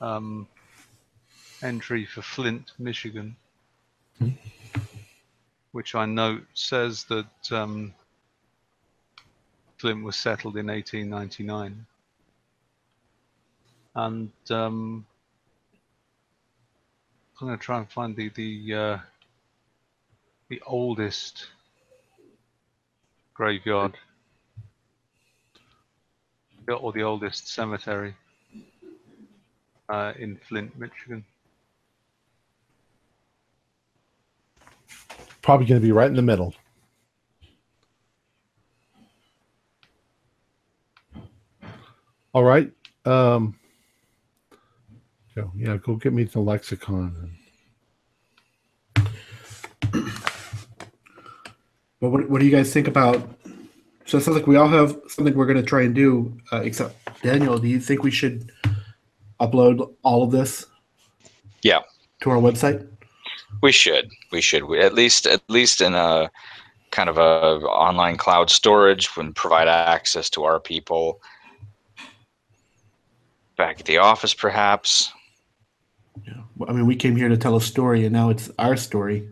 um, entry for Flint, Michigan, Hmm. which I note says that um, Flint was settled in 1899 and um, I'm going to try and find the the uh, the oldest graveyard or the oldest cemetery uh, in Flint, Michigan. Probably going to be right in the middle. All right. Um, go, yeah, go get me the lexicon. But what, what do you guys think about? So it sounds like we all have something we're going to try and do. Uh, except Daniel, do you think we should upload all of this? Yeah. To our website. We should. We should. We, at least at least in a kind of a online cloud storage and provide access to our people back at the office perhaps. Yeah. Well, I mean, we came here to tell a story, and now it's our story,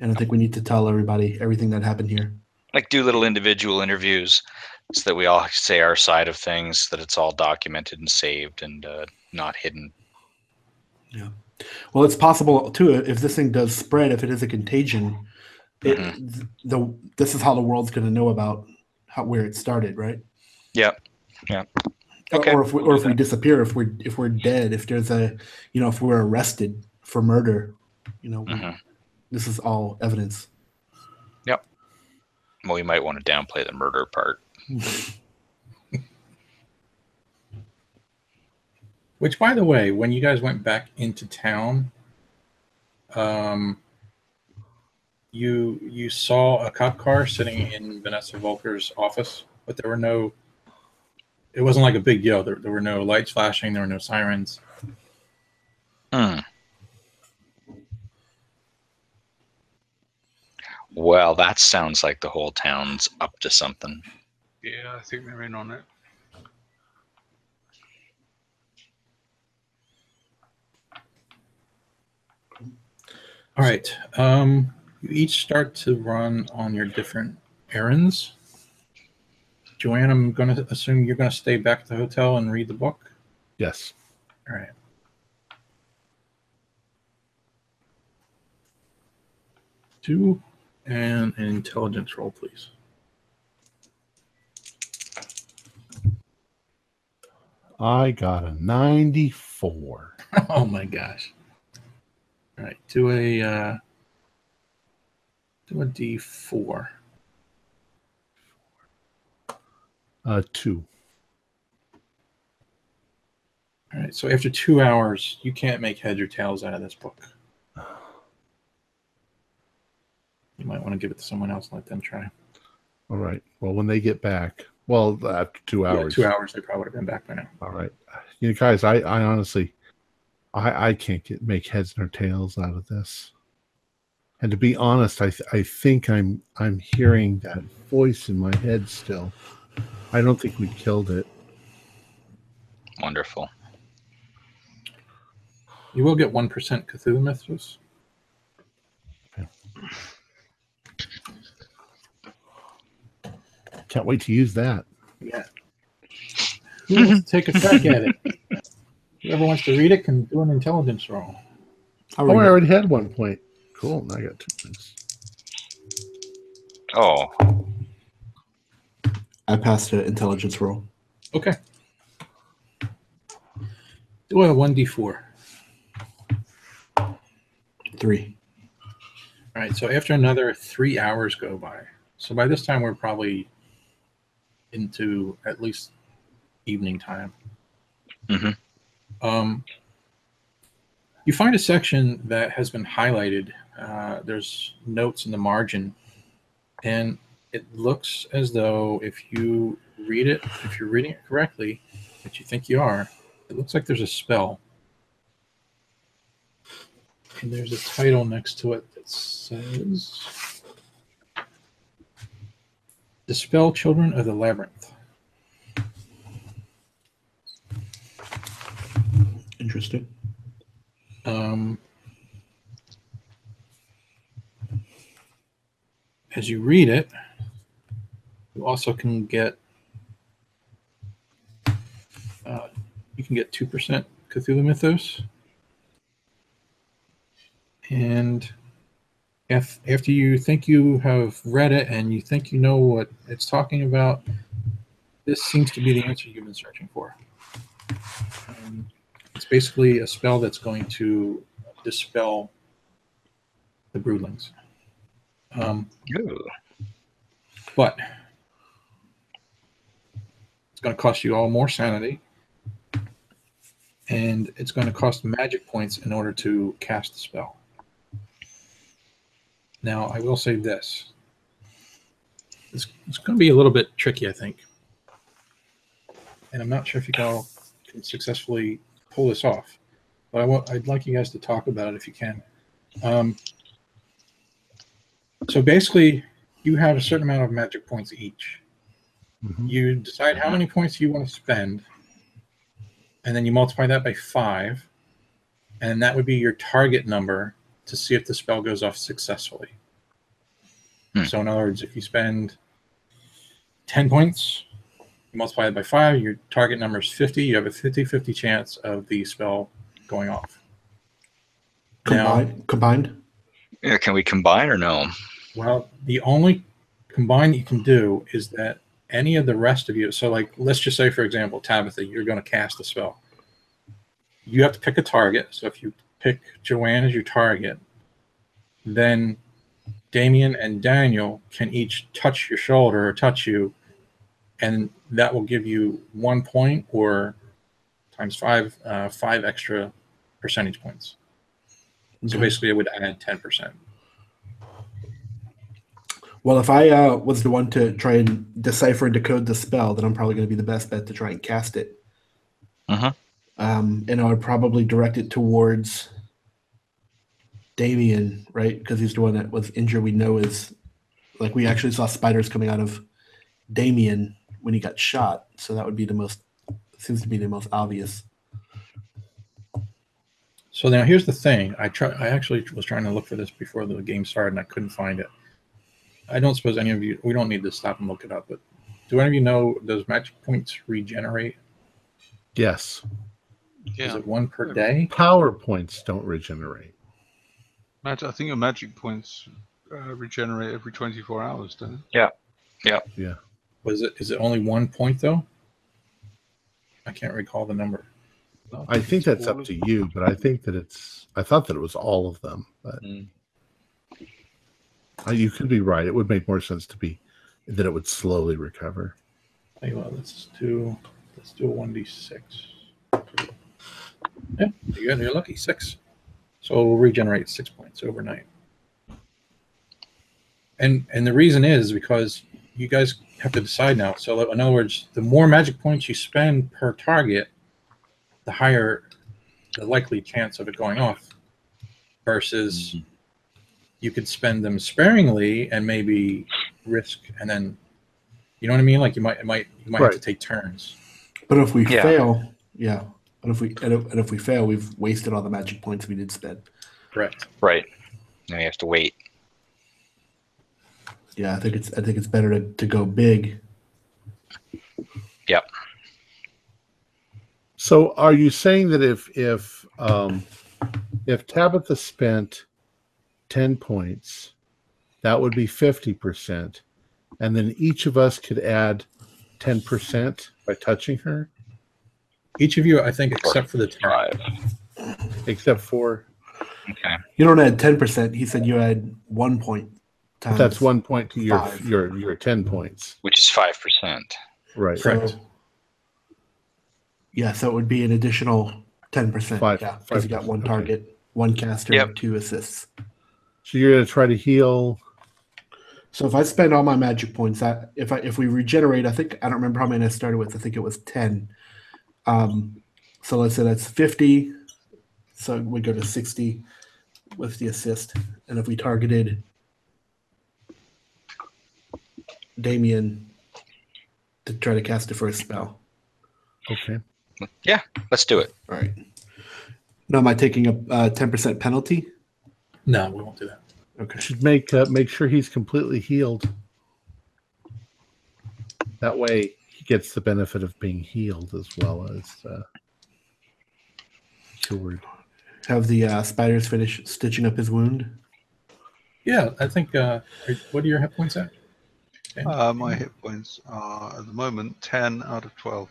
and I think we need to tell everybody everything that happened here. Like do little individual interviews so that we all say our side of things, that it's all documented and saved and uh, not hidden. Yeah. Well, it's possible too if this thing does spread, if it is a contagion. It, Mhm. the this is how the world's going to know about how where it started, right? Yeah. Yeah. Or- Okay, Or if we, or if we disappear, if we're if we're dead, if there's a you know if we're arrested for murder, you know, Mhm. this is all evidence. Yep. Well, we might want to downplay the murder part. Which, by the way, when you guys went back into town, um, you you saw a cop car sitting in Vanessa Volker's office, but there were no. It wasn't like a big deal. There, there were no lights flashing. There were no sirens. Hmm. Well, that sounds like the whole town's up to something. Yeah, I think they're in on it. All right. Um, you each start to run on your different errands. Joanne, I'm going to assume you're going to stay back at the hotel and read the book. Yes. All right. Two and an intelligence roll, please. I got a 94. oh my gosh. All right, do a uh, to a D4. Uh, two. All right. So after two hours, you can't make heads or tails out of this book. You might want to give it to someone else and let them try. All right. Well, when they get back, well, after two Yeah, hours. two hours, they probably would have been back by now. All right. You know, guys, I, I honestly, I, I can't get make heads nor tails out of this. And to be honest, I, th- I think I'm, I'm hearing that voice in my head still. I don't think we killed it. Wonderful. You will get one percent Cthulhu Mythos. Can't wait to use that. Yeah. Who wants to take a crack at it? Whoever wants to read it can do an intelligence roll. I'll Oh, I read it. already had one point. Cool. Now I got two points. Oh, I passed an intelligence roll. Okay. Do a one D four. Three. All right. So after another three hours go by, so by this time we're probably into at least evening time. Mm-hmm. Um, you find a section that has been highlighted. Uh, there's notes in the margin, and it looks as though if you read it, if you're reading it correctly, which you think you are, it looks like there's a spell. And there's a title next to it that says Dispel Children of the Labyrinth. Interesting. Um, as you read it, you also can get uh, you can get two percent Cthulhu Mythos, and if after you think you have read it and you think you know what it's talking about, this seems to be the answer you've been searching for. Um, it's basically a spell that's going to dispel the broodlings. Um, but it's going to cost you all more sanity, and it's going to cost magic points in order to cast the spell. Now, I will say this: it's, it's going to be a little bit tricky, I think, and I'm not sure if you all can successfully pull this off. But I want, I'd like you guys to talk about it if you can. Um, so basically, you have a certain amount of magic points each. Mhm. You decide how many points you want to spend, and then you multiply that by five, and that would be your target number to see if the spell goes off successfully. Hmm. So, in other words, if you spend 10 points, you multiply it by five, your target number is 50. You have a 50 50 chance of the spell going off. Now- Combined. Combined. Yeah, can we combine or no? Well, the only combine you can do is that any of the rest of you. So, like, let's just say, for example, Tabitha, you're going to cast a spell. You have to pick a target. So, if you pick Joanne as your target, then Damien and Daniel can each touch your shoulder or touch you, and that will give you one point or times five, uh, five extra percentage points. So basically, it would add ten percent. Well, if I uh, was the one to try and decipher and decode the spell, then I'm probably going to be the best bet to try and cast it. Mhm. Um, and I would probably direct it towards Damien, right? Because he's the one that was injured. We know is like we actually saw spiders coming out of Damien when he got shot. So that would be the most seems to be the most obvious. So now here's the thing. I try. I actually was trying to look for this before the game started, and I couldn't find it. I don't suppose any of you. We don't need to stop and look it up. But do any of you know does magic points regenerate? Yes. Yeah. Is it one per day? Power points don't regenerate. Mag- I think your magic points uh, regenerate every 24 hours, don't they? Yeah. Yeah. Yeah. Was it? Is it only one point though? I can't recall the number. No, I think it's that's all up to you, but I think that it's. I thought that it was all of them, but Mm. Uh, you could be right. It would make more sense to be that it would slowly recover. Tell you what, let's do. Let's do a one d six. Yeah, you got. You're lucky. Six. So it'll regenerate six points overnight. And and the reason is because you guys have to decide now. So in other words, the more magic points you spend per target, the higher the likely chance of it going off. Versus you could spend them sparingly and maybe risk and then you know what I mean? Like you might it might you might have to take turns. But if we Yeah. fail, yeah. But if we and if, and if we fail, we've wasted all the magic points we did spend. Correct. Right. Now you have to wait. Yeah, I think it's I think it's better to, to go big. Yep. So, are you saying that if if um, if Tabitha spent ten points, that would be fifty percent, and then each of us could add ten percent by touching her, Each of you, I think, except for the target. Five. except for Okay. You don't add ten percent. He said you add one point. But that's one point to your five. your your ten points. Which is five percent. Right. So, Correct. yeah, so it would be an additional ten percent. Five- Yeah, because you got 5, one okay. target, one caster, Yep. two assists. So you're gonna try to heal. So if I spend all my magic points, I, if I if we regenerate, I think I don't remember how many I started with. I think it was ten. Um, so let's say that's fifty. So we go to sixty with the assist, and if we targeted Damien to try to cast the first spell, Okay. Yeah, let's do it. all right. Now, am I taking a ten percent penalty? No, we won't do that. Okay. Should make uh, make sure he's completely healed. That way, he gets the benefit of being healed as well as uh, cured. Have the uh, spiders finish stitching up his wound. Yeah, I think. Uh, what are your hit points at? Okay. Uh, my hit points are at the moment 10 out of 12.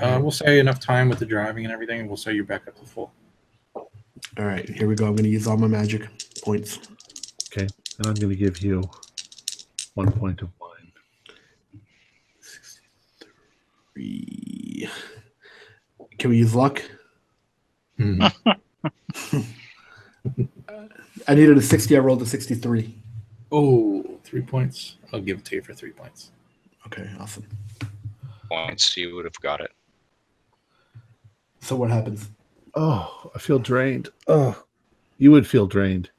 Uh, we'll say enough time with the driving and everything, and we'll say you're back up to full. All right, here we go. I'm going to use all my magic points. Okay, and I'm going to give you one point of mine. Three. Can we use luck? Hmm. I needed a 60. I rolled a 63. oh, three points. I'll give it to you for three points. Okay, awesome. Points. You would have got it. So what happens? Oh, I feel drained. Oh, you would feel drained.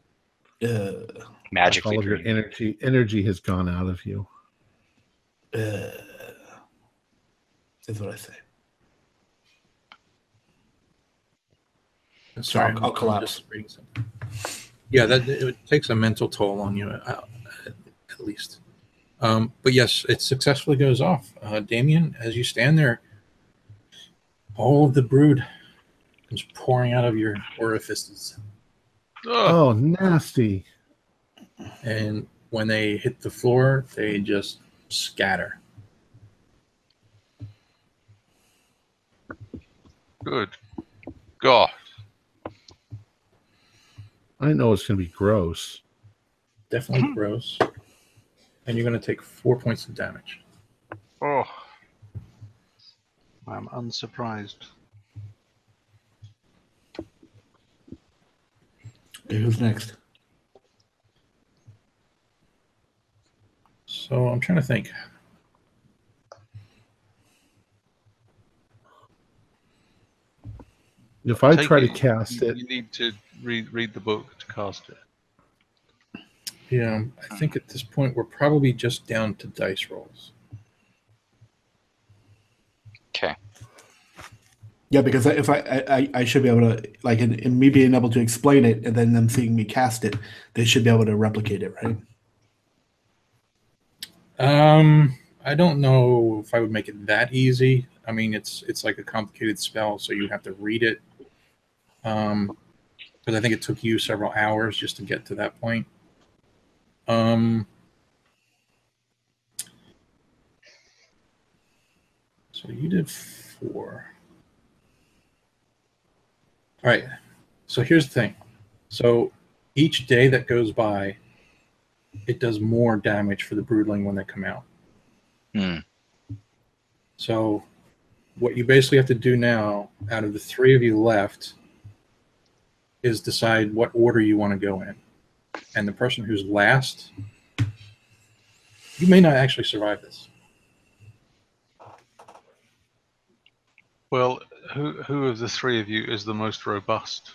Uh, Magically All of your drained. energy energy has gone out of you. uh, is what I say. Sorry, I'll- I'll I'm collapse. just reading something. Yeah, that it takes a mental toll on you, uh, at least. Um, but yes, it successfully goes off. Uh, Damien, as you stand there, all of the brood comes pouring out of your orifices, Oh, Oh, nasty. and when they hit the floor, they just scatter. good. God. I know it's going to be gross. Definitely gross. And you're going to take four points of damage. Oh. I'm unsurprised. Okay, who's next? So I'm trying to think. If I Take try to it- cast you, it, You need to read, read the book to cast it. Yeah, I think at this point we're probably just down to dice rolls. Okay. Yeah, because if I, I, I- should be able to like in, in me being able to explain it and then them seeing me cast it, they should be able to replicate it, right? Um, I don't know if I would make it that easy. I mean, it's it's like a complicated spell, so you have to read it. Um, because I think it took you several hours just to get to that point. Um. So you did four. All right. So here's the thing. So each day that goes by, it does more damage for the broodling when they come out. Hmm. So, what you basically have to do now, out of the three of you left, is decide what order you want to go in. And the person who's last, you may not actually survive this. Well, who who of the three of you is the most robust?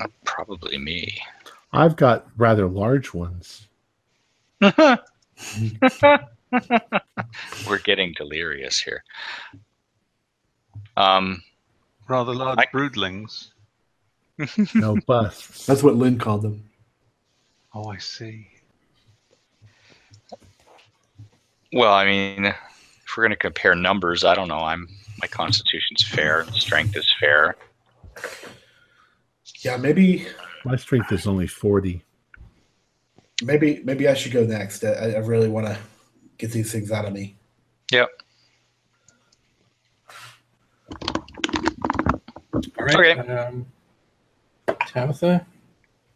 Uh, probably me. I've got rather large ones. We're getting delirious here. Um, Rather large I- broodlings. No busts. That's what Lynn called them. Oh, I see. well, I mean, if we're going to compare numbers, I don't know. I'm my constitution's fair, strength is fair. Yeah, maybe My strength is only 40. maybe maybe I should go next. I, I really want to get these things out of me. Yep. All right. Okay. Um, Tabitha,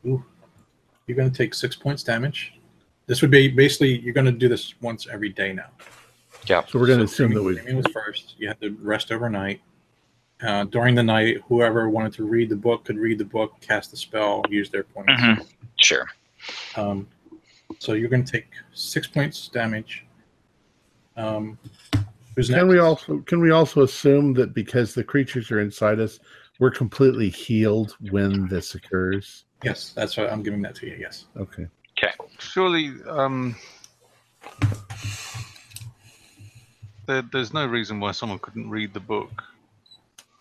ooh, you're going to take six points damage. This would be basically you're going to do this once every day now. Yeah. So we're going to So assume that we. Damien was first. You had to rest overnight. Uh, during the night, whoever wanted to read the book could read the book, cast the spell, use their points. Mhm. Sure. Um, so you're going to take six points damage. Um, who's next? Can we also can we also assume that because the creatures are inside us, we're completely healed when this occurs? Yes, that's what I'm giving that to you. Yes. Okay. Okay. Surely, um, there, there's no reason why someone couldn't read the book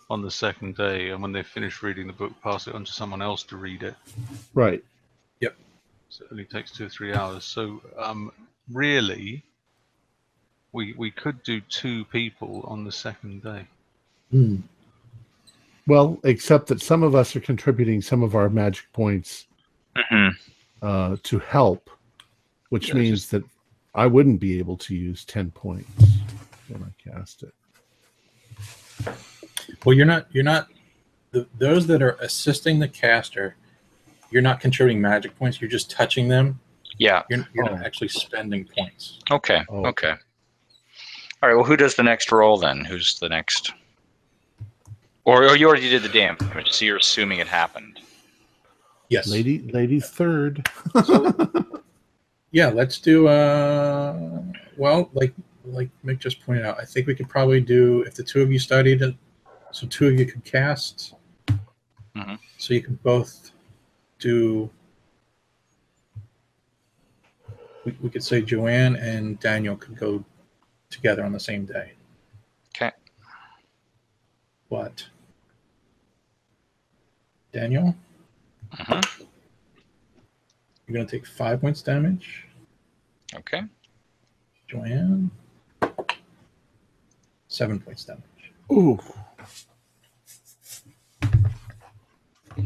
on the second day, and when they finish reading the book, pass it on to someone else to read it. Right. So it only takes two or three hours. So, um, really, we we could do two people on the second day. Hmm. Well, except that some of us are contributing some of our magic points hmm uh, to help, which Yeah, means just- that I wouldn't be able to use ten points when I cast it. Well, you're not. You're not. The, those that are assisting the caster, you're not contributing magic points. You're just touching them. Yeah. You're, you're Oh. not actually spending points. Okay. Oh. Okay. All right. Well, who does the next roll then? Who's the next? Or, or you already did the damage, so you're assuming it happened. Yes. Lady, lady third. Yeah. Let's do. Uh. Well, like like Mick just pointed out, I think we could probably do if the two of you studied it. So two of you could cast. Mhm. So you can both do. We, we could say Joanne and Daniel could go together on the same day. Okay. What? Daniel, Mhm. you're going to take five points damage. Okay. Joanne, seven points damage. Ooh.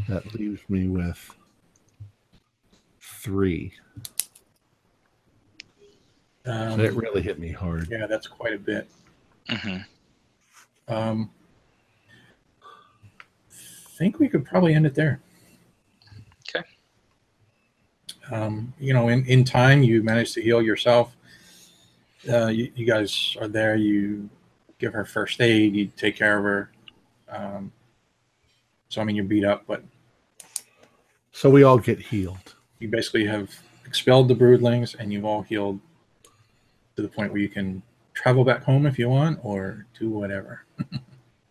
That leaves me with three. Um, That really hit me hard. yeah, that's quite a bit. hmm Um, think we could probably end it there. Okay. Um, you know, in, in time, you manage to heal yourself. Uh, you, you guys are there. You give her first aid. You take care of her. Um, so I mean, you're beat up, but So we all get healed. you basically have expelled the broodlings, and you've all healed to the point where you can travel back home if you want, or do whatever.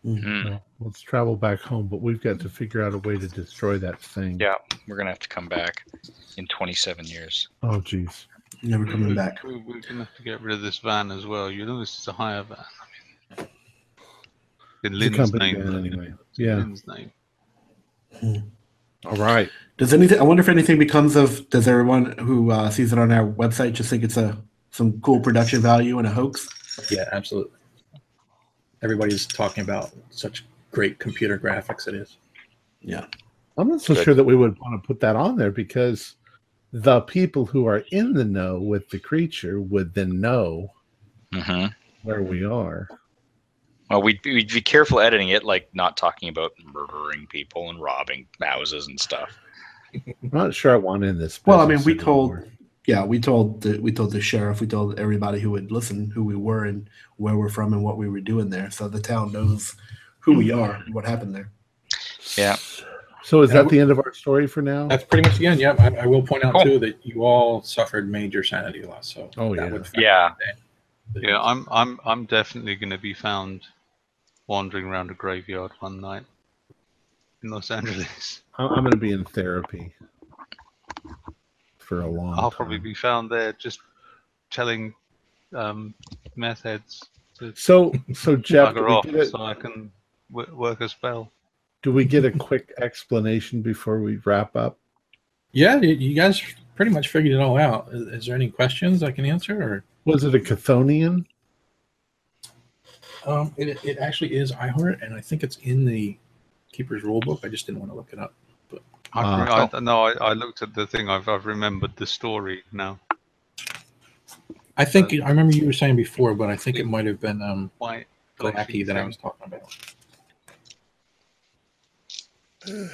Hmm. Well, let's travel back home, but we've got to figure out a way to destroy that thing. Yeah. We're gonna have to come back in 27 years. Oh, geez. Never coming We- back. We, we're gonna have to get rid of this van as well. You know, this is a hire van. I in It's Lynn's company name. van isn't it? anyway. Yeah. Lynn's name. All right. Does anything? I wonder if anything becomes of. Does everyone who uh, sees it on our website just think it's a some cool production value and a hoax? Yeah, absolutely. Everybody's talking about such great computer graphics it is. Yeah. I'm not so Good. sure that we would want to put that on there because the people who are in the know with the creature would then know hmm where we are. Well, we'd, we'd be careful editing it, like not talking about murdering people and robbing houses and stuff. I'm not sure I want in this. Well, I mean, we told- anymore. Yeah, we told the, we told the sheriff, we told everybody who would listen who we were and where we're from and what we were doing there, so the town knows who we are and what happened there. Yeah. So is Yeah, that the end of our story for now? That's pretty much the end. Yeah, I, I will point out Cool. too that you all suffered major sanity loss. So Oh, yeah. Yeah. Yeah, I'm I'm I'm definitely going to be found wandering around a graveyard one night in Los Angeles. I- I'm going to be in therapy for a long I'll time. probably be found there just telling um, meth heads to So, so Jeff, do bugger we, off get a, so I can w- work a spell. do we get a quick explanation before we wrap up? Yeah, you, you guys pretty much figured it all out. Is, is there any questions I can answer? Or Was it a Chthonian? Um, it, it actually is Eihort, and I think it's in the Keeper's Rulebook. I just didn't want to look it up. I, Ah. I, no, I, I looked at the thing. I've I've remembered the story now. I think I remember you were saying before, but I think it might have been um, White the that I was talking about.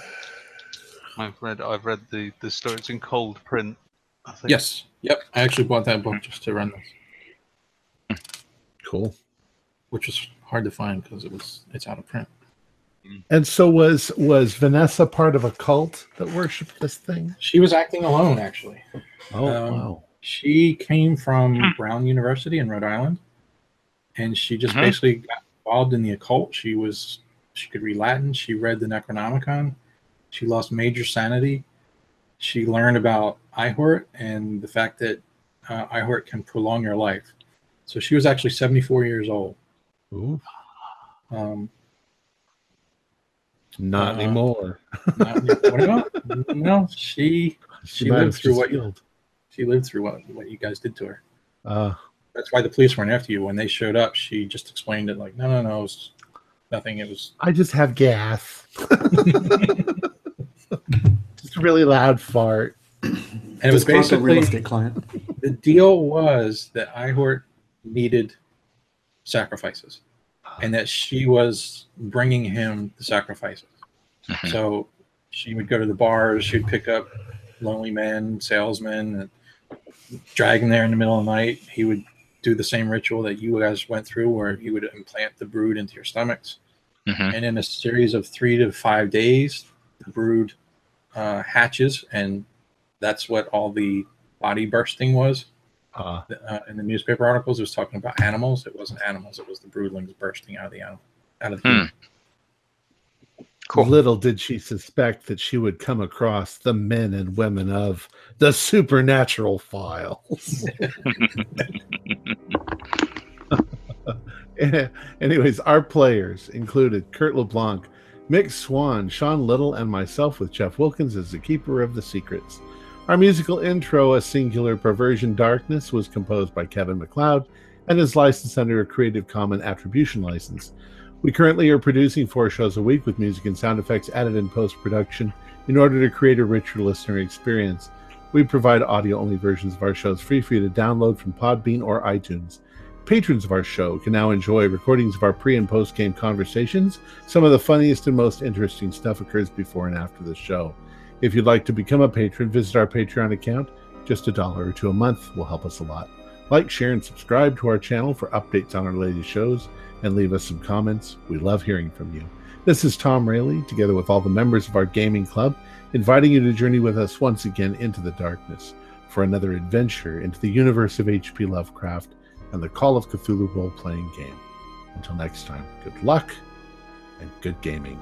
I've read I've read the the story. It's in cold print. I think. Yes. Yep. I actually bought that book just to run this, Cool. Which was hard to find because it was it's out of print. And so was was Vanessa part of a cult that worshipped this thing? She was acting alone, actually. Oh Um, wow. She came from Brown University in Rhode Island, and she just Mhm. basically got involved in the occult. She was she could read Latin. She read the Necronomicon. She lost major sanity. She learned about Eihort and the fact that uh, Eihort can prolong your life. So she was actually 74 years old. Ooh, Um, not Uh, anymore. not, well, no, she she might lived through just what- healed. she lived through what what you guys did to her. Uh, That's why the police weren't after you. When they showed up, she just explained it like, no, no, no, it was nothing. It was I just have gas. just a really loud fart. and it was Disgruntled real estate client. the deal was that Eihort needed sacrifices, and that she was bringing him the sacrifices. Mhm. So she would go to the bars. She'd pick up lonely men, salesmen, and drag him there in the middle of the night. He would do the same ritual that you guys went through, where he would implant the brood into your stomachs. Mhm. And in a series of three to five days, the brood uh, hatches, and that's what all the body bursting was. Uh, Uh, in the newspaper articles, it was talking about animals. It wasn't animals; it was the broodlings bursting out of the animal, out of the Hmm. Cool. Little did she suspect that she would come across the men and women of the supernatural files. Anyways, our players included Kurt LeBlanc, Mick Swan, Sean Little, and myself with Jeff Wilkins as the keeper of the secrets. Our musical intro, A Singular Perversion Darkness, was composed by Kevin MacLeod and is licensed under a Creative Commons Attribution license. We currently are producing four shows a week with music and sound effects added in post production in order to create a richer listener experience. We provide audio only versions of our shows free for you to download from Podbean or iTunes. Patrons of our show can now enjoy recordings of our pre and post game conversations. Some of the funniest and most interesting stuff occurs before and after the show. If you'd like to become a patron, visit our Patreon account. Just a dollar or two a month will help us a lot. Like, share, and subscribe to our channel for updates on our latest shows and leave us some comments. We love hearing from you. This is Tom Rayleigh, together with all the members of our gaming club, inviting you to journey with us once again into the darkness for another adventure into the universe of H.P. Lovecraft and the Call of Cthulhu role playing game. Until next time, good luck and good gaming.